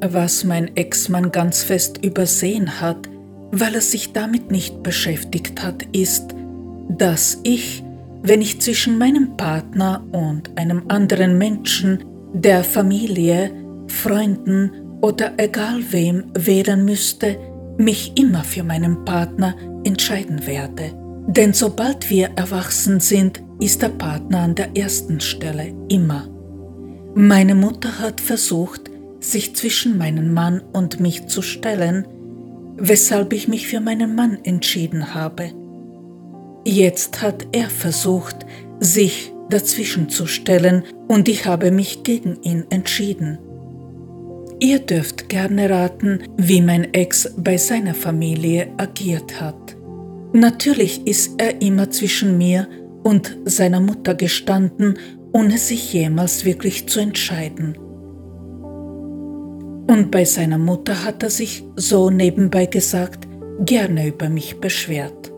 Was mein Ex-Mann ganz fest übersehen hat, weil er sich damit nicht beschäftigt hat, ist, dass ich, wenn ich zwischen meinem Partner und einem anderen Menschen, der Familie, Freunden oder egal wem wählen müsste, mich immer für meinen Partner entscheiden werde. Denn sobald wir erwachsen sind, ist der Partner an der ersten Stelle, immer. Meine Mutter hat versucht, sich zwischen meinen Mann und mich zu stellen, weshalb ich mich für meinen Mann entschieden habe. Jetzt hat er versucht, sich dazwischenzustellen und ich habe mich gegen ihn entschieden. Ihr dürft gerne raten, wie mein Ex bei seiner Familie agiert hat. Natürlich ist er immer zwischen mir und seiner Mutter gestanden, ohne sich jemals wirklich zu entscheiden. Und bei seiner Mutter hat er sich, so nebenbei gesagt, gerne über mich beschwert.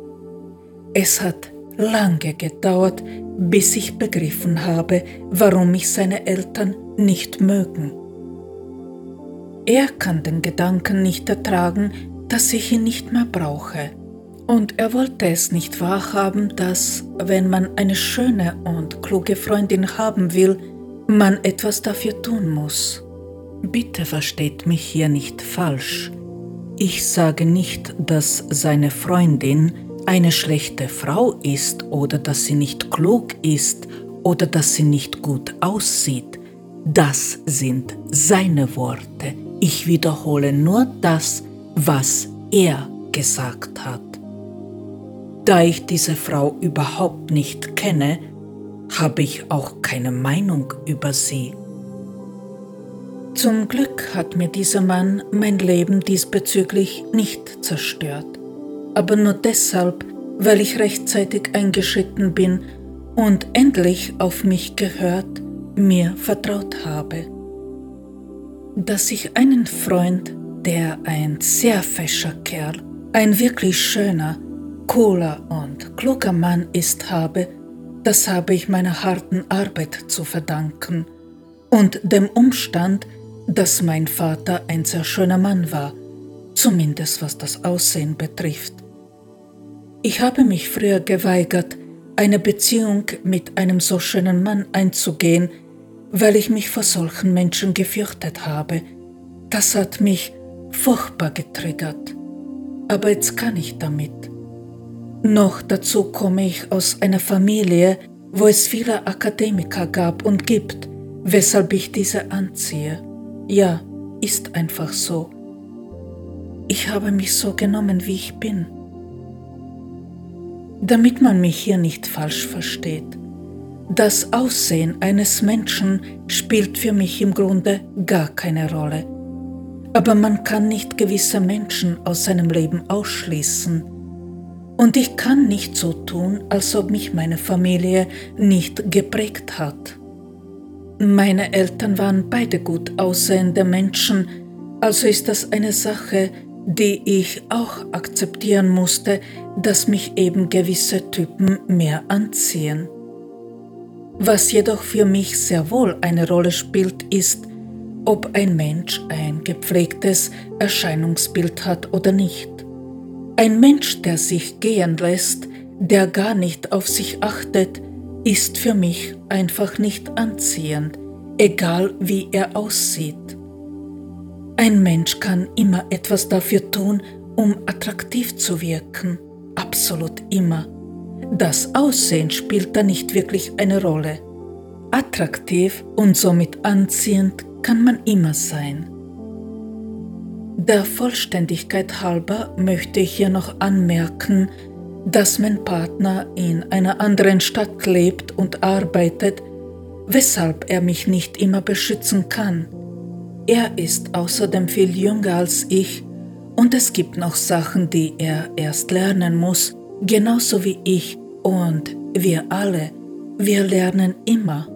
Es hat lange gedauert, bis ich begriffen habe, warum mich seine Eltern nicht mögen. Er kann den Gedanken nicht ertragen, dass ich ihn nicht mehr brauche. Und er wollte es nicht wahrhaben, dass, wenn man eine schöne und kluge Freundin haben will, man etwas dafür tun muss. Bitte versteht mich hier nicht falsch. Ich sage nicht, dass seine Freundin eine schlechte Frau ist oder dass sie nicht klug ist oder dass sie nicht gut aussieht. Das sind seine Worte. Ich wiederhole nur das, was er gesagt hat. Da ich diese Frau überhaupt nicht kenne, habe ich auch keine Meinung über sie. Zum Glück hat mir dieser Mann mein Leben diesbezüglich nicht zerstört, aber nur deshalb, weil ich rechtzeitig eingeschritten bin und endlich auf mich gehört, mir vertraut habe. Dass ich einen Freund, der ein sehr fescher Kerl, ein wirklich schöner, cooler und kluger Mann ist, habe, das habe ich meiner harten Arbeit zu verdanken und dem Umstand, dass mein Vater ein sehr schöner Mann war, zumindest was das Aussehen betrifft. Ich habe mich früher geweigert, eine Beziehung mit einem so schönen Mann einzugehen, weil ich mich vor solchen Menschen gefürchtet habe. Das hat mich furchtbar getriggert. Aber jetzt kann ich damit. Noch dazu komme ich aus einer Familie, wo es viele Akademiker gab und gibt, weshalb ich diese anziehe. Ja, ist einfach so. Ich habe mich so genommen, wie ich bin. Damit man mich hier nicht falsch versteht. Das Aussehen eines Menschen spielt für mich im Grunde gar keine Rolle. Aber man kann nicht gewisse Menschen aus seinem Leben ausschließen und ich kann nicht so tun, als ob mich meine Familie nicht geprägt hat. Meine Eltern waren beide gut aussehende Menschen, also ist das eine Sache, die ich auch akzeptieren musste, dass mich eben gewisse Typen mehr anziehen. Was jedoch für mich sehr wohl eine Rolle spielt, ist, ob ein Mensch ein gepflegtes Erscheinungsbild hat oder nicht. Ein Mensch, der sich gehen lässt, der gar nicht auf sich achtet, ist für mich einfach nicht anziehend, egal wie er aussieht. Ein Mensch kann immer etwas dafür tun, um attraktiv zu wirken, absolut immer. Das Aussehen spielt da nicht wirklich eine Rolle. Attraktiv und somit anziehend kann man immer sein. Der Vollständigkeit halber möchte ich hier noch anmerken, dass mein Partner in einer anderen Stadt lebt und arbeitet, weshalb er mich nicht immer beschützen kann. Er ist außerdem viel jünger als ich und es gibt noch Sachen, die er erst lernen muss, genauso wie ich und wir alle. Wir lernen immer.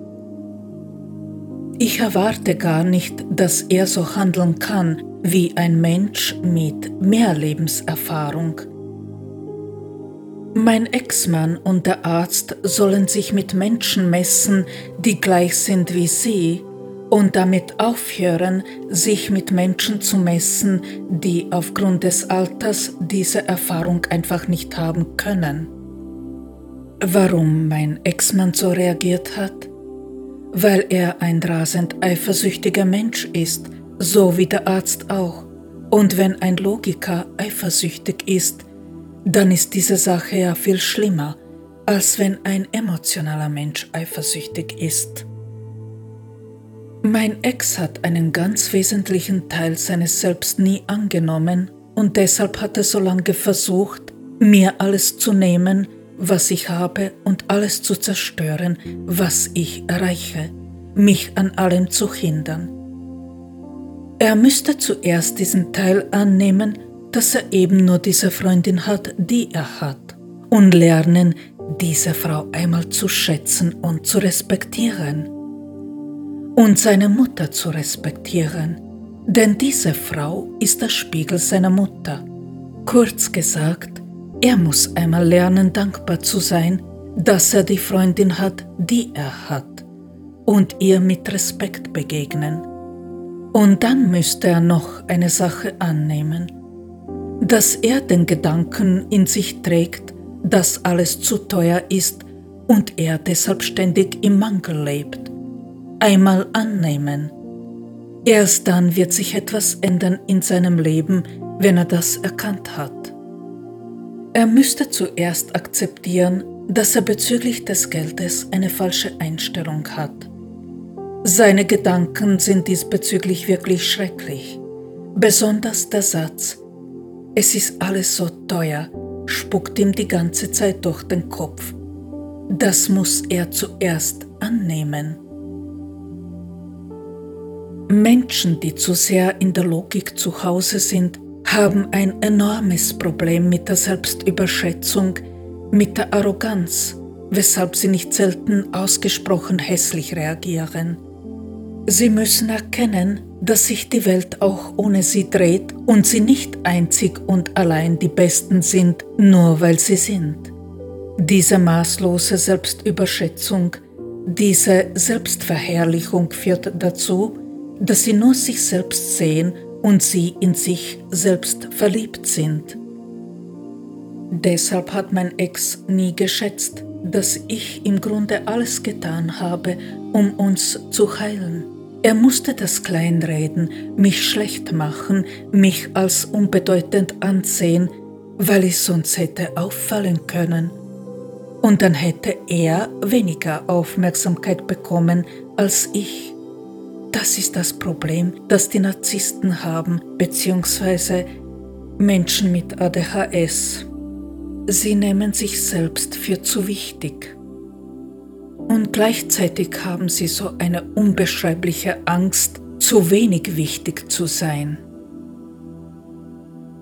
Ich erwarte gar nicht, dass er so handeln kann, wie ein Mensch mit mehr Lebenserfahrung. Mein Ex-Mann und der Arzt sollen sich mit Menschen messen, die gleich sind wie sie, und damit aufhören, sich mit Menschen zu messen, die aufgrund des Alters diese Erfahrung einfach nicht haben können. Warum mein Ex-Mann so reagiert hat? Weil er ein rasend eifersüchtiger Mensch ist so wie der Arzt auch. Und wenn ein Logiker eifersüchtig ist, dann ist diese Sache ja viel schlimmer, als wenn ein emotionaler Mensch eifersüchtig ist. Mein Ex hat einen ganz wesentlichen Teil seines Selbst nie angenommen und deshalb hat er so lange versucht, mir alles zu nehmen, was ich habe und alles zu zerstören, was ich erreiche, mich an allem zu hindern. Er müsste zuerst diesen Teil annehmen, dass er eben nur diese Freundin hat, die er hat, und lernen, diese Frau einmal zu schätzen und zu respektieren. Und seine Mutter zu respektieren, denn diese Frau ist der Spiegel seiner Mutter. Kurz gesagt, er muss einmal lernen, dankbar zu sein, dass er die Freundin hat, die er hat, und ihr mit Respekt begegnen. Und dann müsste er noch eine Sache annehmen, dass er den Gedanken in sich trägt, dass alles zu teuer ist und er deshalb ständig im Mangel lebt. Einmal annehmen. Erst dann wird sich etwas ändern in seinem Leben, wenn er das erkannt hat. Er müsste zuerst akzeptieren, dass er bezüglich des Geldes eine falsche Einstellung hat. Seine Gedanken sind diesbezüglich wirklich schrecklich. Besonders der Satz, es ist alles so teuer, spuckt ihm die ganze Zeit durch den Kopf. Das muss er zuerst annehmen. Menschen, die zu sehr in der Logik zu Hause sind, haben ein enormes Problem mit der Selbstüberschätzung, mit der Arroganz, weshalb sie nicht selten ausgesprochen hässlich reagieren. Sie müssen erkennen, dass sich die Welt auch ohne sie dreht und sie nicht einzig und allein die Besten sind, nur weil sie sind. Diese maßlose Selbstüberschätzung, diese Selbstverherrlichung führt dazu, dass sie nur sich selbst sehen und sie in sich selbst verliebt sind. Deshalb hat mein Ex nie geschätzt, dass ich im Grunde alles getan habe, um uns zu heilen. Er musste das kleinreden, mich schlecht machen, mich als unbedeutend ansehen, weil ich sonst hätte auffallen können. Und dann hätte er weniger Aufmerksamkeit bekommen als ich. Das ist das Problem, das die Narzissten haben, beziehungsweise Menschen mit ADHS. Sie nehmen sich selbst für zu wichtig. Und gleichzeitig haben sie so eine unbeschreibliche Angst, zu wenig wichtig zu sein.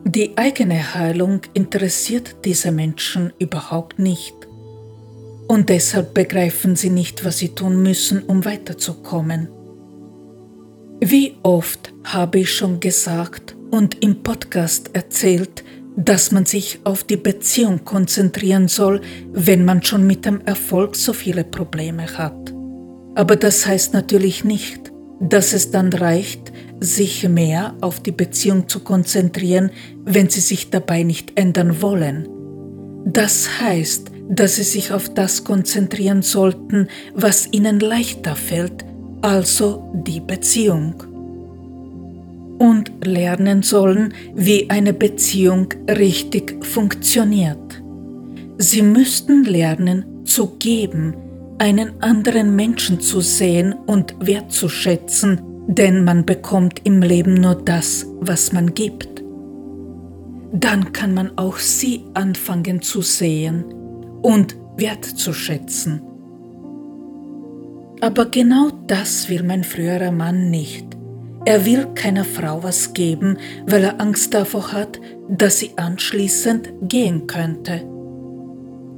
Die eigene Heilung interessiert diese Menschen überhaupt nicht. Und deshalb begreifen sie nicht, was sie tun müssen, um weiterzukommen. Wie oft habe ich schon gesagt und im Podcast erzählt, dass man sich auf die Beziehung konzentrieren soll, wenn man schon mit dem Erfolg so viele Probleme hat. Aber das heißt natürlich nicht, dass es dann reicht, sich mehr auf die Beziehung zu konzentrieren, wenn sie sich dabei nicht ändern wollen. Das heißt, dass sie sich auf das konzentrieren sollten, was ihnen leichter fällt, also die Beziehung. Und lernen sollen, wie eine Beziehung richtig funktioniert. Sie müssten lernen zu geben, einen anderen Menschen zu sehen und wertzuschätzen, denn man bekommt im Leben nur das, was man gibt. Dann kann man auch sie anfangen zu sehen und wertzuschätzen. Aber genau das will mein früherer Mann nicht. Er will keiner Frau was geben, weil er Angst davor hat, dass sie anschließend gehen könnte.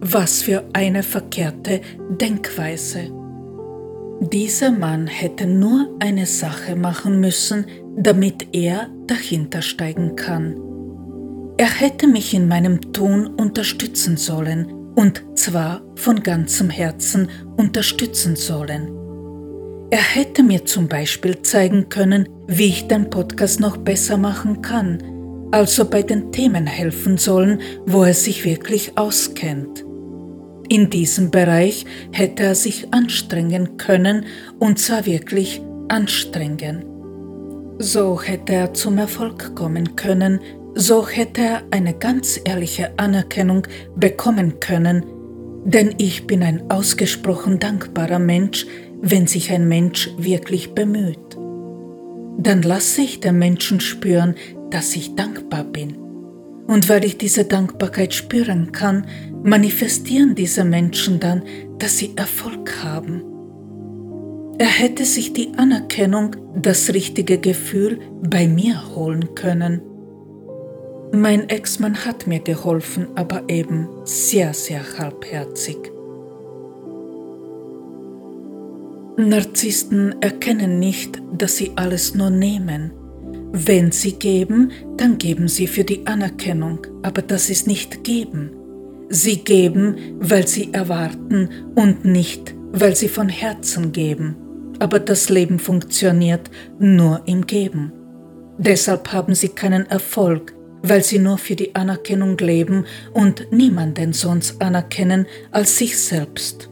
Was für eine verkehrte Denkweise. Dieser Mann hätte nur eine Sache machen müssen, damit er dahinter steigen kann. Er hätte mich in meinem Tun unterstützen sollen, und zwar von ganzem Herzen unterstützen sollen. Er hätte mir zum Beispiel zeigen können, wie ich den Podcast noch besser machen kann, also bei den Themen helfen sollen, wo er sich wirklich auskennt. In diesem Bereich hätte er sich anstrengen können, und zwar wirklich anstrengen. So hätte er zum Erfolg kommen können, so hätte er eine ganz ehrliche Anerkennung bekommen können, denn ich bin ein ausgesprochen dankbarer Mensch, wenn sich ein Mensch wirklich bemüht. Dann lasse ich den Menschen spüren, dass ich dankbar bin. Und weil ich diese Dankbarkeit spüren kann, manifestieren diese Menschen dann, dass sie Erfolg haben. Er hätte sich die Anerkennung, das richtige Gefühl bei mir holen können. Mein Ex-Mann hat mir geholfen, aber eben sehr, sehr halbherzig. Narzissten erkennen nicht, dass sie alles nur nehmen. Wenn sie geben, dann geben sie für die Anerkennung, aber das ist nicht geben. Sie geben, weil sie erwarten und nicht, weil sie von Herzen geben. Aber das Leben funktioniert nur im Geben. Deshalb haben sie keinen Erfolg, weil sie nur für die Anerkennung leben und niemanden sonst anerkennen als sich selbst.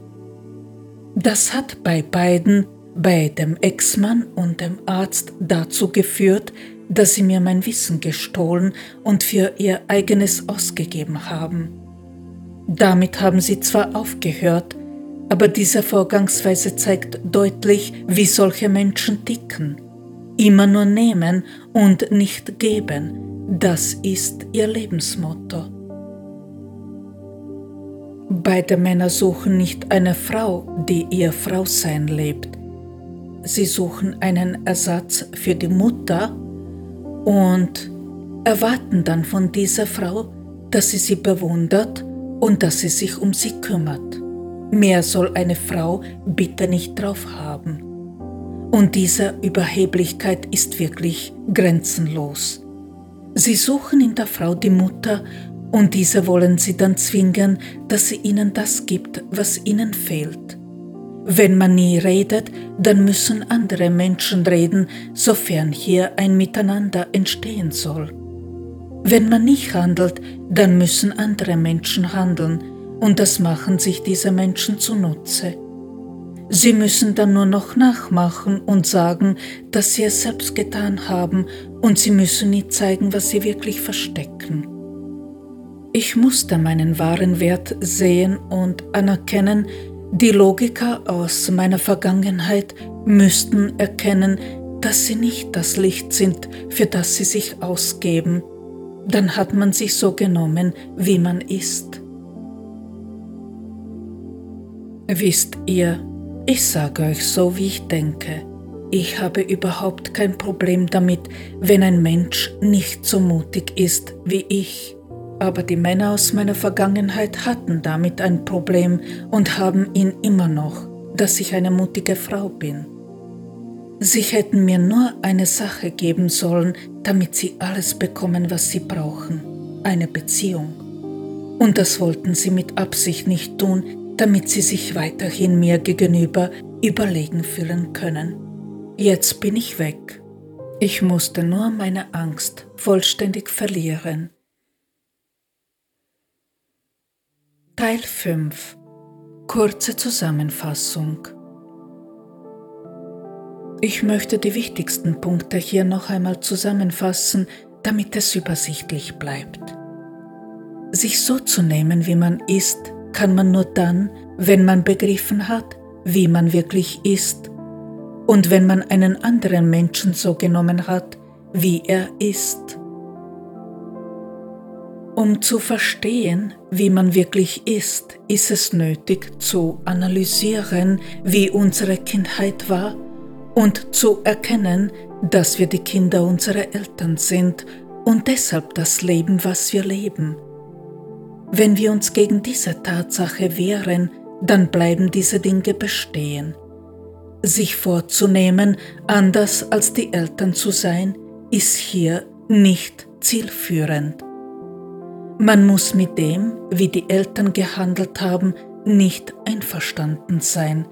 Das hat bei beiden, bei dem Ex-Mann und dem Arzt, dazu geführt, dass sie mir mein Wissen gestohlen und für ihr eigenes ausgegeben haben. Damit haben sie zwar aufgehört, aber diese Vorgangsweise zeigt deutlich, wie solche Menschen ticken. Immer nur nehmen und nicht geben, das ist ihr Lebensmotto. Beide Männer suchen nicht eine Frau, die ihr Frausein lebt. Sie suchen einen Ersatz für die Mutter und erwarten dann von dieser Frau, dass sie sie bewundert und dass sie sich um sie kümmert. Mehr soll eine Frau bitte nicht drauf haben. Und diese Überheblichkeit ist wirklich grenzenlos. Sie suchen in der Frau die Mutter und diese wollen sie dann zwingen, dass sie ihnen das gibt, was ihnen fehlt. Wenn man nie redet, dann müssen andere Menschen reden, sofern hier ein Miteinander entstehen soll. Wenn man nicht handelt, dann müssen andere Menschen handeln, und das machen sich diese Menschen zunutze. Sie müssen dann nur noch nachmachen und sagen, dass sie es selbst getan haben, und sie müssen nie zeigen, was sie wirklich verstecken. Ich musste meinen wahren Wert sehen und anerkennen, die Logiker aus meiner Vergangenheit müssten erkennen, dass sie nicht das Licht sind, für das sie sich ausgeben. Dann hat man sich so genommen, wie man ist. Wisst ihr, ich sage euch so, wie ich denke. Ich habe überhaupt kein Problem damit, wenn ein Mensch nicht so mutig ist wie ich. Aber die Männer aus meiner Vergangenheit hatten damit ein Problem und haben ihn immer noch, dass ich eine mutige Frau bin. Sie hätten mir nur eine Sache geben sollen, damit sie alles bekommen, was sie brauchen, eine Beziehung. Und das wollten sie mit Absicht nicht tun, damit sie sich weiterhin mir gegenüber überlegen fühlen können. Jetzt bin ich weg. Ich musste nur meine Angst vollständig verlieren. Teil 5 Kurze Zusammenfassung Ich möchte die wichtigsten Punkte hier noch einmal zusammenfassen, damit es übersichtlich bleibt. Sich so zu nehmen, wie man ist, kann man nur dann, wenn man begriffen hat, wie man wirklich ist und wenn man einen anderen Menschen so genommen hat, wie er ist. Um zu verstehen, wie man wirklich ist, ist es nötig zu analysieren, wie unsere Kindheit war und zu erkennen, dass wir die Kinder unserer Eltern sind und deshalb das Leben, was wir leben. Wenn wir uns gegen diese Tatsache wehren, dann bleiben diese Dinge bestehen. Sich vorzunehmen, anders als die Eltern zu sein, ist hier nicht zielführend. Man muss mit dem, wie die Eltern gehandelt haben, nicht einverstanden sein.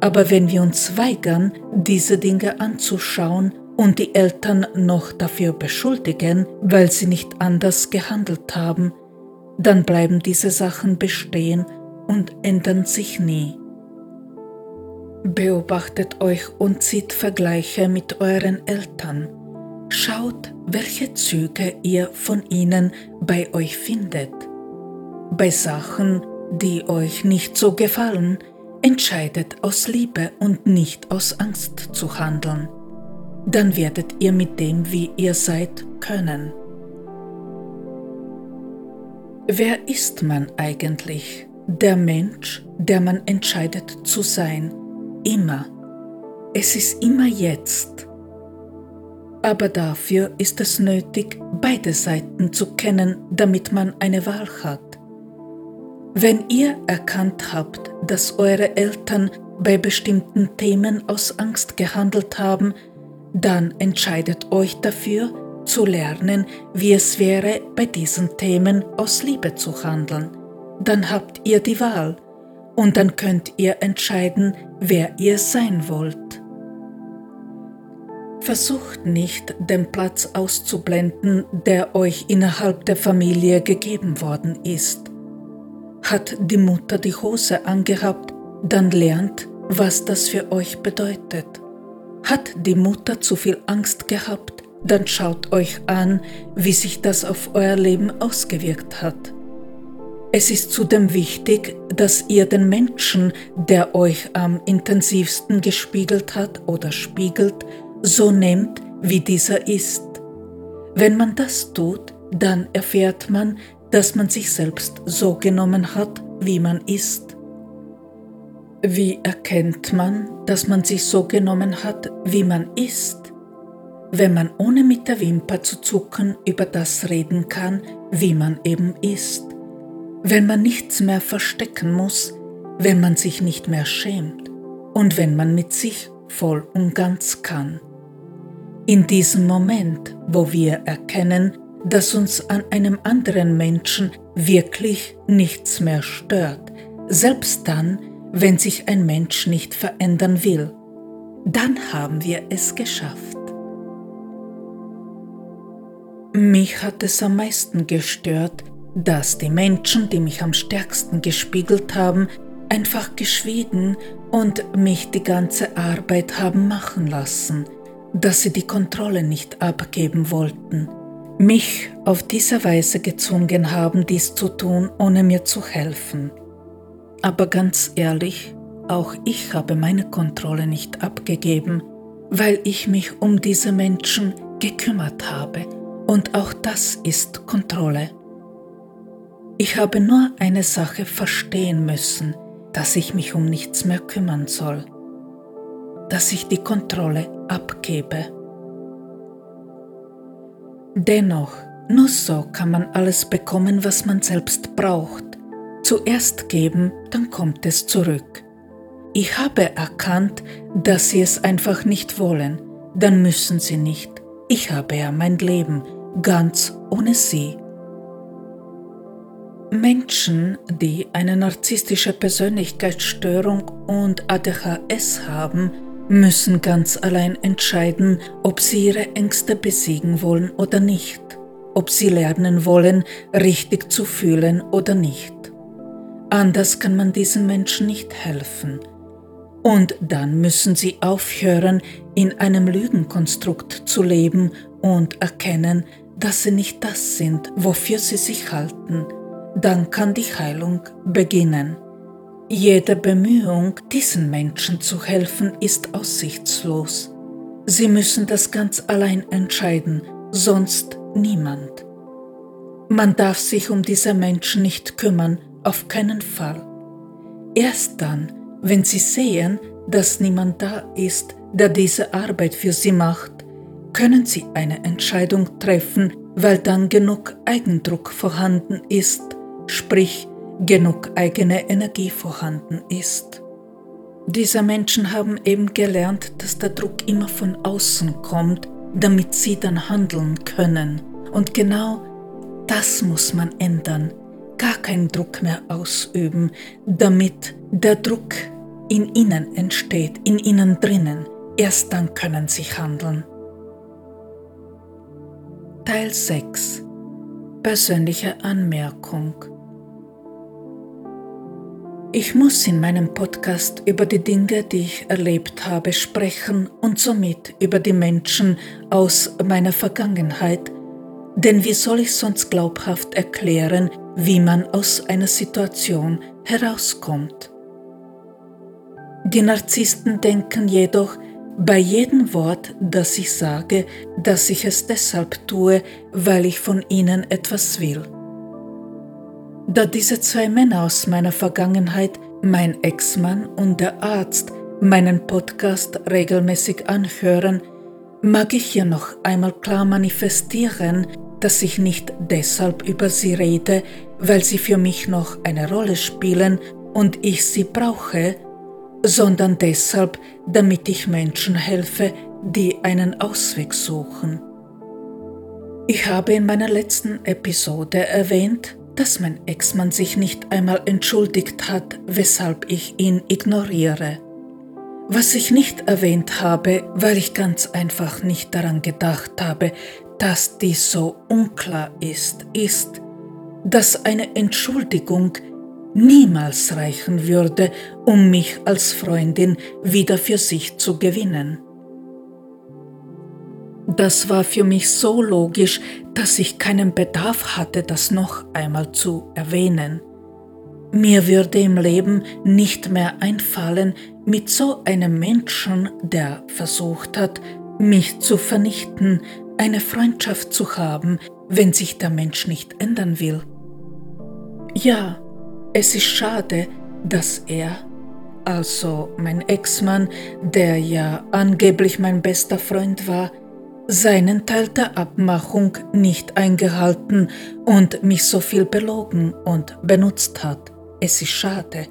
Aber wenn wir uns weigern, diese Dinge anzuschauen und die Eltern noch dafür beschuldigen, weil sie nicht anders gehandelt haben, dann bleiben diese Sachen bestehen und ändern sich nie. Beobachtet euch und zieht Vergleiche mit euren Eltern. Schaut, welche Züge ihr von ihnen bei euch findet. Bei Sachen, die euch nicht so gefallen, entscheidet aus Liebe und nicht aus Angst zu handeln. Dann werdet ihr mit dem, wie ihr seid, können. Wer ist man eigentlich? Der Mensch, der man entscheidet zu sein. Immer. Es ist immer jetzt. Aber dafür ist es nötig, beide Seiten zu kennen, damit man eine Wahl hat. Wenn ihr erkannt habt, dass eure Eltern bei bestimmten Themen aus Angst gehandelt haben, dann entscheidet euch dafür, zu lernen, wie es wäre, bei diesen Themen aus Liebe zu handeln. Dann habt ihr die Wahl und dann könnt ihr entscheiden, wer ihr sein wollt. Versucht nicht, den Platz auszublenden, der euch innerhalb der Familie gegeben worden ist. Hat die Mutter die Hose angehabt, dann lernt, was das für euch bedeutet. Hat die Mutter zu viel Angst gehabt, dann schaut euch an, wie sich das auf euer Leben ausgewirkt hat. Es ist zudem wichtig, dass ihr den Menschen, der euch am intensivsten gespiegelt hat oder spiegelt, so nehmt, wie dieser ist. Wenn man das tut, dann erfährt man, dass man sich selbst so genommen hat, wie man ist. Wie erkennt man, dass man sich so genommen hat, wie man ist? Wenn man ohne mit der Wimper zu zucken über das reden kann, wie man eben ist. Wenn man nichts mehr verstecken muss, wenn man sich nicht mehr schämt und wenn man mit sich voll und ganz kann. In diesem Moment, wo wir erkennen, dass uns an einem anderen Menschen wirklich nichts mehr stört, selbst dann, wenn sich ein Mensch nicht verändern will, dann haben wir es geschafft. Mich hat es am meisten gestört, dass die Menschen, die mich am stärksten gespiegelt haben, einfach geschwiegen und mich die ganze Arbeit haben machen lassen – dass sie die Kontrolle nicht abgeben wollten, mich auf diese Weise gezwungen haben, dies zu tun, ohne mir zu helfen. Aber ganz ehrlich, auch ich habe meine Kontrolle nicht abgegeben, weil ich mich um diese Menschen gekümmert habe. Und auch das ist Kontrolle. Ich habe nur eine Sache verstehen müssen, dass ich mich um nichts mehr kümmern soll dass ich die Kontrolle abgebe. Dennoch, nur so kann man alles bekommen, was man selbst braucht. Zuerst geben, dann kommt es zurück. Ich habe erkannt, dass sie es einfach nicht wollen, dann müssen sie nicht. Ich habe ja mein Leben ganz ohne sie. Menschen, die eine narzisstische Persönlichkeitsstörung und ADHS haben, müssen ganz allein entscheiden, ob sie ihre Ängste besiegen wollen oder nicht, ob sie lernen wollen, richtig zu fühlen oder nicht. Anders kann man diesen Menschen nicht helfen. Und dann müssen sie aufhören, in einem Lügenkonstrukt zu leben und erkennen, dass sie nicht das sind, wofür sie sich halten. Dann kann die Heilung beginnen. Jede Bemühung, diesen Menschen zu helfen, ist aussichtslos. Sie müssen das ganz allein entscheiden, sonst niemand. Man darf sich um diese Menschen nicht kümmern, auf keinen Fall. Erst dann, wenn sie sehen, dass niemand da ist, der diese Arbeit für sie macht, können sie eine Entscheidung treffen, weil dann genug Eigendruck vorhanden ist, sprich genug eigene Energie vorhanden ist. Diese Menschen haben eben gelernt, dass der Druck immer von außen kommt, damit sie dann handeln können. Und genau das muss man ändern. Gar keinen Druck mehr ausüben, damit der Druck in ihnen entsteht, in ihnen drinnen. Erst dann können sie handeln. Teil 6 Persönliche Anmerkung ich muss in meinem Podcast über die Dinge, die ich erlebt habe, sprechen und somit über die Menschen aus meiner Vergangenheit, denn wie soll ich sonst glaubhaft erklären, wie man aus einer Situation herauskommt? Die Narzissten denken jedoch, bei jedem Wort, das ich sage, dass ich es deshalb tue, weil ich von ihnen etwas will. Da diese zwei Männer aus meiner Vergangenheit, mein Ex-Mann und der Arzt, meinen Podcast regelmäßig anhören, mag ich hier noch einmal klar manifestieren, dass ich nicht deshalb über sie rede, weil sie für mich noch eine Rolle spielen und ich sie brauche, sondern deshalb, damit ich Menschen helfe, die einen Ausweg suchen. Ich habe in meiner letzten Episode erwähnt, dass mein Ex-Mann sich nicht einmal entschuldigt hat, weshalb ich ihn ignoriere. Was ich nicht erwähnt habe, weil ich ganz einfach nicht daran gedacht habe, dass dies so unklar ist, ist, dass eine Entschuldigung niemals reichen würde, um mich als Freundin wieder für sich zu gewinnen. Das war für mich so logisch, dass ich keinen Bedarf hatte, das noch einmal zu erwähnen. Mir würde im Leben nicht mehr einfallen, mit so einem Menschen, der versucht hat, mich zu vernichten, eine Freundschaft zu haben, wenn sich der Mensch nicht ändern will. Ja, es ist schade, dass er, also mein Ex-Mann, der ja angeblich mein bester Freund war, seinen Teil der Abmachung nicht eingehalten und mich so viel belogen und benutzt hat. Es ist schade.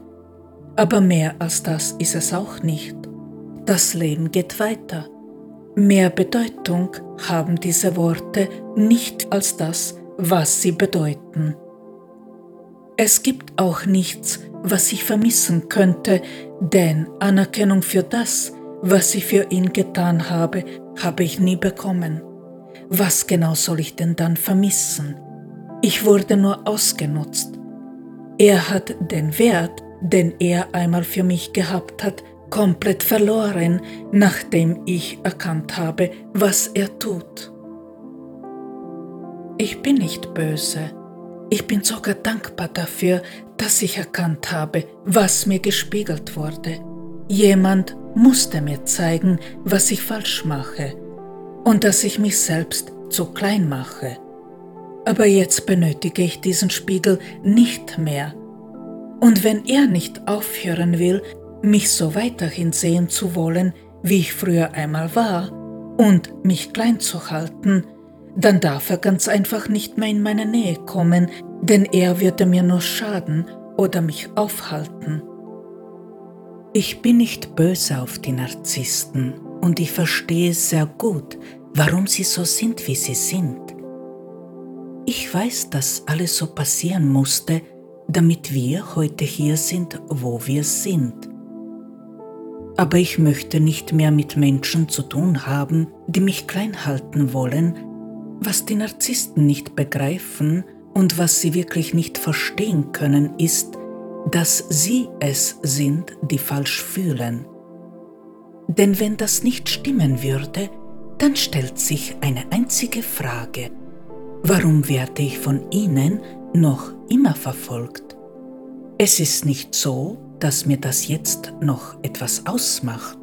Aber mehr als das ist es auch nicht. Das Leben geht weiter. Mehr Bedeutung haben diese Worte nicht als das, was sie bedeuten. Es gibt auch nichts, was ich vermissen könnte, denn Anerkennung für das, was ich für ihn getan habe, habe ich nie bekommen. Was genau soll ich denn dann vermissen? Ich wurde nur ausgenutzt. Er hat den Wert, den er einmal für mich gehabt hat, komplett verloren, nachdem ich erkannt habe, was er tut. Ich bin nicht böse. Ich bin sogar dankbar dafür, dass ich erkannt habe, was mir gespiegelt wurde. Jemand musste mir zeigen, was ich falsch mache und dass ich mich selbst zu klein mache. Aber jetzt benötige ich diesen Spiegel nicht mehr. Und wenn er nicht aufhören will, mich so weiterhin sehen zu wollen, wie ich früher einmal war, und mich klein zu halten, dann darf er ganz einfach nicht mehr in meine Nähe kommen, denn er würde mir nur schaden oder mich aufhalten. Ich bin nicht böse auf die Narzissten und ich verstehe sehr gut, warum sie so sind, wie sie sind. Ich weiß, dass alles so passieren musste, damit wir heute hier sind, wo wir sind. Aber ich möchte nicht mehr mit Menschen zu tun haben, die mich klein halten wollen, was die Narzissten nicht begreifen und was sie wirklich nicht verstehen können, ist, dass sie es sind, die falsch fühlen. Denn wenn das nicht stimmen würde, dann stellt sich eine einzige Frage. Warum werde ich von ihnen noch immer verfolgt? Es ist nicht so, dass mir das jetzt noch etwas ausmacht.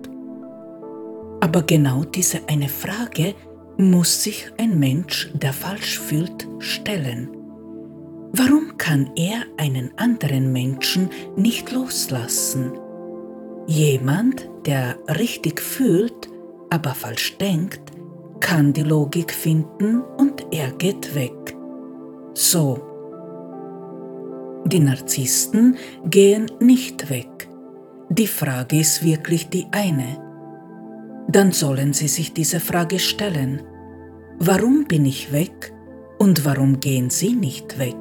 Aber genau diese eine Frage muss sich ein Mensch, der falsch fühlt, stellen. Warum kann er einen anderen Menschen nicht loslassen? Jemand, der richtig fühlt, aber falsch denkt, kann die Logik finden und er geht weg. So. Die Narzissten gehen nicht weg. Die Frage ist wirklich die eine. Dann sollen sie sich diese Frage stellen. Warum bin ich weg und warum gehen sie nicht weg?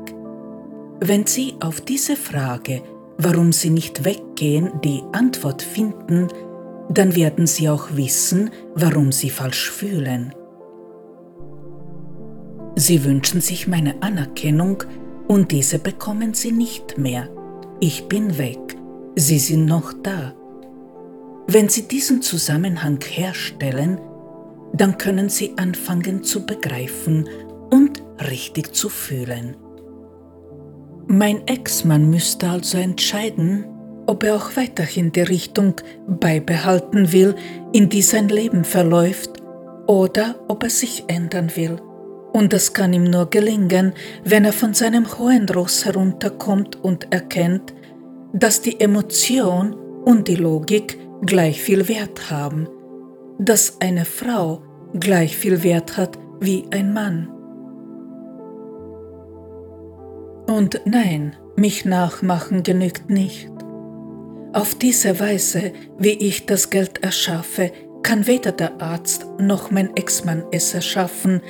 Wenn Sie auf diese Frage, warum Sie nicht weggehen, die Antwort finden, dann werden Sie auch wissen, warum Sie falsch fühlen. Sie wünschen sich meine Anerkennung und diese bekommen Sie nicht mehr. Ich bin weg, Sie sind noch da. Wenn Sie diesen Zusammenhang herstellen, dann können Sie anfangen zu begreifen und richtig zu fühlen. Mein Ex-Mann müsste also entscheiden, ob er auch weiterhin die Richtung beibehalten will, in die sein Leben verläuft, oder ob er sich ändern will. Und das kann ihm nur gelingen, wenn er von seinem hohen Ross herunterkommt und erkennt, dass die Emotion und die Logik gleich viel Wert haben, dass eine Frau gleich viel Wert hat wie ein Mann. Und nein, mich nachmachen genügt nicht. Auf diese Weise, wie ich das Geld erschaffe, kann weder der Arzt noch mein Ex-Mann es erschaffen,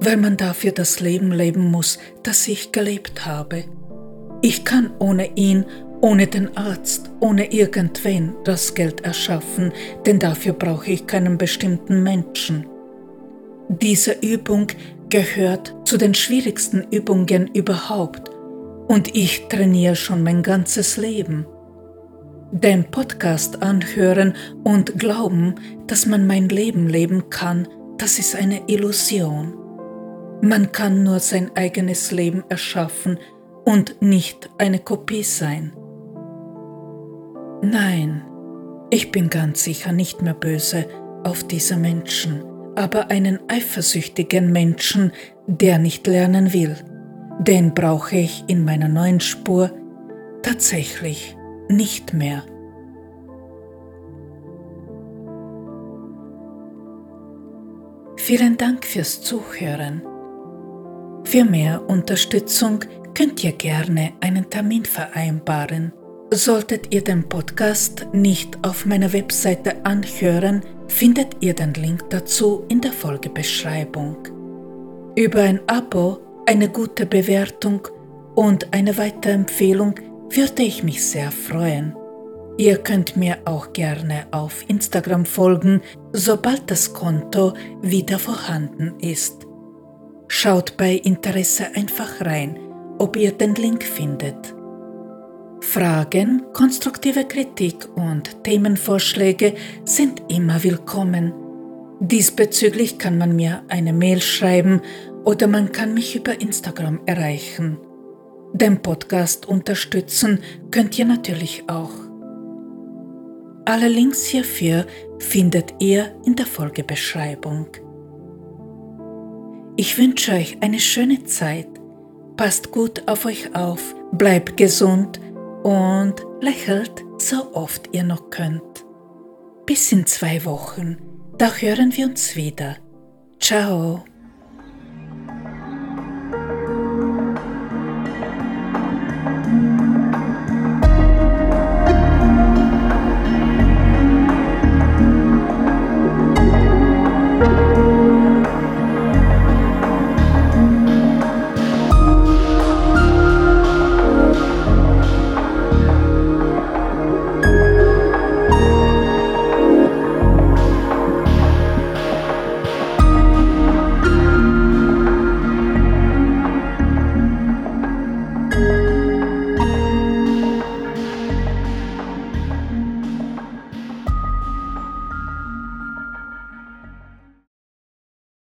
weil man dafür das Leben leben muss, das ich gelebt habe. Ich kann ohne ihn, ohne den Arzt, ohne irgendwen das Geld erschaffen, denn dafür brauche ich keinen bestimmten Menschen. Diese Übung gehört zu den schwierigsten Übungen überhaupt und ich trainiere schon mein ganzes Leben. Den Podcast anhören und glauben, dass man mein Leben leben kann, das ist eine Illusion. Man kann nur sein eigenes Leben erschaffen und nicht eine Kopie sein. Nein, ich bin ganz sicher nicht mehr böse auf diese Menschen, aber einen eifersüchtigen Menschen, der nicht lernen will, den brauche ich in meiner neuen Spur tatsächlich nicht mehr. Vielen Dank fürs Zuhören. Für mehr Unterstützung könnt ihr gerne einen Termin vereinbaren. Solltet ihr den Podcast nicht auf meiner Webseite anhören, findet ihr den Link dazu in der Folgebeschreibung. Über ein Abo, eine gute Bewertung und eine Weiterempfehlung würde ich mich sehr freuen. Ihr könnt mir auch gerne auf Instagram folgen, sobald das Konto wieder vorhanden ist. Schaut bei Interesse einfach rein, ob ihr den Link findet. Fragen, konstruktive Kritik und Themenvorschläge sind immer willkommen. Diesbezüglich kann man mir eine Mail schreiben oder man kann mich über Instagram erreichen. Den Podcast unterstützen könnt ihr natürlich auch. Alle Links hierfür findet ihr in der Folgebeschreibung. Ich wünsche euch eine schöne Zeit. Passt gut auf euch auf, bleibt gesund und lächelt so oft ihr noch könnt. Bis in zwei Wochen, da hören wir uns wieder. Ciao.